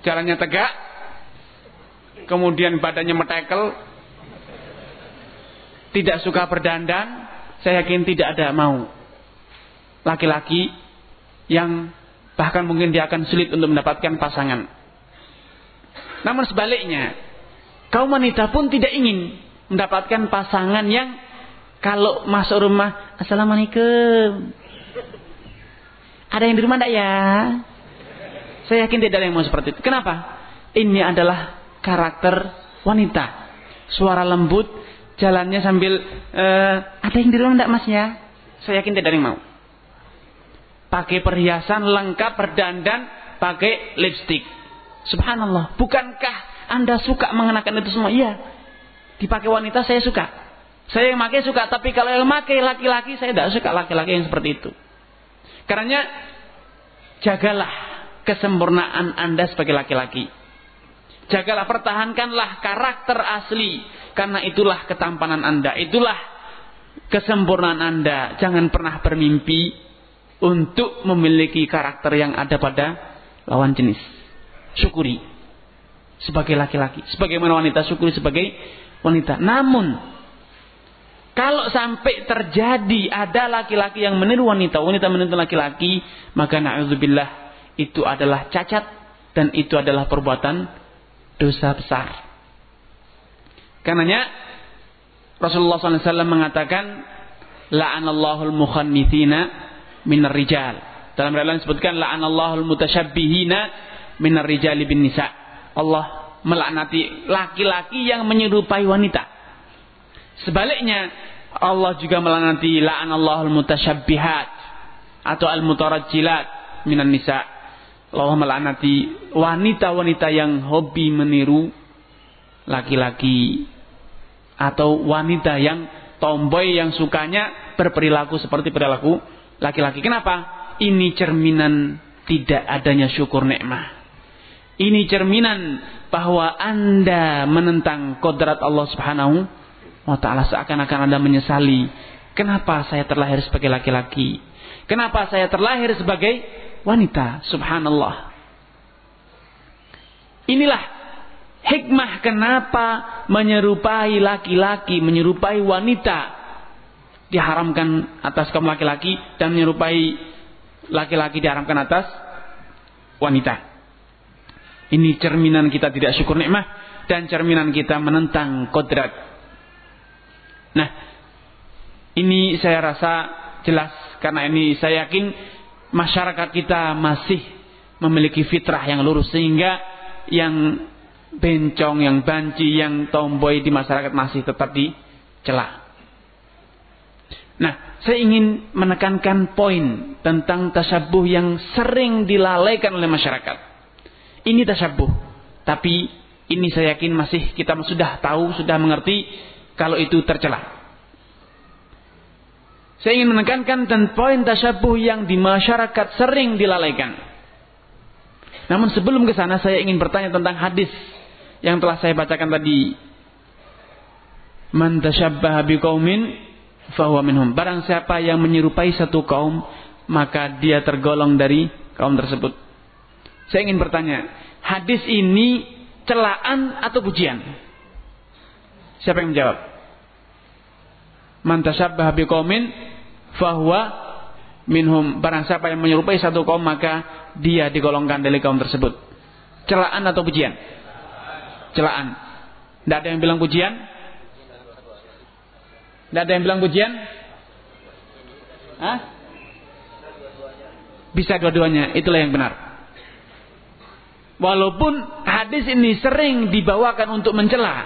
jalannya tegak, kemudian badannya metekel, tidak suka berdandan, saya yakin tidak ada mau laki-laki yang bahkan mungkin dia akan sulit untuk mendapatkan pasangan. Namun sebaliknya, kaum wanita pun tidak ingin mendapatkan pasangan yang kalau masuk rumah, Assalamualaikum. Ada yang di rumah enggak ya? Saya yakin tidak ada yang mau seperti itu. Kenapa? Ini adalah karakter wanita. Suara lembut, jalannya sambil uh, ada yang di rumah enggak mas ya? Saya yakin tidak ada yang mau. Pakai perhiasan lengkap berdandan, pakai lipstick. Subhanallah. Bukankah anda suka mengenakan itu semua? Iya. Dipakai wanita saya suka. Saya yang pakai suka, tapi kalau yang pakai laki-laki saya tidak suka laki-laki yang seperti itu. Karena jagalah kesempurnaan Anda sebagai laki-laki. Jagalah, pertahankanlah karakter asli. Karena itulah ketampanan Anda. Itulah kesempurnaan Anda. Jangan pernah bermimpi untuk memiliki karakter yang ada pada lawan jenis. Syukuri. Sebagai laki-laki. Sebagaimana wanita syukuri sebagai wanita. Namun, kalau sampai terjadi ada laki-laki yang meniru wanita, wanita meniru laki-laki, maka na'udzubillah itu adalah cacat dan itu adalah perbuatan dosa besar. Karenanya Rasulullah SAW mengatakan la'anallahul mukhannithina minar rijal. Dalam riwayat disebutkan la'anallahul mutasyabbihina minar rijali bin nisa. Allah melaknati laki-laki yang menyerupai wanita. Sebaliknya Allah juga melaknati la'anallahul mutasyabbihat atau al-mutarajjilat minan nisa. Allah melaknati wanita-wanita yang hobi meniru laki-laki atau wanita yang tomboy yang sukanya berperilaku seperti perilaku laki-laki. Kenapa? Ini cerminan tidak adanya syukur nikmah. Ini cerminan bahwa Anda menentang kodrat Allah Subhanahu wa taala seakan-akan Anda menyesali, kenapa saya terlahir sebagai laki-laki? Kenapa saya terlahir sebagai wanita. Subhanallah. Inilah hikmah kenapa menyerupai laki-laki, menyerupai wanita diharamkan atas kaum laki-laki dan menyerupai laki-laki diharamkan atas wanita. Ini cerminan kita tidak syukur nikmah dan cerminan kita menentang kodrat. Nah, ini saya rasa jelas karena ini saya yakin masyarakat kita masih memiliki fitrah yang lurus sehingga yang bencong, yang banci, yang tomboy di masyarakat masih tetap dicela. Nah, saya ingin menekankan poin tentang tasabuh yang sering dilalaikan oleh masyarakat. Ini tasabuh, tapi ini saya yakin masih kita sudah tahu, sudah mengerti kalau itu tercela. Saya ingin menekankan dan poin tasyabuh yang di masyarakat sering dilalaikan. Namun sebelum ke sana saya ingin bertanya tentang hadis yang telah saya bacakan tadi. Man tasyabbaha biqaumin fahuwa minhum. Barang siapa yang menyerupai satu kaum, maka dia tergolong dari kaum tersebut. Saya ingin bertanya, hadis ini celaan atau pujian? Siapa yang menjawab? Man tasyabbaha biqaumin fahuwa minhum. Barang siapa yang menyerupai satu kaum maka dia digolongkan dari kaum tersebut. Celaan atau pujian? Celaan. Tidak ada yang bilang pujian? Tidak ada yang bilang pujian? Hah? bisa dua-duanya. Itulah yang benar. Walaupun hadis ini sering dibawakan untuk mencela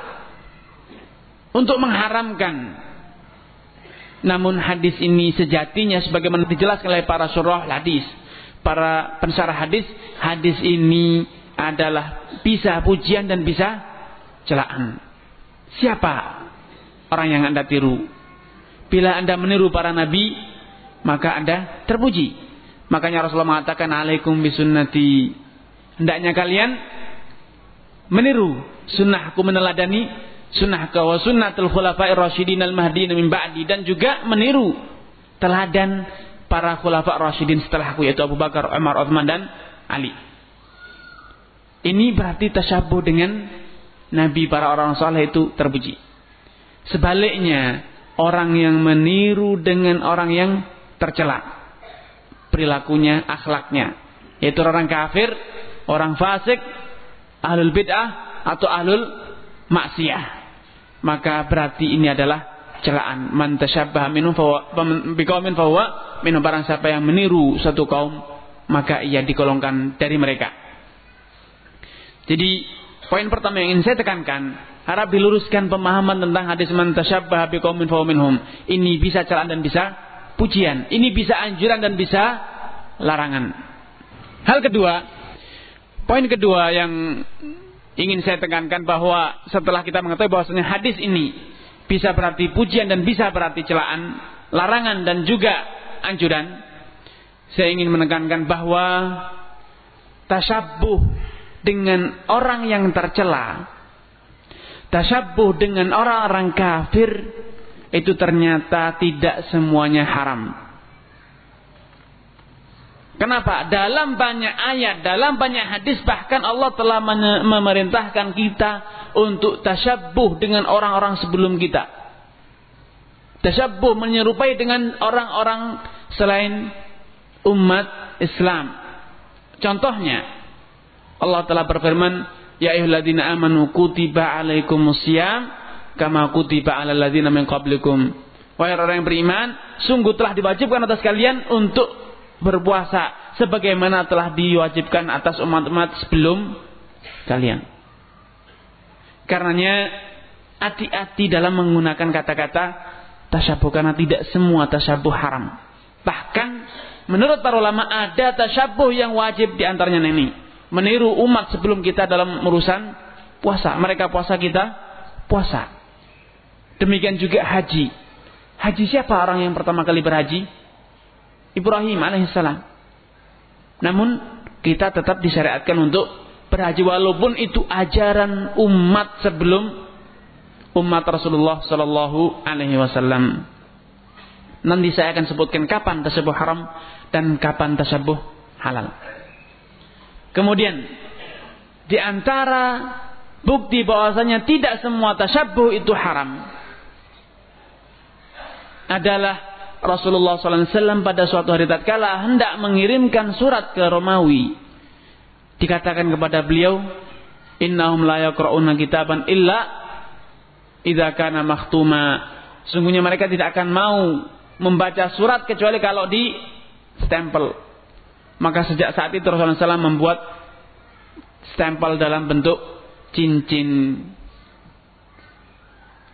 untuk mengharamkan namun hadis ini sejatinya sebagaimana dijelaskan oleh para surah hadis, para pensarah hadis, hadis ini adalah bisa pujian dan bisa celaan. Siapa orang yang Anda tiru? Bila Anda meniru para nabi, maka Anda terpuji. Makanya Rasulullah mengatakan alaikum bisunnati. Hendaknya kalian meniru sunnahku meneladani sunnah wa sunnatul khulafa'ir rasyidin al mahdiin min ba'di dan juga meniru teladan para khulafa rasyidin setelahku yaitu Abu Bakar, Umar, Utsman dan Ali. Ini berarti tasyabuh dengan nabi para orang saleh itu terpuji. Sebaliknya, orang yang meniru dengan orang yang tercela perilakunya, akhlaknya, yaitu orang kafir, orang fasik, ahlul bid'ah atau ahlul maksiyah maka berarti ini adalah celaan. Man tasyabbaha minhum fahuwa biqaumin fahuwa minhum barang siapa yang meniru satu kaum maka ia digolongkan dari mereka. Jadi poin pertama yang ingin saya tekankan harap diluruskan pemahaman tentang hadis man tasyabbaha biqaumin fahuwa minhum. Ini bisa celaan dan bisa pujian. Ini bisa anjuran dan bisa larangan. Hal kedua poin kedua yang ingin saya tekankan bahwa setelah kita mengetahui bahwasanya hadis ini bisa berarti pujian dan bisa berarti celaan, larangan dan juga anjuran. Saya ingin menekankan bahwa tasyabuh dengan orang yang tercela, tasyabuh dengan orang-orang kafir itu ternyata tidak semuanya haram. Kenapa? Dalam banyak ayat, dalam banyak hadis bahkan Allah telah memerintahkan kita untuk tasyabuh dengan orang-orang sebelum kita. Tasyabuh menyerupai dengan orang-orang selain umat Islam. Contohnya Allah telah berfirman, "Ya ayyuhalladzina amanu kutiba alaikumusiyam kama kutiba alal ladzina min qablikum." Wahai orang yang beriman, sungguh telah diwajibkan atas kalian untuk berpuasa sebagaimana telah diwajibkan atas umat-umat sebelum kalian. Karenanya hati-hati dalam menggunakan kata-kata tasyabuh karena tidak semua tasyabuh haram. Bahkan menurut para ulama ada tasyabuh yang wajib di antaranya ini. Meniru umat sebelum kita dalam urusan puasa. Mereka puasa kita puasa. Demikian juga haji. Haji siapa orang yang pertama kali berhaji? Ibrahim alaihissalam. Namun kita tetap disyariatkan untuk berhaji walaupun itu ajaran umat sebelum umat Rasulullah Shallallahu Alaihi Wasallam. Nanti saya akan sebutkan kapan tersebut haram dan kapan tersebut halal. Kemudian di antara bukti bahwasanya tidak semua tasyabuh itu haram adalah Rasulullah SAW pada suatu hari tatkala hendak mengirimkan surat ke Romawi. Dikatakan kepada beliau, Innahum la yaqra'una kitaban illa idza kana makhtuma. Sungguhnya mereka tidak akan mau membaca surat kecuali kalau di stempel. Maka sejak saat itu Rasulullah SAW membuat stempel dalam bentuk cincin.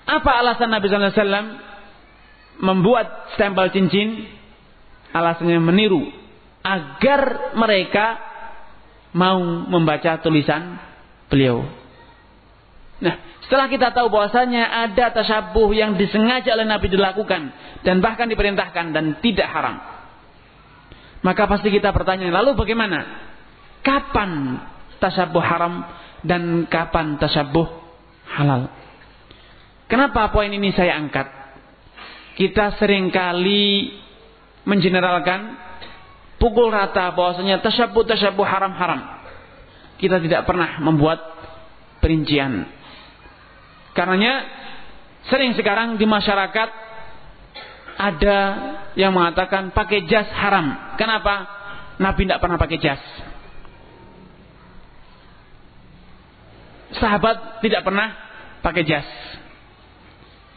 Apa alasan Nabi SAW membuat stempel cincin alasannya meniru agar mereka mau membaca tulisan beliau. Nah, setelah kita tahu bahwasanya ada tasyabuh yang disengaja oleh Nabi dilakukan dan bahkan diperintahkan dan tidak haram. Maka pasti kita bertanya, lalu bagaimana? Kapan tasyabuh haram dan kapan tasyabuh halal? Kenapa poin ini saya angkat? Kita sering kali mengeneralkan pukul rata bahwasanya tasyabuh tasyabuh haram-haram. Kita tidak pernah membuat perincian Karenanya sering sekarang di masyarakat ada yang mengatakan pakai jas haram. Kenapa? Nabi tidak pernah pakai jas. Sahabat tidak pernah pakai jas.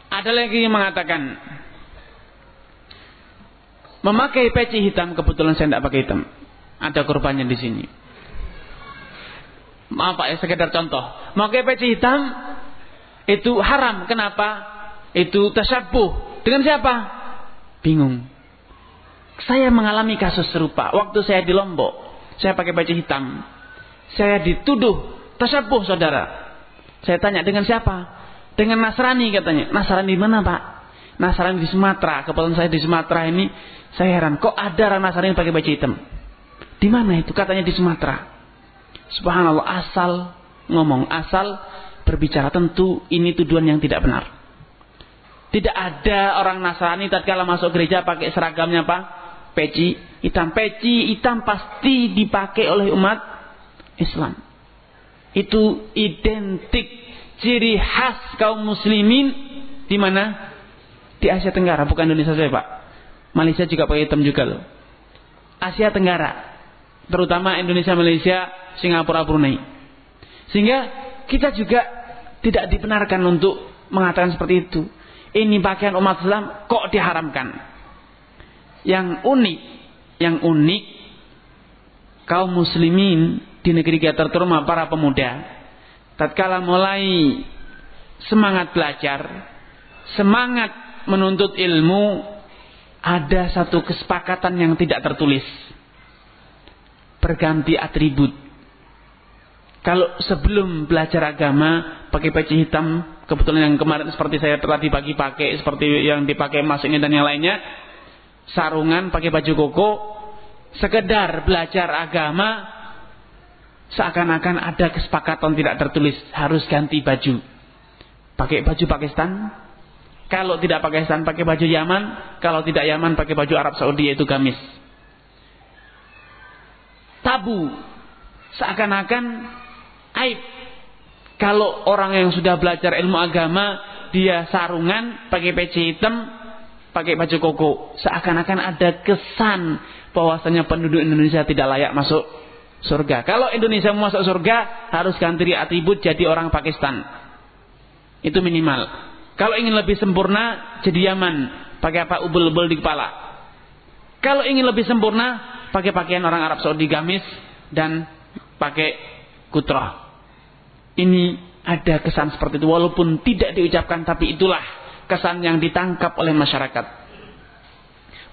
Ada lagi yang mengatakan memakai peci hitam kebetulan saya tidak pakai hitam. Ada korbannya di sini. Maaf Pak ya sekedar contoh. Memakai peci hitam itu haram. Kenapa? Itu tasyabuh. Dengan siapa? Bingung. Saya mengalami kasus serupa. Waktu saya di Lombok, saya pakai baju hitam. Saya dituduh tasyabuh saudara. Saya tanya dengan siapa? Dengan Nasrani katanya. Nasrani mana pak? Nasrani di Sumatera. Kebetulan saya di Sumatera ini, saya heran. Kok ada orang Nasrani pakai baju hitam? Di mana itu? Katanya di Sumatera. Subhanallah asal ngomong asal berbicara tentu ini tuduhan yang tidak benar. Tidak ada orang Nasrani tatkala masuk gereja pakai seragamnya apa? Peci hitam. Peci hitam pasti dipakai oleh umat Islam. Itu identik ciri khas kaum muslimin di mana? Di Asia Tenggara, bukan Indonesia saja, Pak. Malaysia juga pakai hitam juga loh. Asia Tenggara, terutama Indonesia, Malaysia, Singapura, Brunei. Sehingga kita juga tidak dibenarkan untuk mengatakan seperti itu. Ini pakaian umat Islam kok diharamkan. Yang unik, yang unik kaum muslimin di negeri kita terutama para pemuda tatkala mulai semangat belajar, semangat menuntut ilmu ada satu kesepakatan yang tidak tertulis. Berganti atribut. Kalau sebelum belajar agama pakai peci hitam, kebetulan yang kemarin seperti saya telah dibagi pakai seperti yang dipakai Mas ini dan yang lainnya, sarungan pakai baju koko, sekedar belajar agama seakan-akan ada kesepakatan tidak tertulis harus ganti baju. Pakai baju Pakistan, kalau tidak Pakistan pakai baju Yaman, kalau tidak Yaman pakai baju Arab Saudi yaitu gamis. Tabu seakan-akan aib kalau orang yang sudah belajar ilmu agama, dia sarungan, pakai peci hitam, pakai baju koko. Seakan-akan ada kesan bahwasanya penduduk Indonesia tidak layak masuk surga. Kalau Indonesia mau masuk surga, harus ganti atribut jadi orang Pakistan. Itu minimal. Kalau ingin lebih sempurna, jadi Yaman. Pakai apa? Ubel-ubel di kepala. Kalau ingin lebih sempurna, pakai pakaian orang Arab Saudi gamis dan pakai kutroh. Ini ada kesan seperti itu walaupun tidak diucapkan tapi itulah kesan yang ditangkap oleh masyarakat.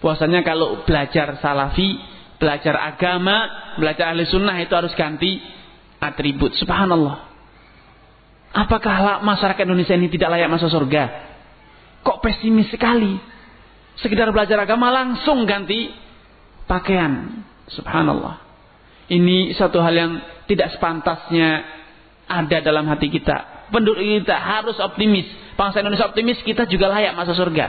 Puasanya kalau belajar salafi, belajar agama, belajar ahli sunnah itu harus ganti atribut. Subhanallah. Apakah masyarakat Indonesia ini tidak layak masuk surga? Kok pesimis sekali? Sekedar belajar agama langsung ganti pakaian. Subhanallah. Ini satu hal yang tidak sepantasnya ada dalam hati kita. Penduduk kita harus optimis. Bangsa Indonesia optimis, kita juga layak masuk surga.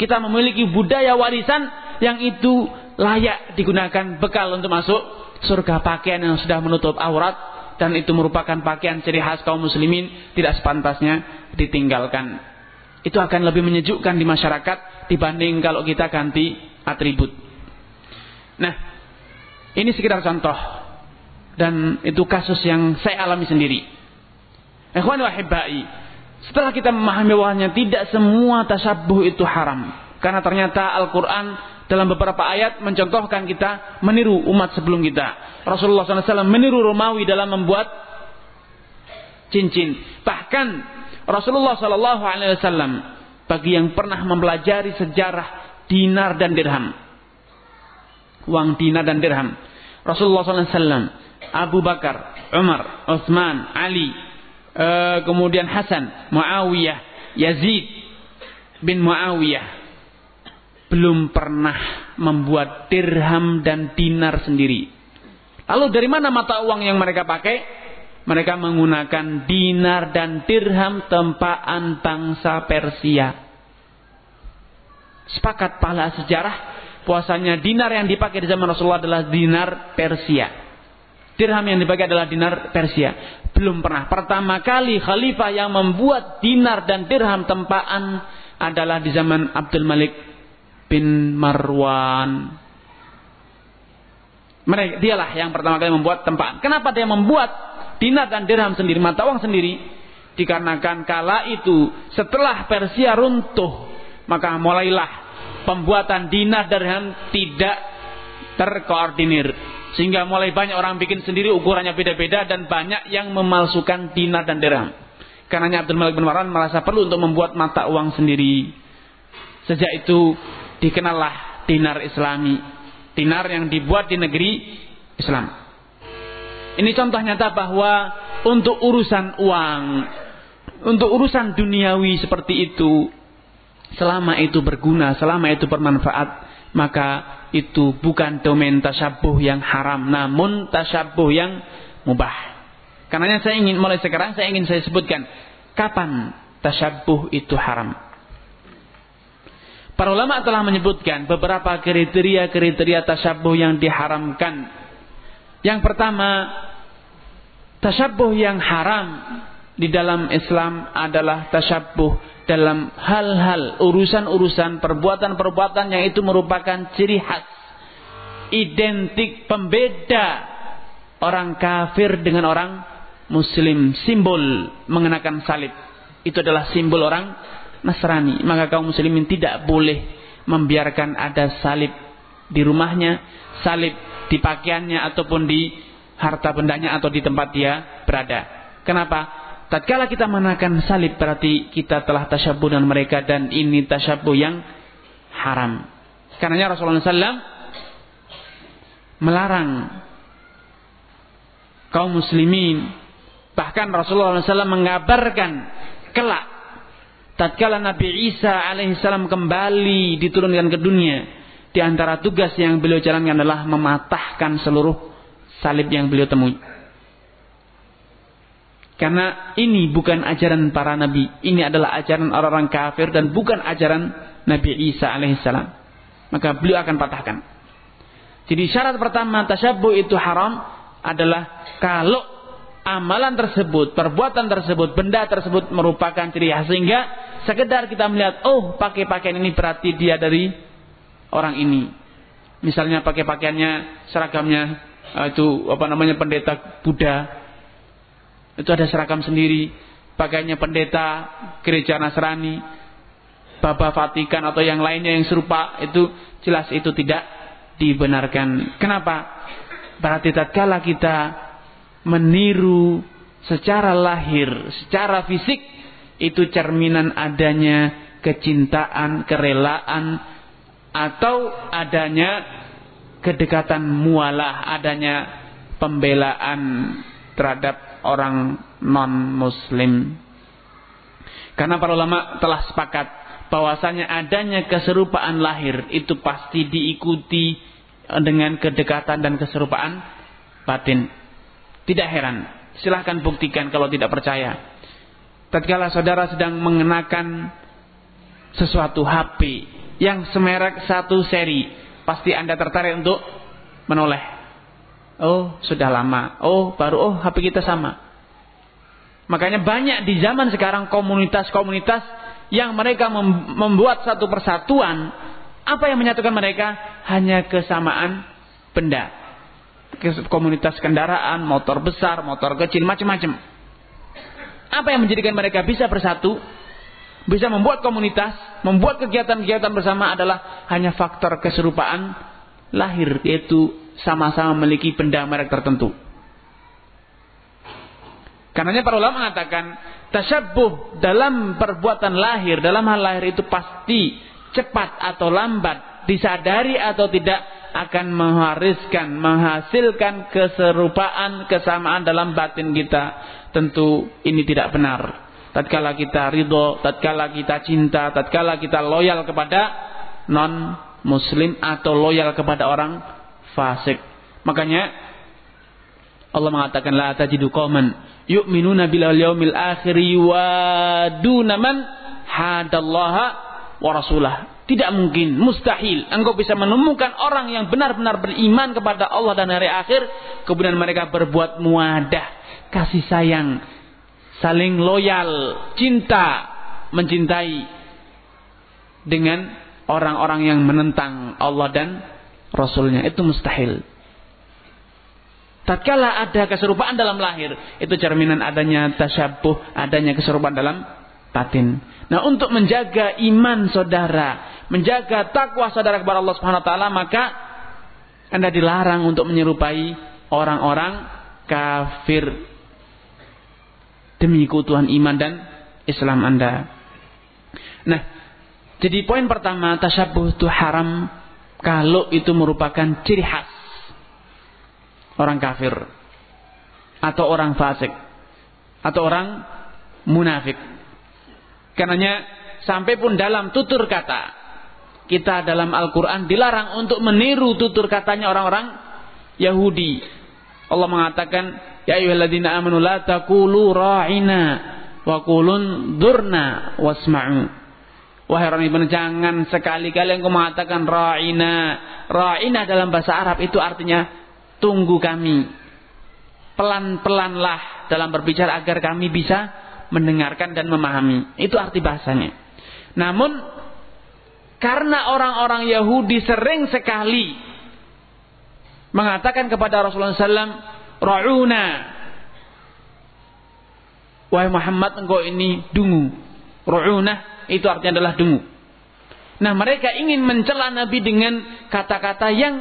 Kita memiliki budaya warisan yang itu layak digunakan bekal untuk masuk surga. Pakaian yang sudah menutup aurat dan itu merupakan pakaian ciri khas kaum muslimin tidak sepantasnya ditinggalkan. Itu akan lebih menyejukkan di masyarakat dibanding kalau kita ganti atribut. Nah, ini sekedar contoh dan itu kasus yang saya alami sendiri. Ikhwan wahibai, setelah kita memahami bahwanya tidak semua tasabuh itu haram. Karena ternyata Al-Quran dalam beberapa ayat mencontohkan kita meniru umat sebelum kita. Rasulullah SAW meniru Romawi dalam membuat cincin. Bahkan Rasulullah SAW bagi yang pernah mempelajari sejarah dinar dan dirham. Uang dinar dan dirham. Rasulullah SAW Abu Bakar, Umar, Utsman, Ali uh, kemudian Hasan, Muawiyah, Yazid bin Muawiyah belum pernah membuat dirham dan dinar sendiri. Lalu dari mana mata uang yang mereka pakai? Mereka menggunakan dinar dan dirham tempaan bangsa Persia. Sepakat pahala sejarah puasanya dinar yang dipakai di zaman Rasulullah adalah dinar Persia. Dirham yang dipakai adalah dinar Persia. Belum pernah. Pertama kali khalifah yang membuat dinar dan dirham tempaan adalah di zaman Abdul Malik bin Marwan. Mereka dialah yang pertama kali membuat tempaan. Kenapa dia membuat dinar dan dirham sendiri, mata uang sendiri? Dikarenakan kala itu setelah Persia runtuh, maka mulailah pembuatan dinar dan dirham tidak terkoordinir. Sehingga mulai banyak orang bikin sendiri ukurannya beda-beda dan banyak yang memalsukan dinar dan dirham. Karena Abdul Malik bin Marwan merasa perlu untuk membuat mata uang sendiri. Sejak itu dikenallah dinar islami. Dinar yang dibuat di negeri Islam. Ini contoh nyata bahwa untuk urusan uang, untuk urusan duniawi seperti itu, selama itu berguna, selama itu bermanfaat, maka itu bukan domain tasyabuh yang haram, namun tasyabuh yang mubah. Karena saya ingin mulai sekarang saya ingin saya sebutkan kapan tasyabuh itu haram. Para ulama telah menyebutkan beberapa kriteria-kriteria tasyabuh yang diharamkan. Yang pertama, tasyabuh yang haram di dalam Islam adalah tasyabuh dalam hal-hal urusan-urusan perbuatan-perbuatan yang itu merupakan ciri khas identik pembeda orang kafir dengan orang muslim simbol mengenakan salib itu adalah simbol orang Nasrani, maka kaum muslimin tidak boleh membiarkan ada salib di rumahnya, salib di pakaiannya ataupun di harta bendanya atau di tempat dia berada. Kenapa? Tatkala kita menakan salib berarti kita telah tasyabuh dengan mereka dan ini tasyabuh yang haram. Karena Rasulullah SAW melarang kaum muslimin bahkan Rasulullah SAW mengabarkan kelak tatkala Nabi Isa alaihissalam kembali diturunkan ke dunia, di antara tugas yang beliau jalankan adalah mematahkan seluruh salib yang beliau temui. Karena ini bukan ajaran para nabi, ini adalah ajaran orang-orang kafir dan bukan ajaran Nabi Isa alaihissalam. Maka beliau akan patahkan. Jadi syarat pertama tasyabuh itu haram adalah kalau amalan tersebut, perbuatan tersebut, benda tersebut merupakan ciri khas sehingga sekedar kita melihat oh pakai pakaian ini berarti dia dari orang ini. Misalnya pakai pakaiannya seragamnya eh, itu apa namanya pendeta Buddha. Itu ada seragam sendiri. Pakaiannya pendeta gereja Nasrani, Baba Vatikan atau yang lainnya yang serupa itu jelas itu tidak dibenarkan. Kenapa? Berarti tatkala kita meniru secara lahir, secara fisik itu cerminan adanya kecintaan, kerelaan atau adanya kedekatan mualah, adanya pembelaan terhadap orang non muslim. Karena para ulama telah sepakat bahwasanya adanya keserupaan lahir itu pasti diikuti dengan kedekatan dan keserupaan batin. Tidak heran. Silahkan buktikan kalau tidak percaya. Tatkala saudara sedang mengenakan sesuatu HP yang semerek satu seri, pasti Anda tertarik untuk menoleh. Oh, sudah lama. Oh, baru oh HP kita sama. Makanya banyak di zaman sekarang komunitas-komunitas yang mereka membuat satu persatuan. Apa yang menyatukan mereka? Hanya kesamaan benda komunitas kendaraan, motor besar, motor kecil, macam-macam. Apa yang menjadikan mereka bisa bersatu? Bisa membuat komunitas, membuat kegiatan-kegiatan bersama adalah hanya faktor keserupaan lahir, yaitu sama-sama memiliki benda merek tertentu. Karenanya para ulama mengatakan tasyabuh dalam perbuatan lahir, dalam hal lahir itu pasti cepat atau lambat, disadari atau tidak akan menghariskan, menghasilkan keserupaan, kesamaan dalam batin kita. tentu ini tidak benar. Tatkala kita ridho, tatkala kita cinta, tatkala kita loyal kepada non muslim atau loyal kepada orang fasik. Makanya Allah mengatakan la tajidu qauman yu'minuna bil yaumil akhir wa dunaman hadallaha wa rasulah. Tidak mungkin, mustahil. Engkau bisa menemukan orang yang benar-benar beriman kepada Allah dan hari akhir. Kemudian mereka berbuat muadah. Kasih sayang. Saling loyal. Cinta. Mencintai. Dengan orang-orang yang menentang Allah dan Rasulnya. Itu mustahil. Tatkala ada keserupaan dalam lahir. Itu cerminan adanya tasyabuh. Adanya keserupaan dalam batin. Nah untuk menjaga iman saudara menjaga takwa saudara kepada Allah Subhanahu wa taala, maka Anda dilarang untuk menyerupai orang-orang kafir demi keutuhan iman dan Islam Anda. Nah, jadi poin pertama tasyabuh itu haram kalau itu merupakan ciri khas orang kafir atau orang fasik atau orang munafik. Karenanya sampai pun dalam tutur kata kita dalam Al-Quran dilarang untuk meniru tutur katanya orang-orang Yahudi. Allah mengatakan, Ya ayuhalladzina amanu la taqulu ra'ina wa qulun durna wasma'u. Wahai orang iman jangan sekali-kali engkau mengatakan ra'ina. Ra'ina dalam bahasa Arab itu artinya tunggu kami. Pelan-pelanlah dalam berbicara agar kami bisa mendengarkan dan memahami. Itu arti bahasanya. Namun karena orang-orang Yahudi sering sekali mengatakan kepada Rasulullah SAW, Ra'una. Wahai Muhammad, engkau ini dungu. Ra'una itu artinya adalah dungu. Nah mereka ingin mencela Nabi dengan kata-kata yang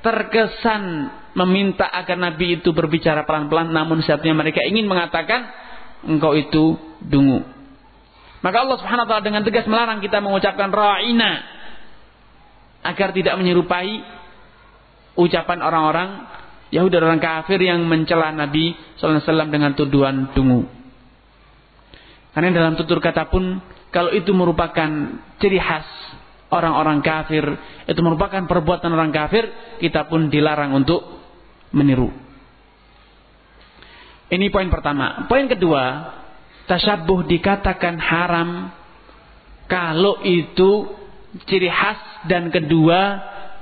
terkesan meminta agar Nabi itu berbicara pelan-pelan namun satunya mereka ingin mengatakan engkau itu dungu. Maka Allah Subhanahu wa taala dengan tegas melarang kita mengucapkan ra'ina agar tidak menyerupai ucapan orang-orang Yahudi dan orang kafir yang mencela Nabi sallallahu alaihi wasallam dengan tuduhan dungu. Karena dalam tutur kata pun kalau itu merupakan ciri khas orang-orang kafir, itu merupakan perbuatan orang kafir, kita pun dilarang untuk meniru. Ini poin pertama. Poin kedua, tasyabuh dikatakan haram kalau itu ciri khas dan kedua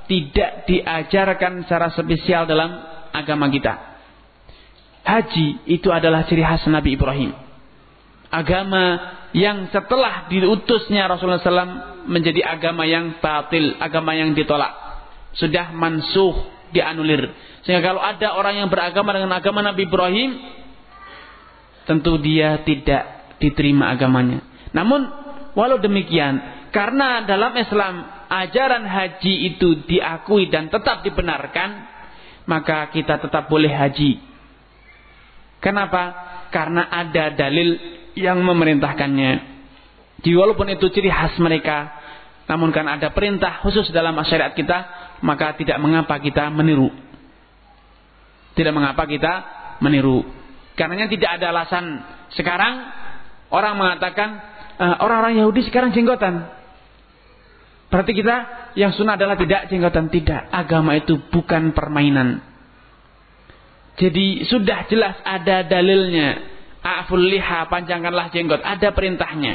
tidak diajarkan secara spesial dalam agama kita. Haji itu adalah ciri khas Nabi Ibrahim. Agama yang setelah diutusnya Rasulullah SAW menjadi agama yang batil, agama yang ditolak. Sudah mansuh, dianulir. Sehingga kalau ada orang yang beragama dengan agama Nabi Ibrahim, tentu dia tidak diterima agamanya. Namun walau demikian, karena dalam Islam ajaran haji itu diakui dan tetap dibenarkan, maka kita tetap boleh haji. Kenapa? Karena ada dalil yang memerintahkannya. Jadi walaupun itu ciri khas mereka, namun kan ada perintah khusus dalam masyarakat kita, maka tidak mengapa kita meniru. Tidak mengapa kita meniru. Karenanya tidak ada alasan sekarang orang mengatakan eh, orang-orang Yahudi sekarang jenggotan. Berarti kita yang sunnah adalah tidak jenggotan. Tidak. Agama itu bukan permainan. Jadi sudah jelas ada dalilnya. A'ful liha, panjangkanlah jenggot. Ada perintahnya.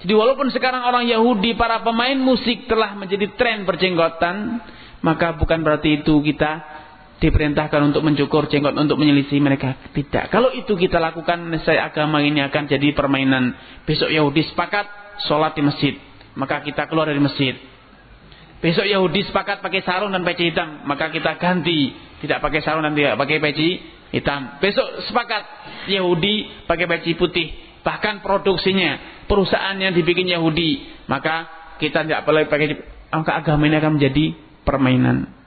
Jadi walaupun sekarang orang Yahudi, para pemain musik telah menjadi tren berjenggotan. Maka bukan berarti itu kita diperintahkan untuk mencukur jenggot untuk menyelisih mereka. Tidak. Kalau itu kita lakukan, saya agama ini akan jadi permainan. Besok Yahudi sepakat sholat di masjid, maka kita keluar dari masjid. Besok Yahudi sepakat pakai sarung dan peci hitam, maka kita ganti, tidak pakai sarung dan tidak pakai peci hitam. Besok sepakat Yahudi pakai peci putih, bahkan produksinya perusahaan yang dibikin Yahudi, maka kita tidak boleh pakai maka agama ini akan menjadi permainan.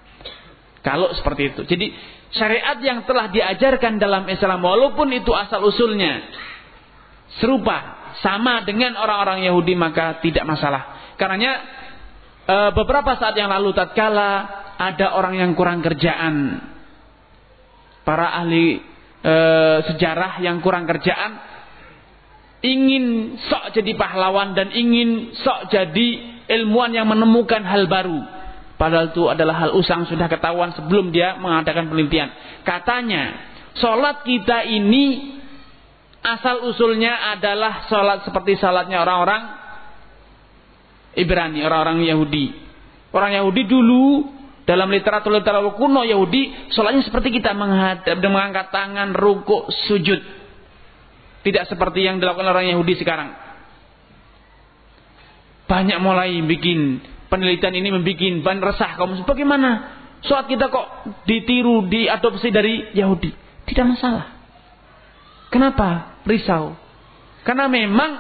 Kalau seperti itu. Jadi syariat yang telah diajarkan dalam Islam walaupun itu asal usulnya serupa sama dengan orang-orang Yahudi maka tidak masalah. Karenanya e, beberapa saat yang lalu tatkala ada orang yang kurang kerjaan para ahli e, sejarah yang kurang kerjaan ingin sok jadi pahlawan dan ingin sok jadi ilmuwan yang menemukan hal baru. Padahal itu adalah hal usang sudah ketahuan sebelum dia mengadakan penelitian. Katanya, sholat kita ini asal usulnya adalah sholat seperti sholatnya orang-orang Ibrani, orang-orang Yahudi. Orang Yahudi dulu dalam literatur-literatur kuno Yahudi, sholatnya seperti kita menghadap mengangkat tangan, rukuk, sujud. Tidak seperti yang dilakukan orang Yahudi sekarang. Banyak mulai bikin penelitian ini membuat ban resah kaum bagaimana? Sholat kita kok ditiru diadopsi dari Yahudi? Tidak masalah. Kenapa? Risau. Karena memang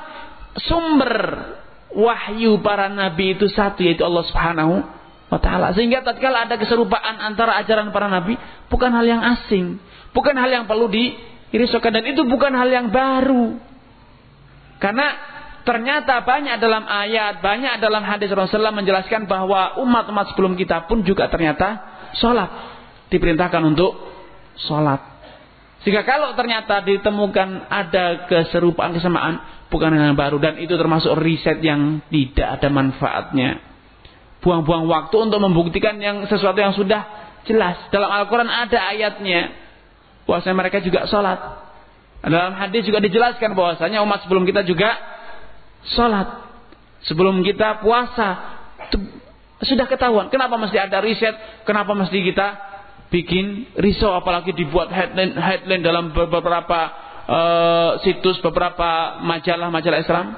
sumber wahyu para nabi itu satu yaitu Allah Subhanahu wa taala. Sehingga tatkala ada keserupaan antara ajaran para nabi bukan hal yang asing, bukan hal yang perlu dirisaukan dan itu bukan hal yang baru. Karena ternyata banyak dalam ayat, banyak dalam hadis Rasulullah menjelaskan bahwa umat-umat sebelum kita pun juga ternyata sholat diperintahkan untuk sholat. Sehingga kalau ternyata ditemukan ada keserupaan kesamaan, bukan yang baru dan itu termasuk riset yang tidak ada manfaatnya. Buang-buang waktu untuk membuktikan yang sesuatu yang sudah jelas. Dalam Al-Quran ada ayatnya. Bahwasanya mereka juga sholat. Dalam hadis juga dijelaskan bahwasanya umat sebelum kita juga sholat. Sebelum kita puasa. Sudah ketahuan. Kenapa mesti ada riset? Kenapa mesti kita bikin risau apalagi dibuat headline headline dalam beberapa uh, situs beberapa majalah-majalah Islam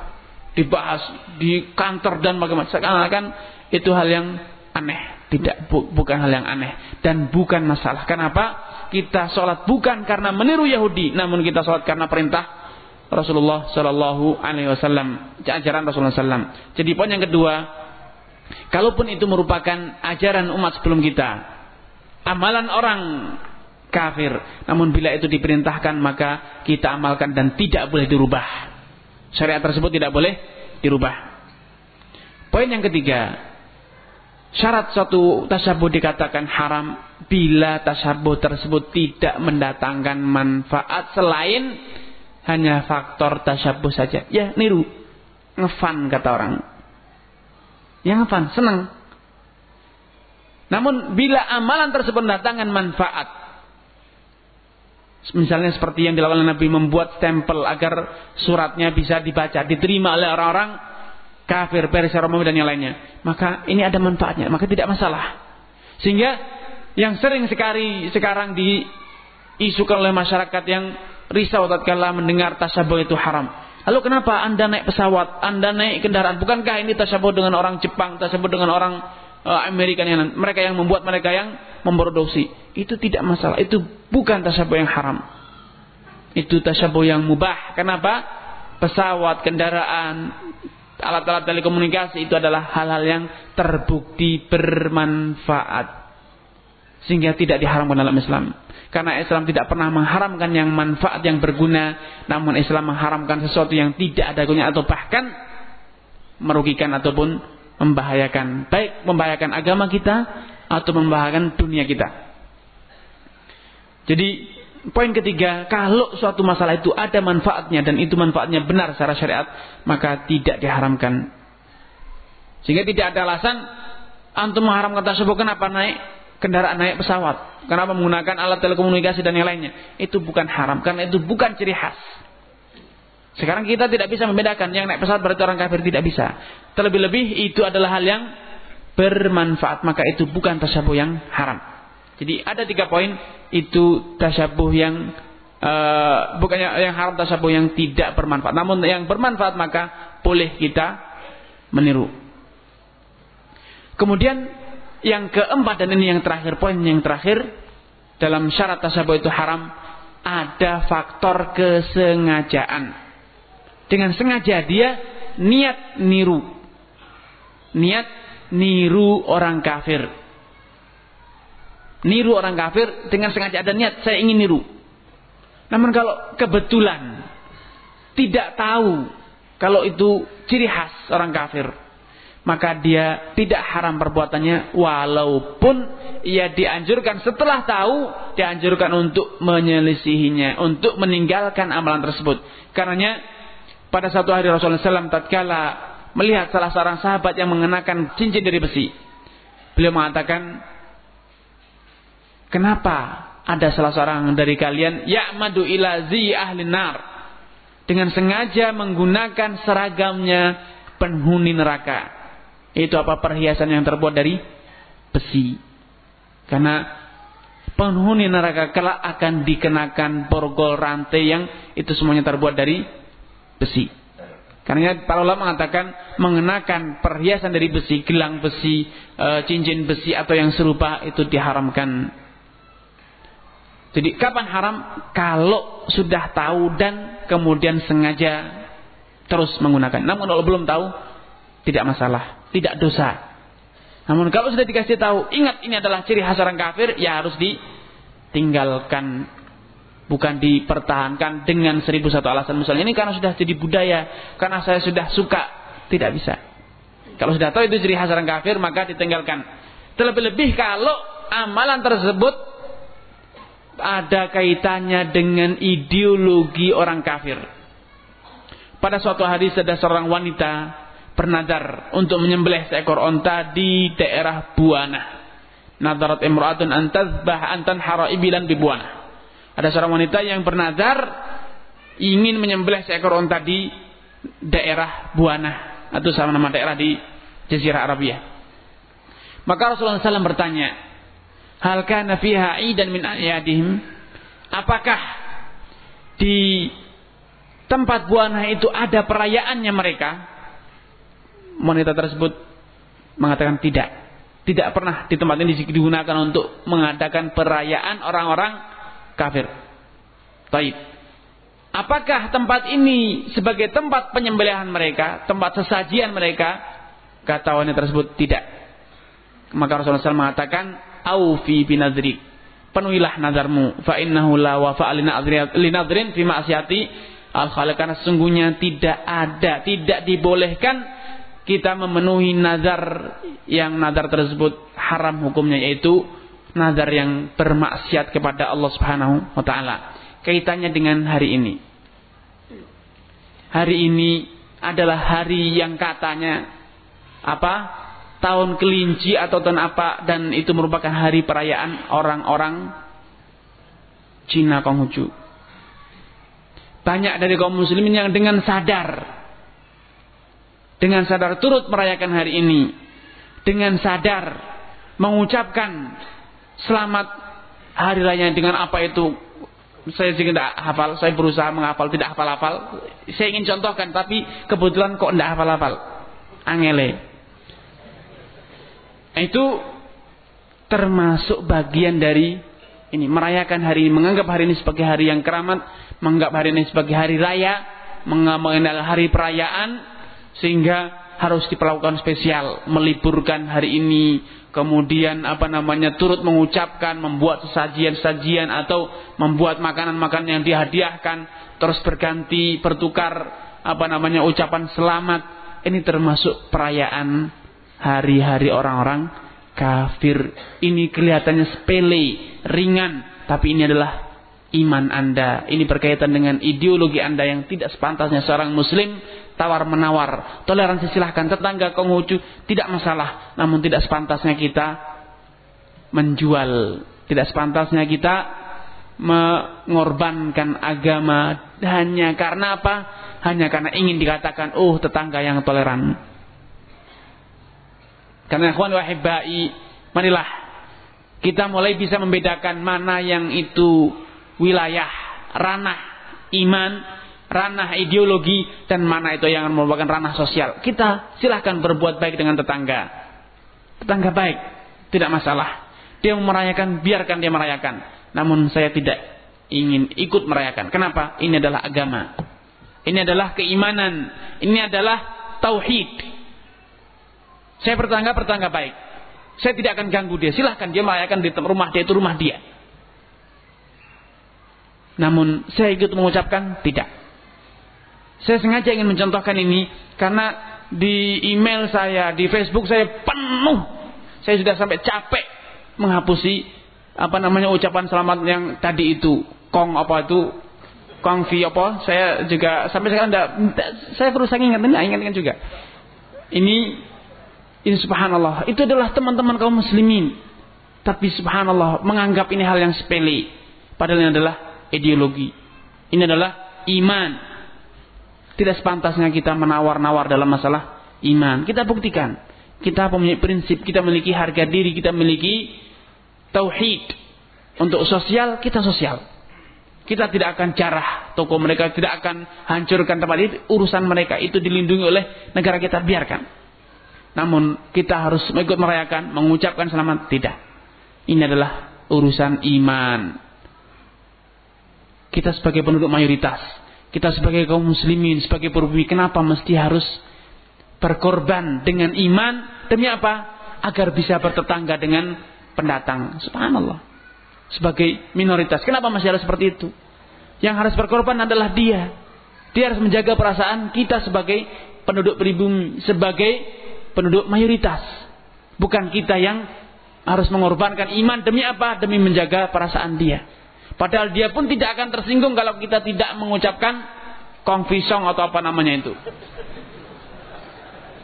dibahas di kantor dan bagaimana seakan-akan itu hal yang aneh tidak bu, bukan hal yang aneh dan bukan masalah kenapa kita sholat bukan karena meniru Yahudi namun kita sholat karena perintah Rasulullah Shallallahu Alaihi Wasallam ajaran Rasulullah SAW jadi poin yang kedua kalaupun itu merupakan ajaran umat sebelum kita amalan orang kafir. Namun bila itu diperintahkan maka kita amalkan dan tidak boleh dirubah. Syariat tersebut tidak boleh dirubah. Poin yang ketiga, syarat suatu tasabuh dikatakan haram bila tasabuh tersebut tidak mendatangkan manfaat selain hanya faktor tasabuh saja. Ya, niru. Ngefan kata orang. Ya ngefan, senang. Namun bila amalan tersebut mendatangkan manfaat, misalnya seperti yang dilakukan Nabi membuat stempel agar suratnya bisa dibaca, diterima oleh orang-orang kafir, Persia, Romawi dan yang lainnya, maka ini ada manfaatnya, maka tidak masalah. Sehingga yang sering sekali sekarang diisukan oleh masyarakat yang risau tatkala mendengar tasabuh itu haram. Lalu kenapa Anda naik pesawat, Anda naik kendaraan? Bukankah ini tasabuh dengan orang Jepang, tasabuh dengan orang uh, Amerika yang mereka yang membuat mereka yang memproduksi. Itu tidak masalah. Itu bukan tasabuh yang haram. Itu tasabuh yang mubah. Kenapa? Pesawat kendaraan alat-alat telekomunikasi itu adalah hal-hal yang terbukti bermanfaat. Sehingga tidak diharamkan dalam Islam karena Islam tidak pernah mengharamkan yang manfaat yang berguna namun Islam mengharamkan sesuatu yang tidak ada gunanya atau bahkan merugikan ataupun membahayakan baik membahayakan agama kita atau membahayakan dunia kita. Jadi poin ketiga, kalau suatu masalah itu ada manfaatnya dan itu manfaatnya benar secara syariat, maka tidak diharamkan. Sehingga tidak ada alasan antum mengharamkan tersebut kenapa naik kendaraan naik pesawat, kenapa menggunakan alat telekomunikasi dan yang lainnya. Itu bukan haram karena itu bukan ciri khas. Sekarang kita tidak bisa membedakan yang naik pesawat berarti orang kafir tidak bisa. Terlebih-lebih itu adalah hal yang bermanfaat maka itu bukan tasyabuh yang haram. Jadi ada tiga poin itu tasyabuh yang uh, bukannya yang haram tasyabuh yang tidak bermanfaat. Namun yang bermanfaat maka boleh kita meniru. Kemudian yang keempat dan ini yang terakhir poin yang terakhir dalam syarat tasyabuh itu haram ada faktor kesengajaan dengan sengaja dia niat niru. Niat niru orang kafir. Niru orang kafir dengan sengaja ada niat saya ingin niru. Namun kalau kebetulan tidak tahu kalau itu ciri khas orang kafir, maka dia tidak haram perbuatannya walaupun ia dianjurkan. Setelah tahu dianjurkan untuk menyelisihinya untuk meninggalkan amalan tersebut. Karenanya pada satu hari Rasulullah SAW tatkala melihat salah seorang sahabat yang mengenakan cincin dari besi beliau mengatakan kenapa ada salah seorang dari kalian ya'madu ila zi ahli nar dengan sengaja menggunakan seragamnya penghuni neraka itu apa perhiasan yang terbuat dari besi. Karena penghuni neraka kelak akan dikenakan borgol rantai yang itu semuanya terbuat dari besi. Karena para ulama mengatakan mengenakan perhiasan dari besi, gelang besi, e, cincin besi atau yang serupa itu diharamkan. Jadi kapan haram? Kalau sudah tahu dan kemudian sengaja terus menggunakan. Namun kalau belum tahu tidak masalah tidak dosa. Namun kalau sudah dikasih tahu, ingat ini adalah ciri khas orang kafir, ya harus ditinggalkan. Bukan dipertahankan dengan seribu satu alasan. Misalnya ini karena sudah jadi budaya, karena saya sudah suka. Tidak bisa. Kalau sudah tahu itu ciri khas orang kafir, maka ditinggalkan. Terlebih-lebih kalau amalan tersebut ada kaitannya dengan ideologi orang kafir. Pada suatu hari ada seorang wanita bernadar untuk menyembelih seekor onta di daerah Buana. Nadarat imra'atun an tazbah an tanhara ibilan di Buana. Ada seorang wanita yang bernadar ingin menyembelih seekor onta di daerah Buana atau sama nama daerah di Jazirah Arabia. Maka Rasulullah SAW bertanya, "Hal kana fiha idan min ayadihim?" Apakah di tempat Buana itu ada perayaannya mereka? Wanita tersebut mengatakan tidak. Tidak pernah di tempat ini digunakan untuk mengadakan perayaan orang-orang kafir. Taib. Apakah tempat ini sebagai tempat penyembelihan mereka, tempat sesajian mereka? Kata wanita tersebut tidak. Maka Rasulullah SAW mengatakan, "Aufi binadrik." Penuhilah nazarmu, fa innahu la wafa linadrin fi ma'siyati al karena sesungguhnya tidak ada, tidak dibolehkan kita memenuhi nazar yang nazar tersebut haram hukumnya yaitu nazar yang bermaksiat kepada Allah Subhanahu wa taala. Kaitannya dengan hari ini. Hari ini adalah hari yang katanya apa? tahun kelinci atau tahun apa dan itu merupakan hari perayaan orang-orang Cina Konghucu. Banyak dari kaum muslimin yang dengan sadar dengan sadar turut merayakan hari ini. Dengan sadar mengucapkan selamat hari raya dengan apa itu. Saya juga tidak hafal saya berusaha menghafal tidak hafal-hafal. Saya ingin contohkan tapi kebetulan kok tidak hafal-hafal. Angele. Itu termasuk bagian dari ini merayakan hari ini menganggap hari ini sebagai hari yang keramat menganggap hari ini sebagai hari raya mengenal hari perayaan sehingga harus diperlakukan spesial meliburkan hari ini. Kemudian apa namanya turut mengucapkan membuat sajian-sajian atau membuat makanan-makanan yang dihadiahkan. Terus berganti bertukar apa namanya ucapan selamat. Ini termasuk perayaan hari-hari orang-orang kafir. Ini kelihatannya sepele ringan. Tapi ini adalah iman anda. Ini berkaitan dengan ideologi anda yang tidak sepantasnya seorang muslim tawar menawar. Toleransi silahkan tetangga Konghucu tidak masalah. Namun tidak sepantasnya kita menjual. Tidak sepantasnya kita mengorbankan agama hanya karena apa? Hanya karena ingin dikatakan, oh tetangga yang toleran. Karena ikhwan wahibai, marilah kita mulai bisa membedakan mana yang itu wilayah, ranah, iman, ranah ideologi dan mana itu yang merupakan ranah sosial. Kita silahkan berbuat baik dengan tetangga. Tetangga baik, tidak masalah. Dia merayakan, biarkan dia merayakan. Namun saya tidak ingin ikut merayakan. Kenapa? Ini adalah agama. Ini adalah keimanan. Ini adalah tauhid. Saya bertangga, bertangga baik. Saya tidak akan ganggu dia. Silahkan dia merayakan di rumah dia, itu rumah dia. Namun saya ikut mengucapkan tidak. Saya sengaja ingin mencontohkan ini karena di email saya, di Facebook saya penuh. Saya sudah sampai capek menghapusi apa namanya ucapan selamat yang tadi itu. Kong apa itu? Kong V apa? Saya juga sampai sekarang enggak, saya terus ingat ini, ingatkan juga. Ini ini subhanallah, itu adalah teman-teman kaum muslimin. Tapi subhanallah menganggap ini hal yang sepele. Padahal ini adalah ideologi. Ini adalah iman. Tidak sepantasnya kita menawar-nawar dalam masalah iman. Kita buktikan. Kita memiliki prinsip, kita memiliki harga diri, kita memiliki tauhid. Untuk sosial, kita sosial. Kita tidak akan jarah toko mereka, tidak akan hancurkan tempat itu. Urusan mereka itu dilindungi oleh negara kita, biarkan. Namun kita harus ikut merayakan, mengucapkan selamat, tidak. Ini adalah urusan iman. Kita sebagai penduduk mayoritas, kita sebagai kaum muslimin, sebagai pribumi, kenapa mesti harus berkorban dengan iman demi apa? Agar bisa bertetangga dengan pendatang. Subhanallah. Sebagai minoritas. Kenapa masih harus seperti itu? Yang harus berkorban adalah dia. Dia harus menjaga perasaan kita sebagai penduduk pribumi, sebagai penduduk mayoritas. Bukan kita yang harus mengorbankan iman demi apa? Demi menjaga perasaan dia. Padahal dia pun tidak akan tersinggung kalau kita tidak mengucapkan kongfisong atau apa namanya itu.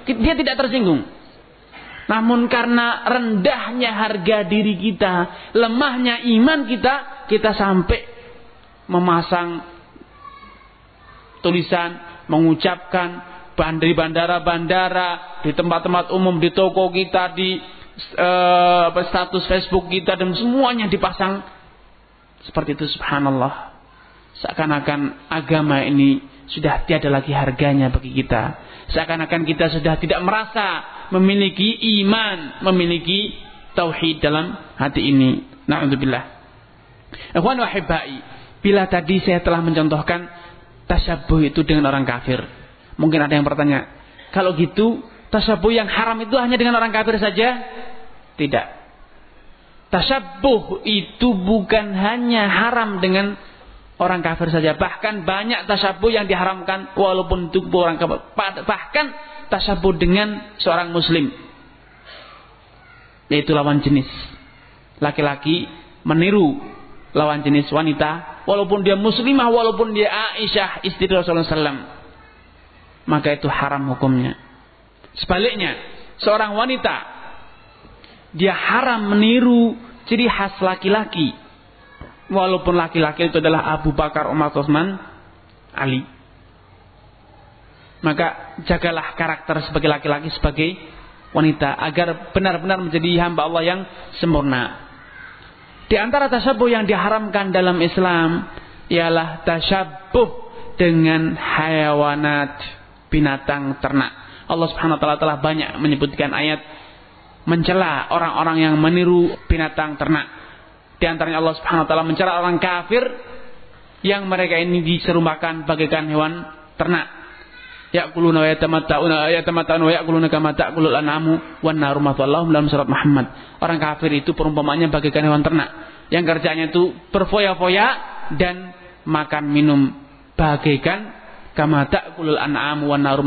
Dia tidak tersinggung. Namun karena rendahnya harga diri kita, lemahnya iman kita, kita sampai memasang tulisan, mengucapkan dari bandara-bandara, di tempat-tempat umum, di toko kita, di uh, status Facebook kita dan semuanya dipasang seperti itu subhanallah. Seakan-akan agama ini sudah tiada lagi harganya bagi kita. Seakan-akan kita sudah tidak merasa memiliki iman, memiliki tauhid dalam hati ini. Na'udzubillah. Ikhwan wahibai, bila tadi saya telah mencontohkan tasyabuh itu dengan orang kafir. Mungkin ada yang bertanya, kalau gitu tasyabuh yang haram itu hanya dengan orang kafir saja? Tidak. Tasyabuh itu bukan hanya haram dengan orang kafir saja. Bahkan banyak tasyabuh yang diharamkan walaupun itu orang kafir. Bahkan tasyabuh dengan seorang muslim. Yaitu lawan jenis. Laki-laki meniru lawan jenis wanita. Walaupun dia muslimah, walaupun dia Aisyah istri Rasulullah SAW. Maka itu haram hukumnya. Sebaliknya, seorang wanita dia haram meniru ciri khas laki-laki. Walaupun laki-laki itu adalah Abu Bakar, Umar, Utsman, Ali. Maka jagalah karakter sebagai laki-laki sebagai wanita agar benar-benar menjadi hamba Allah yang sempurna. Di antara tasyabuh yang diharamkan dalam Islam ialah tasyabuh dengan hayawanat binatang ternak. Allah Subhanahu wa taala telah banyak menyebutkan ayat mencela orang-orang yang meniru binatang ternak. Di antaranya Allah Subhanahu wa taala mencela orang kafir yang mereka ini diserumpakan bagaikan hewan ternak. Ya'kuluna wa yatamatta'una yatamatta'una wa ya'kuluna kama ta'kulul an'amu wan naru matwallahum dalam surat Muhammad. Orang kafir itu perumpamaannya bagaikan hewan ternak yang kerjanya itu berfoya-foya dan makan minum bagaikan kama ta'kulul an'am wa naru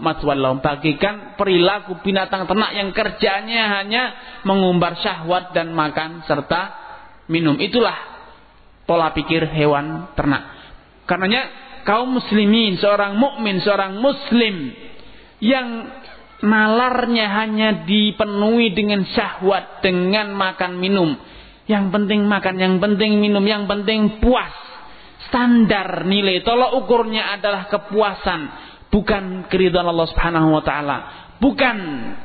maswallahum. Bagikan perilaku binatang ternak yang kerjanya hanya mengumbar syahwat dan makan serta minum. Itulah pola pikir hewan ternak. Karenanya kaum muslimin seorang mukmin seorang muslim yang nalarnya hanya dipenuhi dengan syahwat dengan makan minum. Yang penting makan yang penting minum yang penting puas standar nilai. Tolak ukurnya adalah kepuasan bukan keridhaan Allah Subhanahu wa taala. Bukan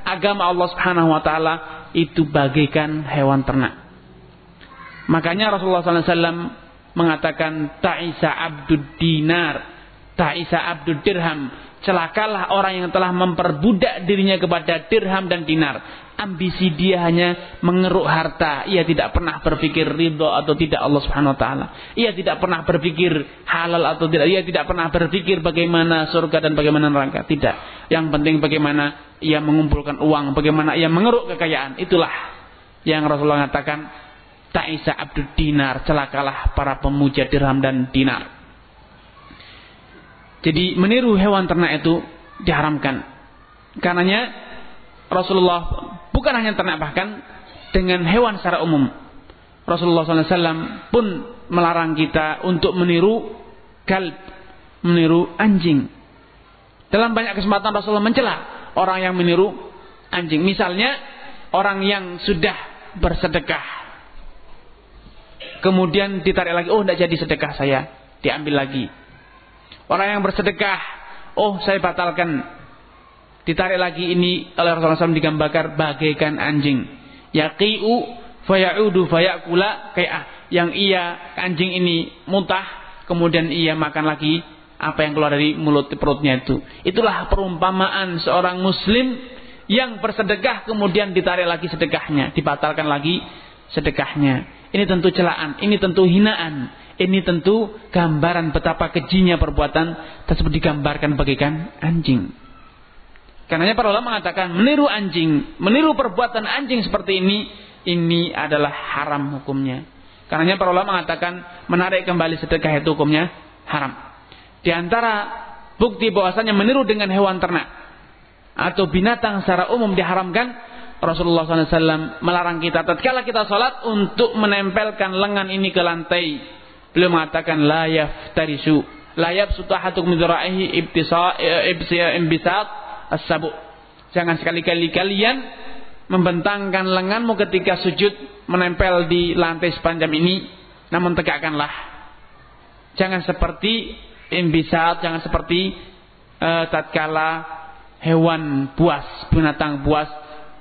agama Allah Subhanahu wa taala itu bagaikan hewan ternak. Makanya Rasulullah SAW mengatakan ta'isa abdud dinar ta'isa abdud dirham celakalah orang yang telah memperbudak dirinya kepada dirham dan dinar ambisi dia hanya mengeruk harta. Ia tidak pernah berpikir ridho atau tidak Allah Subhanahu wa taala. Ia tidak pernah berpikir halal atau tidak. Ia tidak pernah berpikir bagaimana surga dan bagaimana neraka. Tidak. Yang penting bagaimana ia mengumpulkan uang, bagaimana ia mengeruk kekayaan. Itulah yang Rasulullah katakan Ta'isa abdul dinar, celakalah para pemuja dirham dan dinar. Jadi meniru hewan ternak itu diharamkan. Karenanya Rasulullah bukan hanya ternak bahkan dengan hewan secara umum. Rasulullah SAW pun melarang kita untuk meniru kalb, meniru anjing. Dalam banyak kesempatan Rasulullah mencela orang yang meniru anjing. Misalnya orang yang sudah bersedekah. Kemudian ditarik lagi, oh tidak jadi sedekah saya. Diambil lagi. Orang yang bersedekah, oh saya batalkan. Ditarik lagi ini oleh Rasulullah SAW digambarkan bagaikan anjing. Yaqi'u faya'udu faya'kula kayak yang ia anjing ini muntah kemudian ia makan lagi apa yang keluar dari mulut perutnya itu. Itulah perumpamaan seorang muslim yang bersedekah kemudian ditarik lagi sedekahnya, dibatalkan lagi sedekahnya. Ini tentu celaan, ini tentu hinaan, ini tentu gambaran betapa kejinya perbuatan tersebut digambarkan bagaikan anjing. Karenanya para ulama mengatakan meniru anjing, meniru perbuatan anjing seperti ini, ini adalah haram hukumnya. Karenanya para ulama mengatakan menarik kembali sedekah itu hukumnya haram. Di antara bukti bahwasanya meniru dengan hewan ternak atau binatang secara umum diharamkan, Rasulullah SAW melarang kita tatkala kita sholat untuk menempelkan lengan ini ke lantai. Beliau mengatakan la yaftarisu, la yabsutu ahadukum ibtisat as-sabu. Jangan sekali-kali kalian membentangkan lenganmu ketika sujud menempel di lantai sepanjang ini, namun tegakkanlah. Jangan seperti imbisat jangan seperti uh, tatkala hewan buas, binatang buas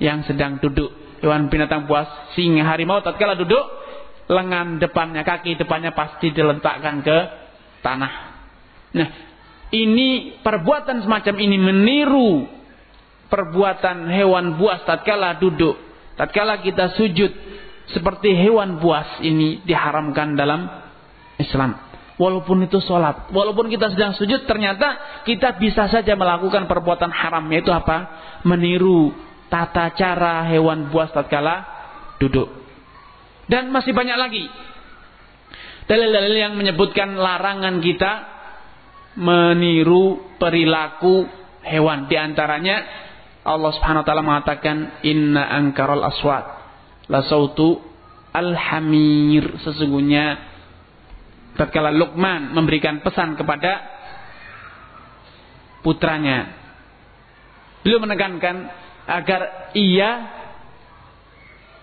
yang sedang duduk. Hewan binatang buas, singa, harimau tatkala duduk, lengan depannya, kaki depannya pasti diletakkan ke tanah. Nah, ini perbuatan semacam ini meniru perbuatan hewan buas tatkala duduk. Tatkala kita sujud seperti hewan buas ini diharamkan dalam Islam. Walaupun itu sholat. Walaupun kita sedang sujud, ternyata kita bisa saja melakukan perbuatan haram. Yaitu apa? Meniru tata cara hewan buas tatkala duduk. Dan masih banyak lagi. Dalil-dalil yang menyebutkan larangan kita meniru perilaku hewan. Di antaranya Allah Subhanahu wa taala mengatakan inna angkarul aswat la sautu alhamir sesungguhnya tatkala Luqman memberikan pesan kepada putranya. Beliau menekankan agar ia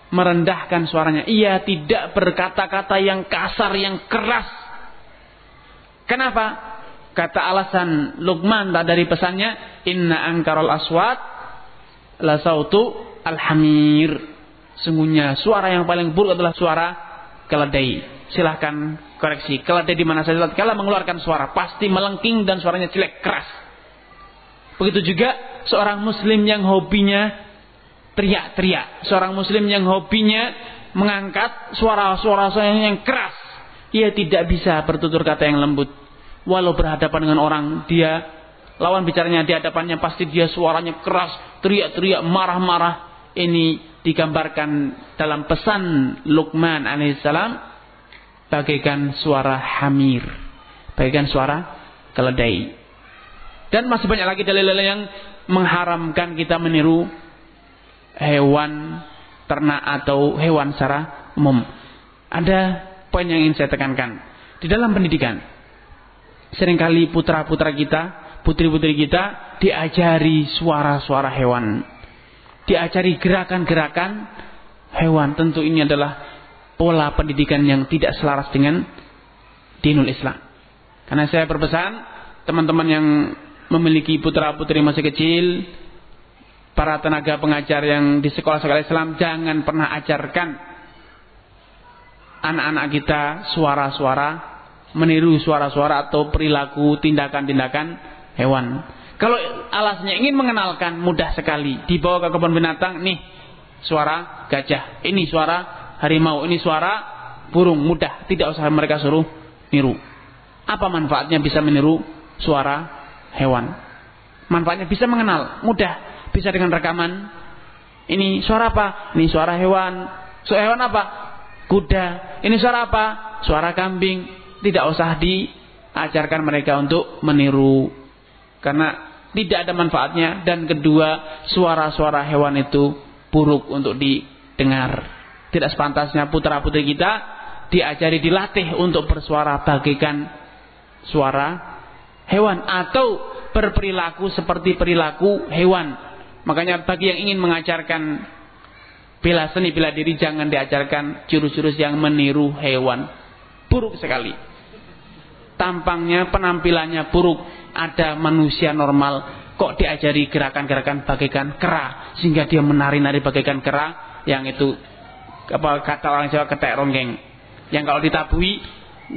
merendahkan suaranya. Ia tidak berkata-kata yang kasar, yang keras. Kenapa? Kata alasan Luqman dari pesannya, Inna angkarol aswat la sautu alhamir. Sungguhnya suara yang paling buruk adalah suara keledai silahkan koreksi. Ada di mana saja kalau mengeluarkan suara pasti melengking dan suaranya jelek keras. Begitu juga seorang muslim yang hobinya teriak-teriak, seorang muslim yang hobinya mengangkat suara-suara yang keras. Ia tidak bisa bertutur kata yang lembut. Walau berhadapan dengan orang, dia lawan bicaranya di hadapannya pasti dia suaranya keras, teriak-teriak, marah-marah. Ini digambarkan dalam pesan Luqman alaihissalam bagaikan suara hamir, bagaikan suara keledai. Dan masih banyak lagi dalil-dalil yang mengharamkan kita meniru hewan ternak atau hewan secara umum. Ada poin yang ingin saya tekankan. Di dalam pendidikan, sering kali putra-putra kita, putri-putri kita diajari suara-suara hewan. Diajari gerakan-gerakan hewan. Tentu ini adalah pola pendidikan yang tidak selaras dengan dinul Islam. Karena saya berpesan teman-teman yang memiliki putra-putri masih kecil, para tenaga pengajar yang di sekolah-sekolah Islam jangan pernah ajarkan anak-anak kita suara-suara meniru suara-suara atau perilaku tindakan-tindakan hewan. Kalau alasnya ingin mengenalkan mudah sekali. Dibawa ke kebun binatang nih suara gajah, ini suara harimau ini suara burung. Mudah tidak usah mereka suruh niru. Apa manfaatnya bisa meniru suara hewan? Manfaatnya bisa mengenal mudah. Bisa dengan rekaman. Ini suara apa? Ini suara hewan. Suara hewan apa? Kuda. Ini suara apa? Suara kambing tidak usah diajarkan mereka untuk meniru karena tidak ada manfaatnya dan kedua suara-suara hewan itu buruk untuk didengar. Tidak sepantasnya putra-putri kita diajari dilatih untuk bersuara bagaikan suara hewan atau berperilaku seperti perilaku hewan. Makanya bagi yang ingin mengajarkan bela seni bela diri jangan diajarkan jurus-jurus yang meniru hewan. Buruk sekali. Tampangnya, penampilannya buruk. Ada manusia normal. Kok diajari gerakan-gerakan bagaikan kera sehingga dia menari-nari bagaikan kera? Yang itu apa kata orang Jawa ketek ronggeng. Yang kalau ditabui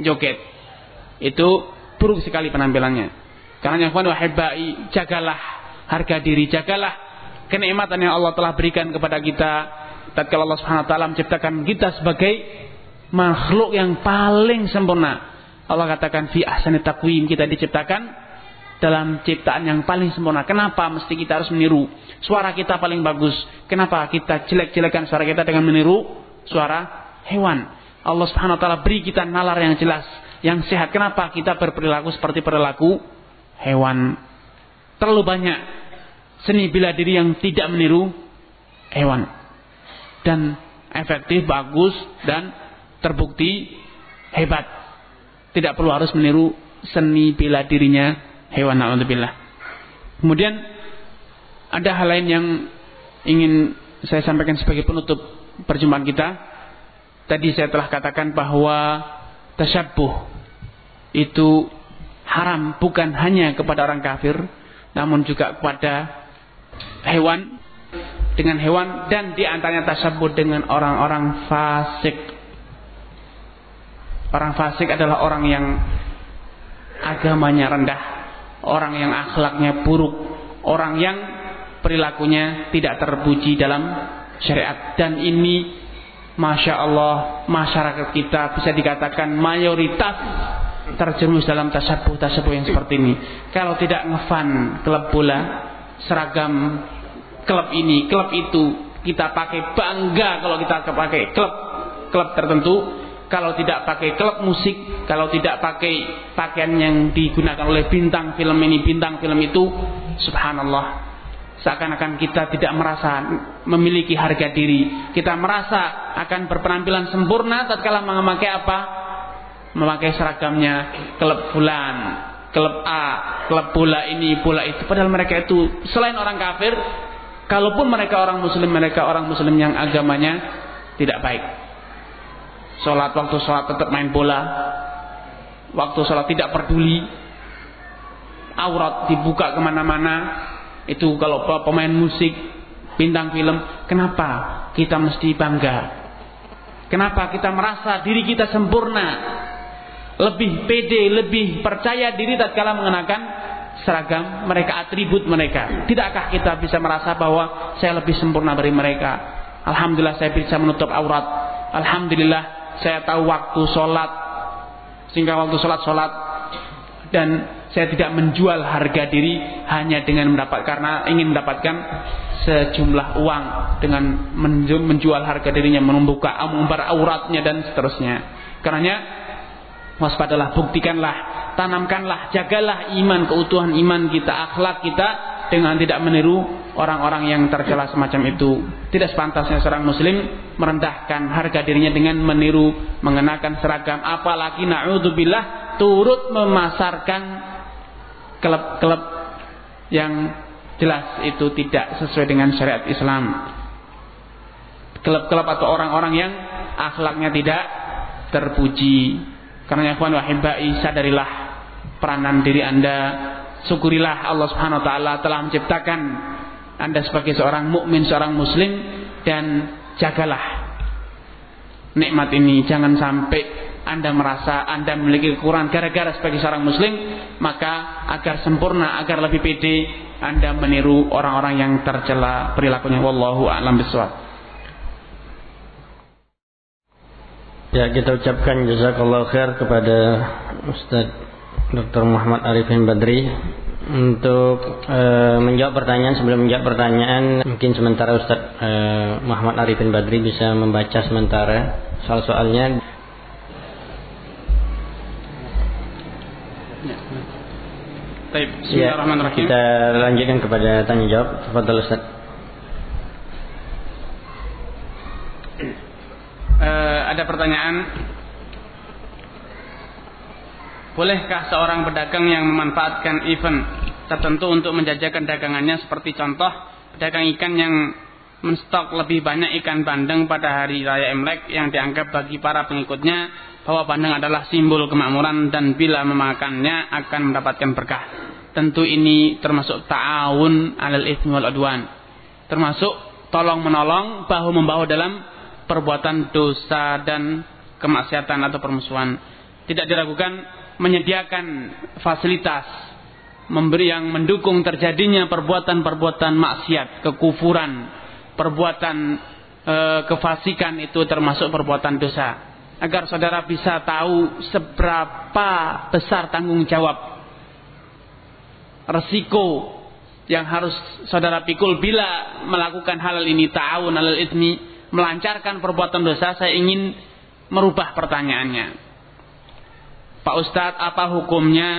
joget. Itu buruk sekali penampilannya. Karena yang wahibai jagalah harga diri jagalah kenikmatan yang Allah telah berikan kepada kita. Tatkala Allah Subhanahu wa taala menciptakan kita sebagai makhluk yang paling sempurna Allah katakan fi ahsani taqwim kita diciptakan dalam ciptaan yang paling sempurna. Kenapa mesti kita harus meniru? Suara kita paling bagus. Kenapa kita jelek-jelekan suara kita dengan meniru suara hewan? Allah Subhanahu wa taala beri kita nalar yang jelas, yang sehat. Kenapa kita berperilaku seperti perilaku hewan? Terlalu banyak seni bela diri yang tidak meniru hewan. Dan efektif, bagus dan terbukti hebat. Tidak perlu harus meniru seni bela dirinya hewan naudzubillah. Kemudian ada hal lain yang ingin saya sampaikan sebagai penutup perjumpaan kita. Tadi saya telah katakan bahwa tasyabuh itu haram bukan hanya kepada orang kafir namun juga kepada hewan dengan hewan dan di antaranya tasyabuh dengan orang-orang fasik. Orang fasik adalah orang yang agamanya rendah, orang yang akhlaknya buruk, orang yang perilakunya tidak terpuji dalam syariat. Dan ini Masya Allah masyarakat kita bisa dikatakan mayoritas terjerumus dalam tasabuh-tasabuh yang seperti ini. Kalau tidak ngefan klub bola seragam klub ini klub itu kita pakai bangga kalau kita pakai klub klub tertentu kalau tidak pakai klub musik, kalau tidak pakai pakaian yang digunakan oleh bintang film ini, bintang film itu, subhanallah. Seakan-akan kita tidak merasa memiliki harga diri. Kita merasa akan berpenampilan sempurna tatkala memakai apa? Memakai seragamnya klub bulan, klub A, klub bola ini, bola itu. Padahal mereka itu selain orang kafir, kalaupun mereka orang muslim, mereka orang muslim yang agamanya tidak baik. Sholat waktu sholat tetap main bola. Waktu sholat tidak peduli. Aurat dibuka ke mana-mana. Itu kalau pemain musik, bintang film. Kenapa kita mesti bangga? Kenapa kita merasa diri kita sempurna? Lebih pede, lebih percaya diri tatkala mengenakan seragam mereka, atribut mereka. Tidakkah kita bisa merasa bahwa saya lebih sempurna dari mereka? Alhamdulillah saya bisa menutup aurat. Alhamdulillah saya tahu waktu sholat sehingga waktu sholat sholat. Dan saya tidak menjual harga diri hanya dengan mendapat karena ingin mendapatkan sejumlah uang dengan menjual harga dirinya membuka membar auratnya dan seterusnya. Karenanya waspadalah buktikanlah tanamkanlah jagalah iman keutuhan iman kita akhlak kita dengan tidak meniru orang-orang yang tercela semacam itu. Tidak sepantasnya seorang muslim merendahkan harga dirinya dengan meniru mengenakan seragam apalagi naudzubillah turut memasarkan klub-klub yang jelas itu tidak sesuai dengan syariat Islam. Klub-klub atau orang-orang yang akhlaknya tidak terpuji. Karena ya wahibai sadarilah peranan diri Anda syukurilah Allah Subhanahu wa taala telah menciptakan Anda sebagai seorang mukmin, seorang muslim dan jagalah nikmat ini. Jangan sampai anda merasa Anda memiliki kekurangan gara-gara sebagai seorang muslim maka agar sempurna agar lebih pede Anda meniru orang-orang yang tercela perilakunya. Wallahu a'lam bishawab. Ya kita ucapkan jazakallahu khair kepada Ustaz Dr. Muhammad Arifin Badri untuk e, menjawab pertanyaan sebelum menjawab pertanyaan mungkin sementara Ustaz e, Muhammad Arifin Badri bisa membaca sementara soal-soalnya Baik, ya, kita lanjutkan kepada tanya jawab. Tafadhol Ustaz. Uh, ada pertanyaan Bolehkah seorang pedagang yang memanfaatkan event tertentu untuk menjajakan dagangannya seperti contoh pedagang ikan yang menstok lebih banyak ikan bandeng pada hari raya Imlek yang dianggap bagi para pengikutnya bahwa bandeng adalah simbol kemakmuran dan bila memakannya akan mendapatkan berkah. Tentu ini termasuk ta'awun alal ithmi wal. Termasuk tolong menolong bahu membahu dalam perbuatan dosa dan kemaksiatan atau permusuhan. Tidak diragukan menyediakan fasilitas memberi yang mendukung terjadinya perbuatan-perbuatan maksiat, kekufuran, perbuatan e, kefasikan itu termasuk perbuatan dosa. Agar saudara bisa tahu seberapa besar tanggung jawab resiko yang harus saudara pikul bila melakukan hal ini ta'awun alal melancarkan perbuatan dosa saya ingin merubah pertanyaannya Pak Ustadz apa hukumnya?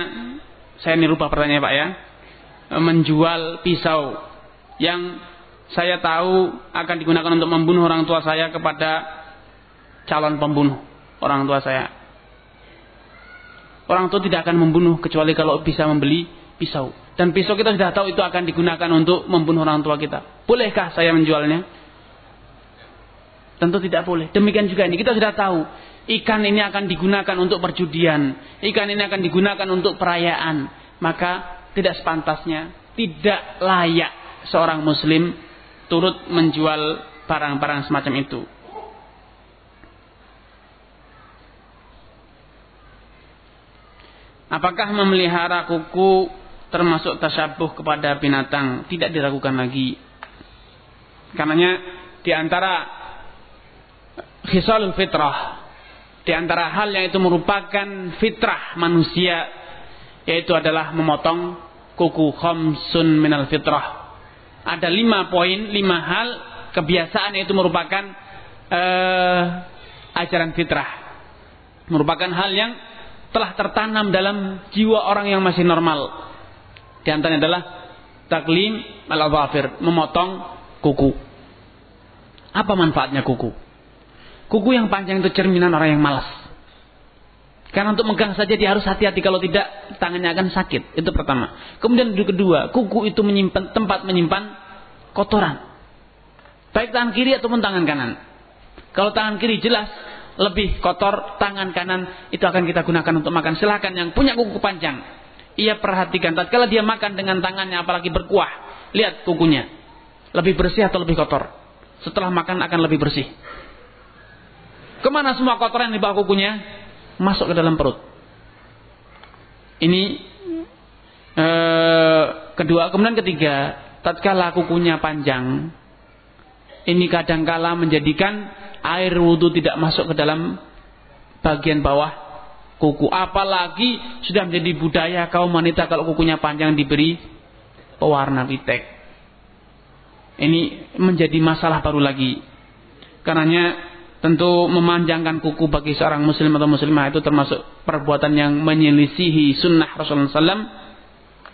Saya ini rubah pertanyaan Pak ya. Menjual pisau yang saya tahu akan digunakan untuk membunuh orang tua saya kepada calon pembunuh orang tua saya. Orang tua tidak akan membunuh kecuali kalau bisa membeli pisau. Dan pisau kita sudah tahu itu akan digunakan untuk membunuh orang tua kita. Bolehkah saya menjualnya? Tentu tidak boleh. Demikian juga ini. Kita sudah tahu ikan ini akan digunakan untuk perjudian, ikan ini akan digunakan untuk perayaan, maka tidak sepantasnya, tidak layak seorang muslim turut menjual barang-barang semacam itu. Apakah memelihara kuku termasuk tasyabuh kepada binatang? Tidak diragukan lagi. Karenanya di antara khisalul fitrah di antara hal yang itu merupakan fitrah manusia yaitu adalah memotong kuku khamsun minal fitrah. Ada lima poin, lima hal kebiasaan itu merupakan uh, ajaran fitrah. Merupakan hal yang telah tertanam dalam jiwa orang yang masih normal. Di antaranya adalah taklim al memotong kuku. Apa manfaatnya kuku? Kuku yang panjang itu cerminan orang yang malas. Karena untuk megang saja dia harus hati-hati kalau tidak tangannya akan sakit. Itu pertama. Kemudian kedua, kuku itu menyimpan tempat menyimpan kotoran. Baik tangan kiri ataupun tangan kanan. Kalau tangan kiri jelas lebih kotor, tangan kanan itu akan kita gunakan untuk makan. Silahkan yang punya kuku panjang. Ia perhatikan, tatkala dia makan dengan tangannya apalagi berkuah, lihat kukunya. Lebih bersih atau lebih kotor. Setelah makan akan lebih bersih. Ke mana semua kotoran di bawah kukunya? Masuk ke dalam perut. Ini eh, kedua. Kemudian ketiga, tatkala kukunya panjang, ini kadangkala menjadikan air wudhu tidak masuk ke dalam bagian bawah kuku. Apalagi sudah menjadi budaya kaum wanita kalau kukunya panjang diberi pewarna pitek. Ini menjadi masalah baru lagi. Karenanya Tentu memanjangkan kuku bagi seorang muslim atau muslimah itu termasuk perbuatan yang menyelisihi sunnah Rasulullah SAW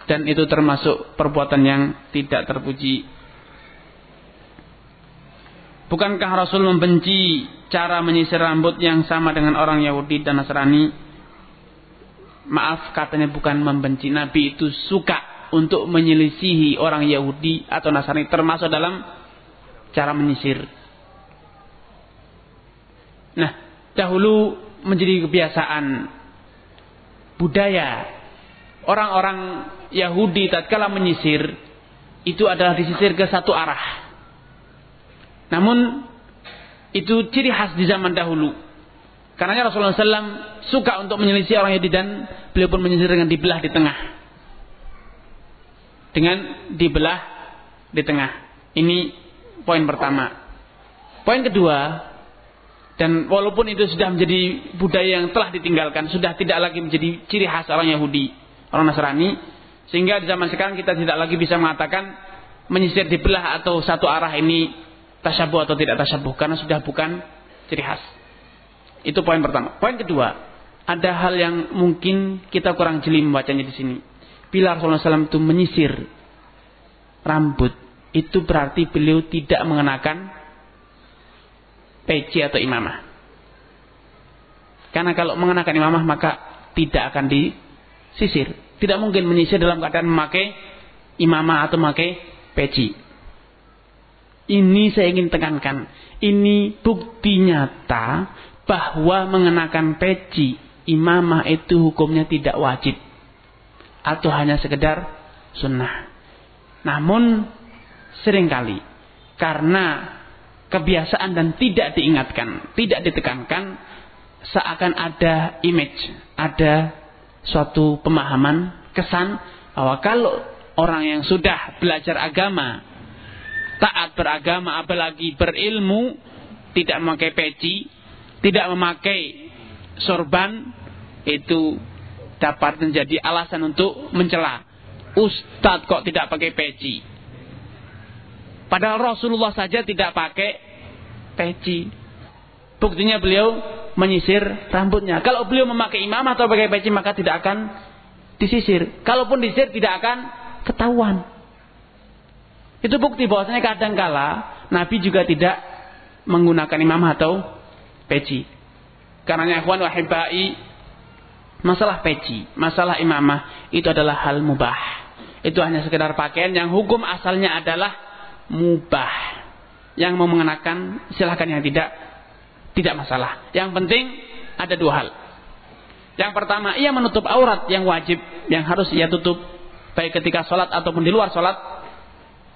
dan itu termasuk perbuatan yang tidak terpuji. Bukankah Rasul membenci cara menyisir rambut yang sama dengan orang Yahudi dan Nasrani? Maaf katanya bukan membenci. Nabi itu suka untuk menyelisihi orang Yahudi atau Nasrani termasuk dalam cara menyisir. Nah, dahulu menjadi kebiasaan budaya orang-orang Yahudi tatkala menyisir itu adalah disisir ke satu arah. Namun itu ciri khas di zaman dahulu. Karena Rasulullah SAW suka untuk menyelisih orang Yahudi dan beliau pun menyisir dengan dibelah di tengah. Dengan dibelah di tengah. Ini poin pertama. Poin kedua, dan walaupun itu sudah menjadi budaya yang telah ditinggalkan, sudah tidak lagi menjadi ciri khas orang Yahudi, orang Nasrani, sehingga di zaman sekarang kita tidak lagi bisa mengatakan menyisir di belah atau satu arah ini tasyabuh atau tidak tasyabuh karena sudah bukan ciri khas. Itu poin pertama. Poin kedua, ada hal yang mungkin kita kurang jeli membacanya di sini. bila Rasulullah SAW itu menyisir rambut, itu berarti beliau tidak mengenakan peci atau imamah. Karena kalau mengenakan imamah maka tidak akan disisir. Tidak mungkin menyisir dalam keadaan memakai imamah atau memakai peci. Ini saya ingin tekankan. Ini bukti nyata bahwa mengenakan peci imamah itu hukumnya tidak wajib. Atau hanya sekedar sunnah. Namun sering kali karena kebiasaan dan tidak diingatkan, tidak ditekankan, seakan ada image, ada suatu pemahaman, kesan bahwa kalau orang yang sudah belajar agama, taat beragama, apalagi berilmu, tidak memakai peci, tidak memakai sorban, itu dapat menjadi alasan untuk mencela. Ustadz kok tidak pakai peci? Padahal Rasulullah saja tidak pakai peci. Buktinya beliau menyisir rambutnya. Kalau beliau memakai imam atau pakai peci maka tidak akan disisir. Kalaupun disisir tidak akan ketahuan. Itu bukti bahwasanya kadang kala Nabi juga tidak menggunakan imam atau peci. Karena ikhwan wahibai masalah peci, masalah imamah itu adalah hal mubah. Itu hanya sekedar pakaian yang hukum asalnya adalah mubah. Yang mau mengenakan silahkan yang tidak tidak masalah. Yang penting ada dua hal. Yang pertama, ia menutup aurat yang wajib, yang harus ia tutup baik ketika sholat ataupun di luar sholat.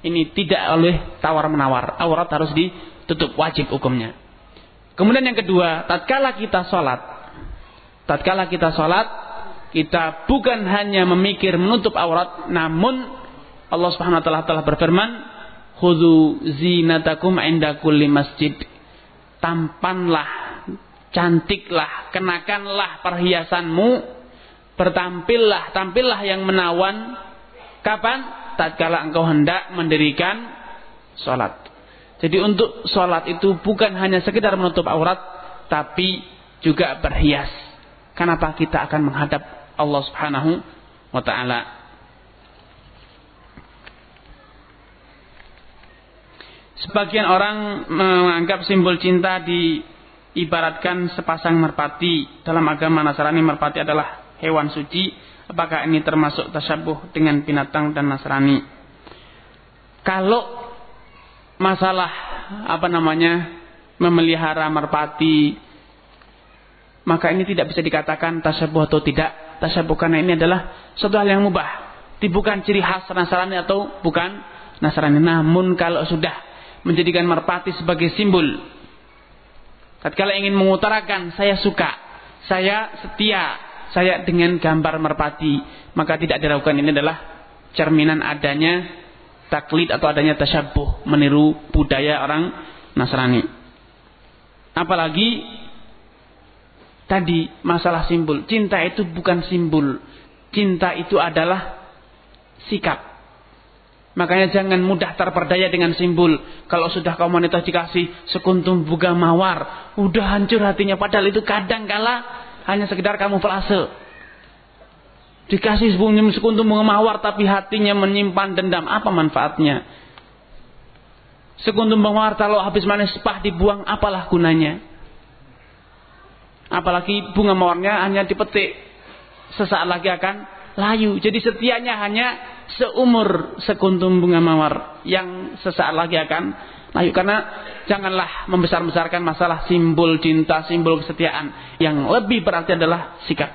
Ini tidak oleh tawar menawar. Aurat harus ditutup wajib hukumnya. Kemudian yang kedua, tatkala kita sholat, tatkala kita sholat, kita bukan hanya memikir menutup aurat, namun Allah Subhanahu wa taala telah berfirman, "Khudzu zinatakum inda kulli masjid." tampanlah, cantiklah, kenakanlah perhiasanmu, bertampillah, tampillah yang menawan. Kapan? Tatkala engkau hendak mendirikan sholat. Jadi untuk sholat itu bukan hanya sekedar menutup aurat, tapi juga berhias. Kenapa kita akan menghadap Allah Subhanahu wa taala? Sebagian orang menganggap simbol cinta diibaratkan sepasang merpati. Dalam agama Nasrani merpati adalah hewan suci. Apakah ini termasuk tasyabuh dengan binatang dan Nasrani? Kalau masalah apa namanya memelihara merpati maka ini tidak bisa dikatakan tasyabuh atau tidak tasyabuh karena ini adalah suatu hal yang mubah. Bukan ciri khas Nasrani atau bukan Nasrani. Namun kalau sudah menjadikan merpati sebagai simbol. Tatkala ingin mengutarakan saya suka, saya setia, saya dengan gambar merpati, maka tidak diragukan ini adalah cerminan adanya taklid atau adanya tasyabuh, meniru budaya orang Nasrani. Apalagi tadi masalah simbol. Cinta itu bukan simbol. Cinta itu adalah sikap. Makanya jangan mudah terperdaya dengan simbol. Kalau sudah kaum wanita dikasih sekuntum bunga mawar, udah hancur hatinya. Padahal itu kadang kala hanya sekedar kamu flase. Dikasih sekuntum bunga mawar tapi hatinya menyimpan dendam. Apa manfaatnya? Sekuntum bunga mawar kalau habis manis sepah dibuang, apalah gunanya? Apalagi bunga mawarnya hanya dipetik. Sesaat lagi akan layu. Jadi setianya hanya seumur sekuntum bunga mawar yang sesaat lagi akan layu karena janganlah membesar-besarkan masalah simbol cinta, simbol kesetiaan. Yang lebih berarti adalah sikap.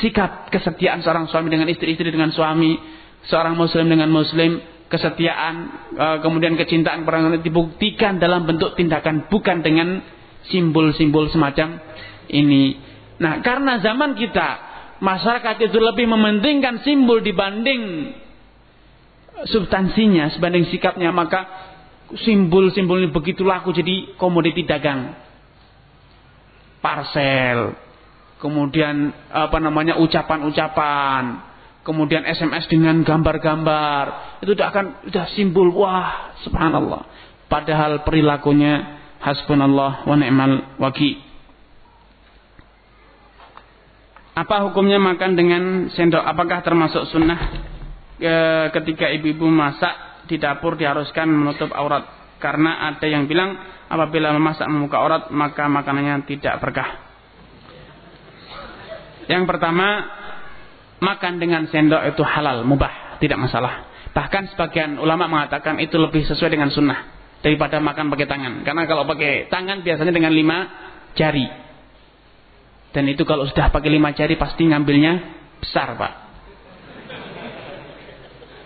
Sikap kesetiaan seorang suami dengan istri, istri dengan suami, seorang muslim dengan muslim, kesetiaan, e, kemudian kecintaan perang dibuktikan dalam bentuk tindakan bukan dengan simbol-simbol semacam ini. Nah, karena zaman kita masyarakat itu lebih mementingkan simbol dibanding substansinya, sebanding sikapnya, maka simbol-simbol ini begitu laku jadi komoditi dagang. Parcel, kemudian apa namanya ucapan-ucapan, kemudian SMS dengan gambar-gambar, itu udah akan udah simbol wah subhanallah. Padahal perilakunya hasbunallah wa ni'mal wakil. Apa hukumnya makan dengan sendok? Apakah termasuk sunnah e, ketika ibu-ibu masak di dapur diharuskan menutup aurat? Karena ada yang bilang apabila memasak membuka aurat maka makanannya tidak berkah. Yang pertama, makan dengan sendok itu halal, mubah, tidak masalah. Bahkan sebagian ulama mengatakan itu lebih sesuai dengan sunnah daripada makan pakai tangan. Karena kalau pakai tangan biasanya dengan lima jari. Dan itu kalau sudah pakai lima jari pasti ngambilnya besar pak.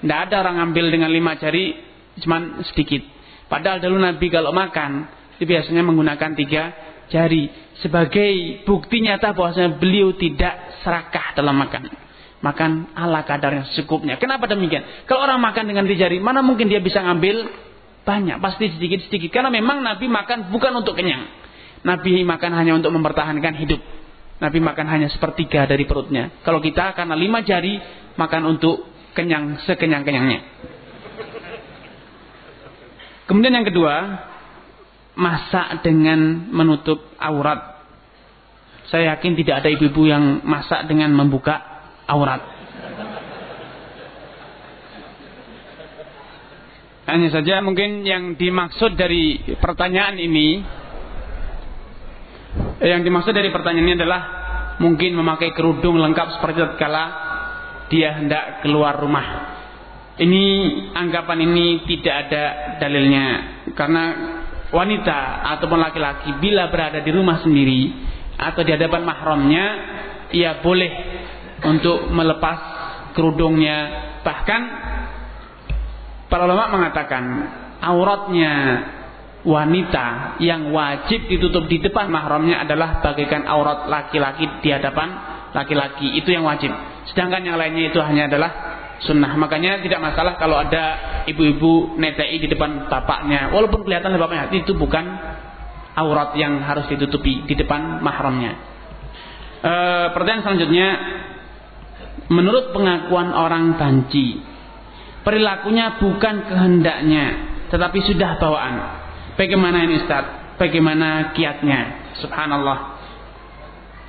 Tidak ada orang ngambil dengan lima jari cuman sedikit. Padahal dulu Nabi kalau makan itu biasanya menggunakan tiga jari sebagai bukti nyata bahwasanya beliau tidak serakah dalam makan. Makan ala kadarnya secukupnya. Kenapa demikian? Kalau orang makan dengan tiga jari, mana mungkin dia bisa ngambil banyak? Pasti sedikit-sedikit. Karena memang Nabi makan bukan untuk kenyang. Nabi makan hanya untuk mempertahankan hidup. Nabi makan hanya sepertiga dari perutnya. Kalau kita karena lima jari makan untuk kenyang sekenyang-kenyangnya. Kemudian yang kedua, masak dengan menutup aurat. Saya yakin tidak ada ibu-ibu yang masak dengan membuka aurat. Hanya saja mungkin yang dimaksud dari pertanyaan ini yang dimaksud dari pertanyaan ini adalah mungkin memakai kerudung lengkap seperti tatkala dia hendak keluar rumah. Ini anggapan ini tidak ada dalilnya karena wanita ataupun laki-laki bila berada di rumah sendiri atau di hadapan mahramnya ia boleh untuk melepas kerudungnya bahkan para ulama mengatakan auratnya wanita yang wajib ditutup di depan mahramnya adalah bagaikan aurat laki-laki di hadapan laki-laki. Itu yang wajib. Sedangkan yang lainnya itu hanya adalah sunnah. Makanya tidak masalah kalau ada ibu-ibu netei di depan bapaknya. Walaupun kelihatan bapaknya itu bukan aurat yang harus ditutupi di depan mahramnya. E, pertanyaan selanjutnya. Menurut pengakuan orang banci perilakunya bukan kehendaknya tetapi sudah bawaan Bagaimana ini Ustaz? Bagaimana kiatnya? Subhanallah.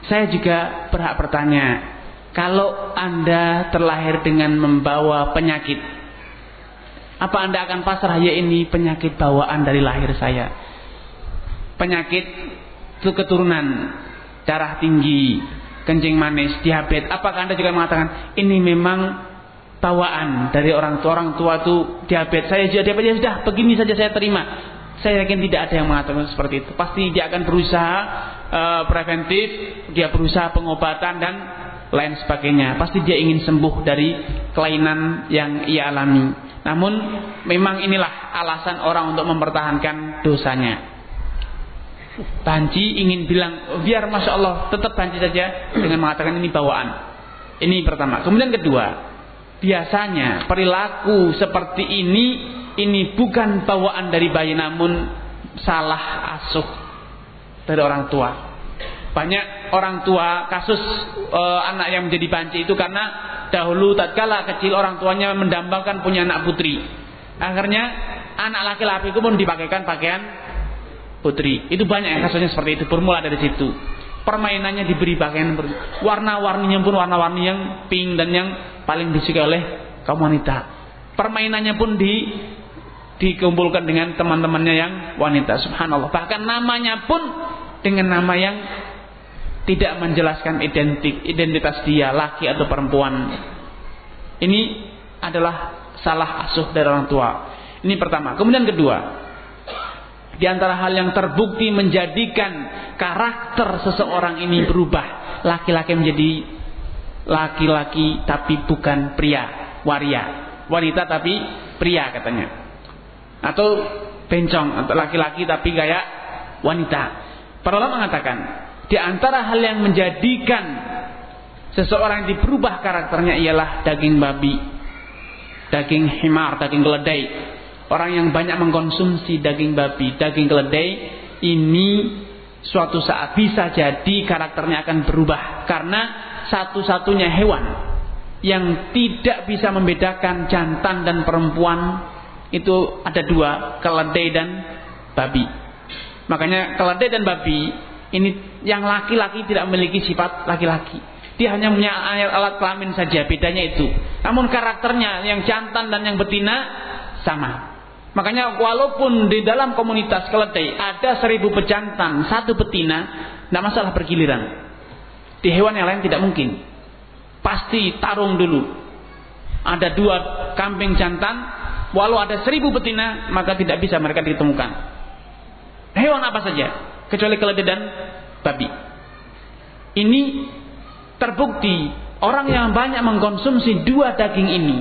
Saya juga berhak bertanya, kalau Anda terlahir dengan membawa penyakit, apa Anda akan pasrah ya ini penyakit bawaan dari lahir saya? Penyakit itu keturunan, darah tinggi, kencing manis, diabetes. Apakah Anda juga mengatakan ini memang bawaan dari orang tua orang tua itu diabetes saya juga diabetes ya sudah begini saja saya terima saya yakin tidak ada yang mengatakan seperti itu. Pasti dia akan berusaha uh, preventif, dia berusaha pengobatan dan lain sebagainya. Pasti dia ingin sembuh dari kelainan yang ia alami. Namun memang inilah alasan orang untuk mempertahankan dosanya. Banci ingin bilang biar masya Allah tetap banci saja dengan mengatakan ini bawaan. Ini pertama. Kemudian kedua, biasanya perilaku seperti ini ini bukan bawaan dari bayi namun salah asuh dari orang tua. Banyak orang tua kasus e, anak yang menjadi banci itu karena dahulu tatkala kecil orang tuanya mendambakan punya anak putri. Akhirnya anak laki-laki itu pun dipakaikan pakaian putri. Itu banyak yang kasusnya seperti itu bermula dari situ. Permainannya diberi pakaian warna-warninya pun warna-warni yang pink dan yang paling disukai oleh kaum wanita. Permainannya pun di dikumpulkan dengan teman-temannya yang wanita. Subhanallah. Bahkan namanya pun dengan nama yang tidak menjelaskan identik identitas dia laki atau perempuan. Ini adalah salah asuh dari orang tua. Ini pertama. Kemudian kedua di antara hal yang terbukti menjadikan karakter seseorang ini berubah laki-laki menjadi laki-laki tapi bukan pria waria. Wanita tapi pria katanya atau bencong atau laki-laki tapi kayak wanita. Para ulama mengatakan di antara hal yang menjadikan seseorang yang diberubah karakternya ialah daging babi, daging himar, daging keledai. Orang yang banyak mengkonsumsi daging babi, daging keledai ini suatu saat bisa jadi karakternya akan berubah karena satu-satunya hewan yang tidak bisa membedakan jantan dan perempuan itu ada dua, keledai dan babi. Makanya keledai dan babi ini yang laki-laki tidak memiliki sifat laki-laki. Dia hanya punya alat kelamin saja, bedanya itu. Namun karakternya yang jantan dan yang betina sama. Makanya walaupun di dalam komunitas keledai ada seribu pejantan, satu betina, tidak masalah bergiliran. Di hewan yang lain tidak mungkin. Pasti tarung dulu. Ada dua kambing jantan, walau ada seribu betina, maka tidak bisa mereka ditemukan. Hewan apa saja, kecuali keledai dan babi. Ini terbukti orang yang banyak mengkonsumsi dua daging ini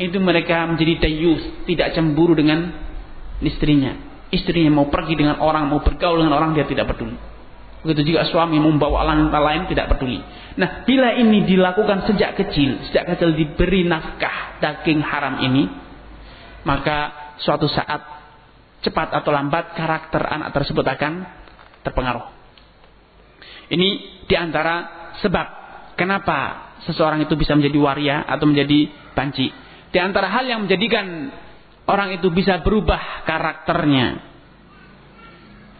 itu mereka menjadi dayus tidak cemburu dengan istrinya istrinya mau pergi dengan orang mau bergaul dengan orang dia tidak peduli begitu juga suami membawa wanita lain tidak peduli nah bila ini dilakukan sejak kecil sejak kecil diberi nafkah daging haram ini maka suatu saat cepat atau lambat karakter anak tersebut akan terpengaruh ini di antara sebab Kenapa seseorang itu bisa menjadi waria atau menjadi banci? Di antara hal yang menjadikan orang itu bisa berubah karakternya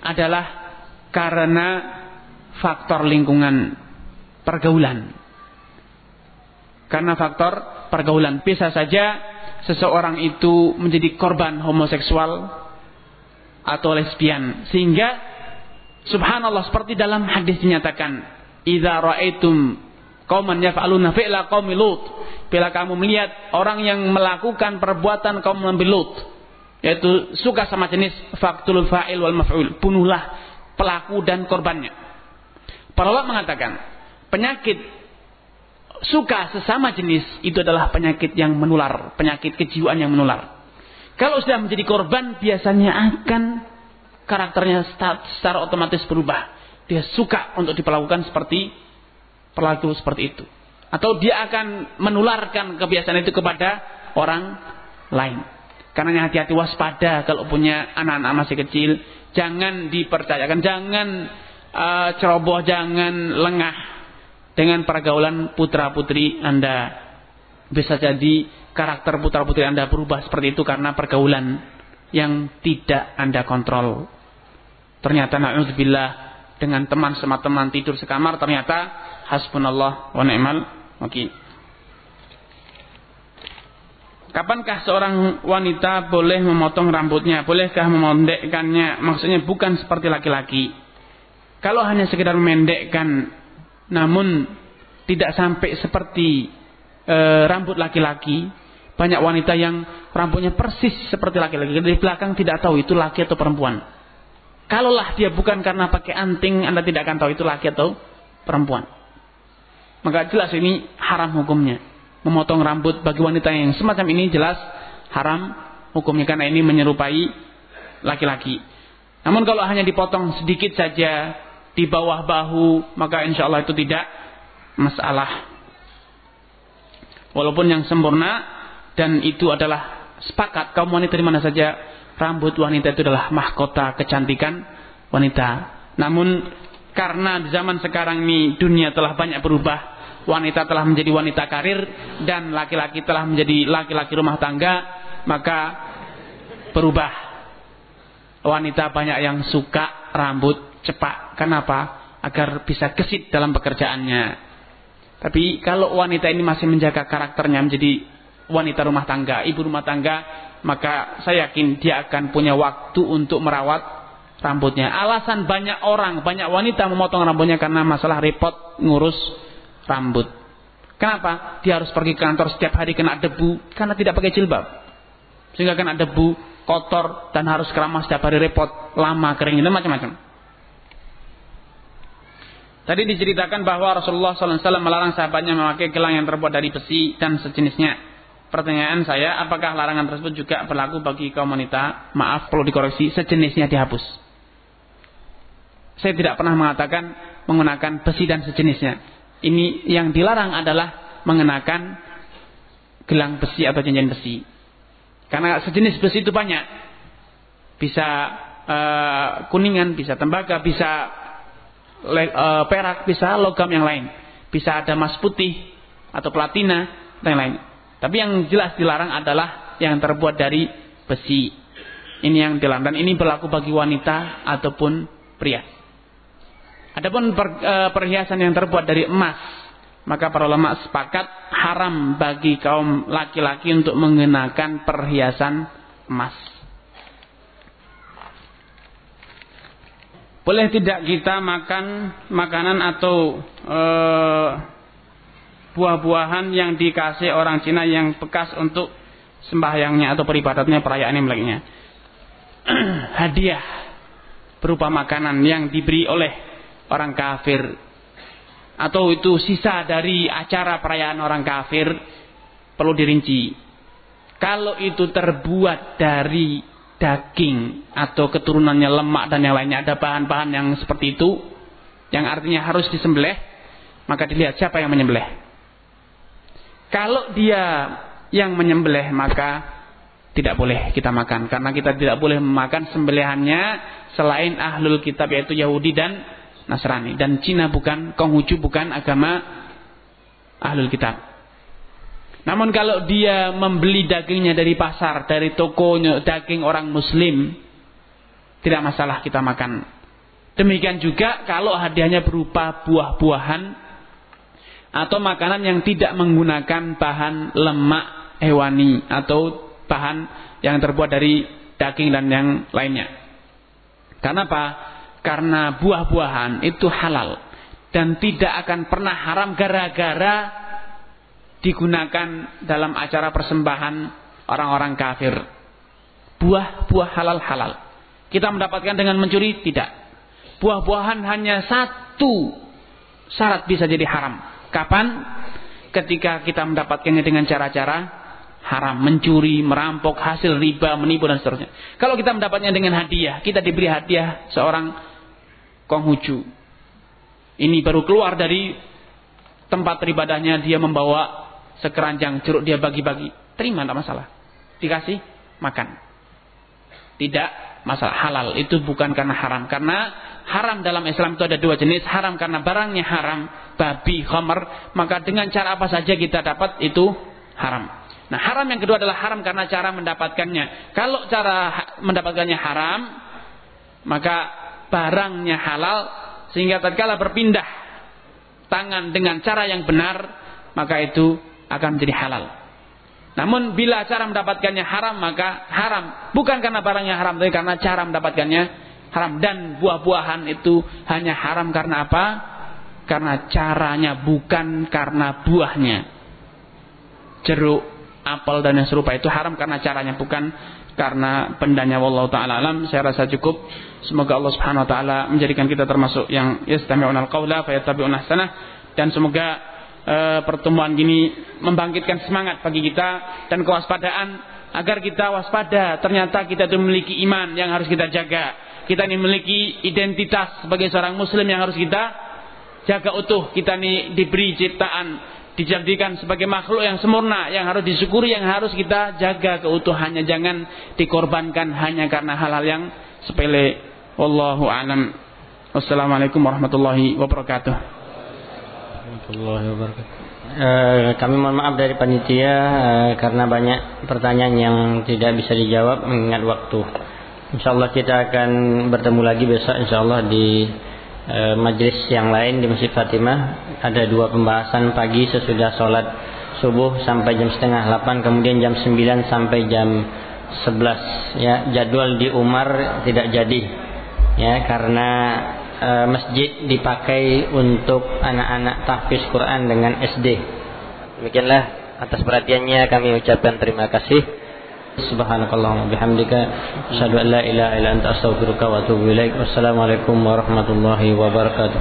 adalah karena faktor lingkungan pergaulan. Karena faktor pergaulan bisa saja seseorang itu menjadi korban homoseksual atau lesbian sehingga subhanallah seperti dalam hadis dinyatakan idza raaitum Kauman yaf'aluna fi'la qaumi Lut. Bila kamu melihat orang yang melakukan perbuatan kaum Nabi Lut, yaitu suka sama jenis faktul fa'il wal maf'ul, bunuhlah pelaku dan korbannya. Para ulama mengatakan, penyakit suka sesama jenis itu adalah penyakit yang menular, penyakit kejiwaan yang menular. Kalau sudah menjadi korban, biasanya akan karakternya secara otomatis berubah. Dia suka untuk diperlakukan seperti Pelaku seperti itu. Atau dia akan menularkan kebiasaan itu kepada orang lain. Karena hati-hati waspada kalau punya anak-anak masih kecil. Jangan dipercayakan, jangan uh, ceroboh, jangan lengah dengan pergaulan putra-putri Anda. Bisa jadi karakter putra-putri Anda berubah seperti itu karena pergaulan yang tidak Anda kontrol. Ternyata na'udzubillah dengan teman sama teman tidur sekamar ternyata hasbunallah wa ni'mal wakil. Kapankah seorang wanita boleh memotong rambutnya? Bolehkah memendekkannya? Maksudnya bukan seperti laki-laki. Kalau hanya sekedar memendekkan, namun tidak sampai seperti e, rambut laki-laki, banyak wanita yang rambutnya persis seperti laki-laki. Dari belakang tidak tahu itu laki atau perempuan. Kalaulah dia bukan karena pakai anting, Anda tidak akan tahu itu laki atau perempuan. Maka jelas ini haram hukumnya. Memotong rambut bagi wanita yang semacam ini jelas haram hukumnya karena ini menyerupai laki-laki. Namun kalau hanya dipotong sedikit saja di bawah bahu, maka insya Allah itu tidak masalah. Walaupun yang sempurna dan itu adalah sepakat kaum wanita di mana saja rambut wanita itu adalah mahkota kecantikan wanita. Namun karena di zaman sekarang ini dunia telah banyak berubah, wanita telah menjadi wanita karir dan laki-laki telah menjadi laki-laki rumah tangga, maka berubah. Wanita banyak yang suka rambut cepat. Kenapa? Agar bisa gesit dalam pekerjaannya. Tapi kalau wanita ini masih menjaga karakternya menjadi wanita rumah tangga, ibu rumah tangga, maka saya yakin dia akan punya waktu untuk merawat rambutnya. Alasan banyak orang, banyak wanita memotong rambutnya karena masalah repot ngurus rambut. Kenapa? Dia harus pergi ke kantor setiap hari kena debu karena tidak pakai jilbab. Sehingga kena debu, kotor dan harus keramas setiap hari repot, lama kering itu macam-macam. Tadi diceritakan bahwa Rasulullah SAW melarang sahabatnya memakai gelang yang terbuat dari besi dan sejenisnya. Pertanyaan saya, apakah larangan tersebut juga berlaku bagi kaum wanita? Maaf, perlu dikoreksi, sejenisnya dihapus. Saya tidak pernah mengatakan menggunakan besi dan sejenisnya. Ini yang dilarang adalah mengenakan gelang besi atau cincin besi. Karena sejenis besi itu banyak. Bisa uh, kuningan, bisa tembaga, bisa uh, perak, bisa logam yang lain. Bisa ada emas putih atau platina dan lain. Tapi yang jelas dilarang adalah yang terbuat dari besi. Ini yang dilarang dan ini berlaku bagi wanita ataupun pria. Adapun per, e, perhiasan yang terbuat dari emas maka para ulama sepakat haram bagi kaum laki-laki untuk mengenakan perhiasan emas. Boleh tidak kita makan makanan atau uh, buah-buahan yang dikasih orang Cina yang bekas untuk sembahyangnya atau peribadatnya perayaan Imleknya? Hadiah berupa makanan yang diberi oleh orang kafir atau itu sisa dari acara perayaan orang kafir perlu dirinci. Kalau itu terbuat dari daging atau keturunannya lemak dan yang lainnya ada bahan-bahan yang seperti itu yang artinya harus disembelih maka dilihat siapa yang menyembelih. Kalau dia yang menyembelih maka tidak boleh kita makan karena kita tidak boleh memakan sembelihannya selain ahlul kitab yaitu Yahudi dan Nasrani dan Cina bukan Konghucu bukan agama ahlul kitab. Namun kalau dia membeli dagingnya dari pasar, dari tokonya daging orang muslim, tidak masalah kita makan. Demikian juga kalau hadiahnya berupa buah-buahan atau makanan yang tidak menggunakan bahan lemak hewani atau bahan yang terbuat dari daging dan yang lainnya. Karena apa? Karena buah-buahan itu halal dan tidak akan pernah haram gara-gara digunakan dalam acara persembahan orang-orang kafir. Buah-buah halal-halal. Kita mendapatkan dengan mencuri? Tidak. Buah-buahan hanya satu syarat bisa jadi haram. Kapan? Ketika kita mendapatkannya dengan cara-cara haram, mencuri, merampok, hasil riba, menipu dan seterusnya. Kalau kita mendapatnya dengan hadiah, kita diberi hadiah seorang Konghucu. Ini baru keluar dari tempat ibadahnya dia membawa sekeranjang jeruk dia bagi-bagi. Terima tidak masalah. Dikasih makan. Tidak masalah. Halal. Itu bukan karena haram. Karena haram dalam Islam itu ada dua jenis. Haram karena barangnya haram babi khamar. Maka dengan cara apa saja kita dapat itu haram. Nah haram yang kedua adalah haram karena cara mendapatkannya. Kalau cara mendapatkannya haram maka barangnya halal sehingga tatkala berpindah tangan dengan cara yang benar maka itu akan menjadi halal. Namun bila cara mendapatkannya haram maka haram bukan karena barangnya haram tapi karena cara mendapatkannya haram dan buah-buahan itu hanya haram karena apa? Karena caranya bukan karena buahnya. Jeruk, apel dan yang serupa itu haram karena caranya bukan karena pendanya wallahu taala alam saya rasa cukup semoga Allah Subhanahu wa taala menjadikan kita termasuk yang yastami'una al-qaula fayattabi'una ahsanah dan semoga e, pertemuan gini membangkitkan semangat bagi kita dan kewaspadaan agar kita waspada. Ternyata kita itu memiliki iman yang harus kita jaga. Kita ini memiliki identitas sebagai seorang muslim yang harus kita jaga utuh. Kita ini diberi ciptaan dijadikan sebagai makhluk yang sempurna yang harus disyukuri yang harus kita jaga keutuhannya. Jangan dikorbankan hanya karena hal-hal yang sepele. Wallahu alam. Wassalamualaikum warahmatullahi wabarakatuh warahmatullahi wabarakatuh. Uh, kami mohon maaf dari panitia uh, karena banyak pertanyaan yang tidak bisa dijawab mengingat waktu. Insyaallah kita akan bertemu lagi besok insyaallah di e, majelis yang lain di Masjid Fatimah. Ada dua pembahasan pagi sesudah sholat subuh sampai jam setengah 8 kemudian jam 9 sampai jam 11 ya jadwal di Umar tidak jadi ya karena e, masjid dipakai untuk anak-anak tahfiz Quran dengan SD demikianlah atas perhatiannya kami ucapkan terima kasih Subhanakallahumma bihamdika asyhadu an la ilaha illa anta astaghfiruka wa atubu ilaik. Wassalamualaikum warahmatullahi wabarakatuh.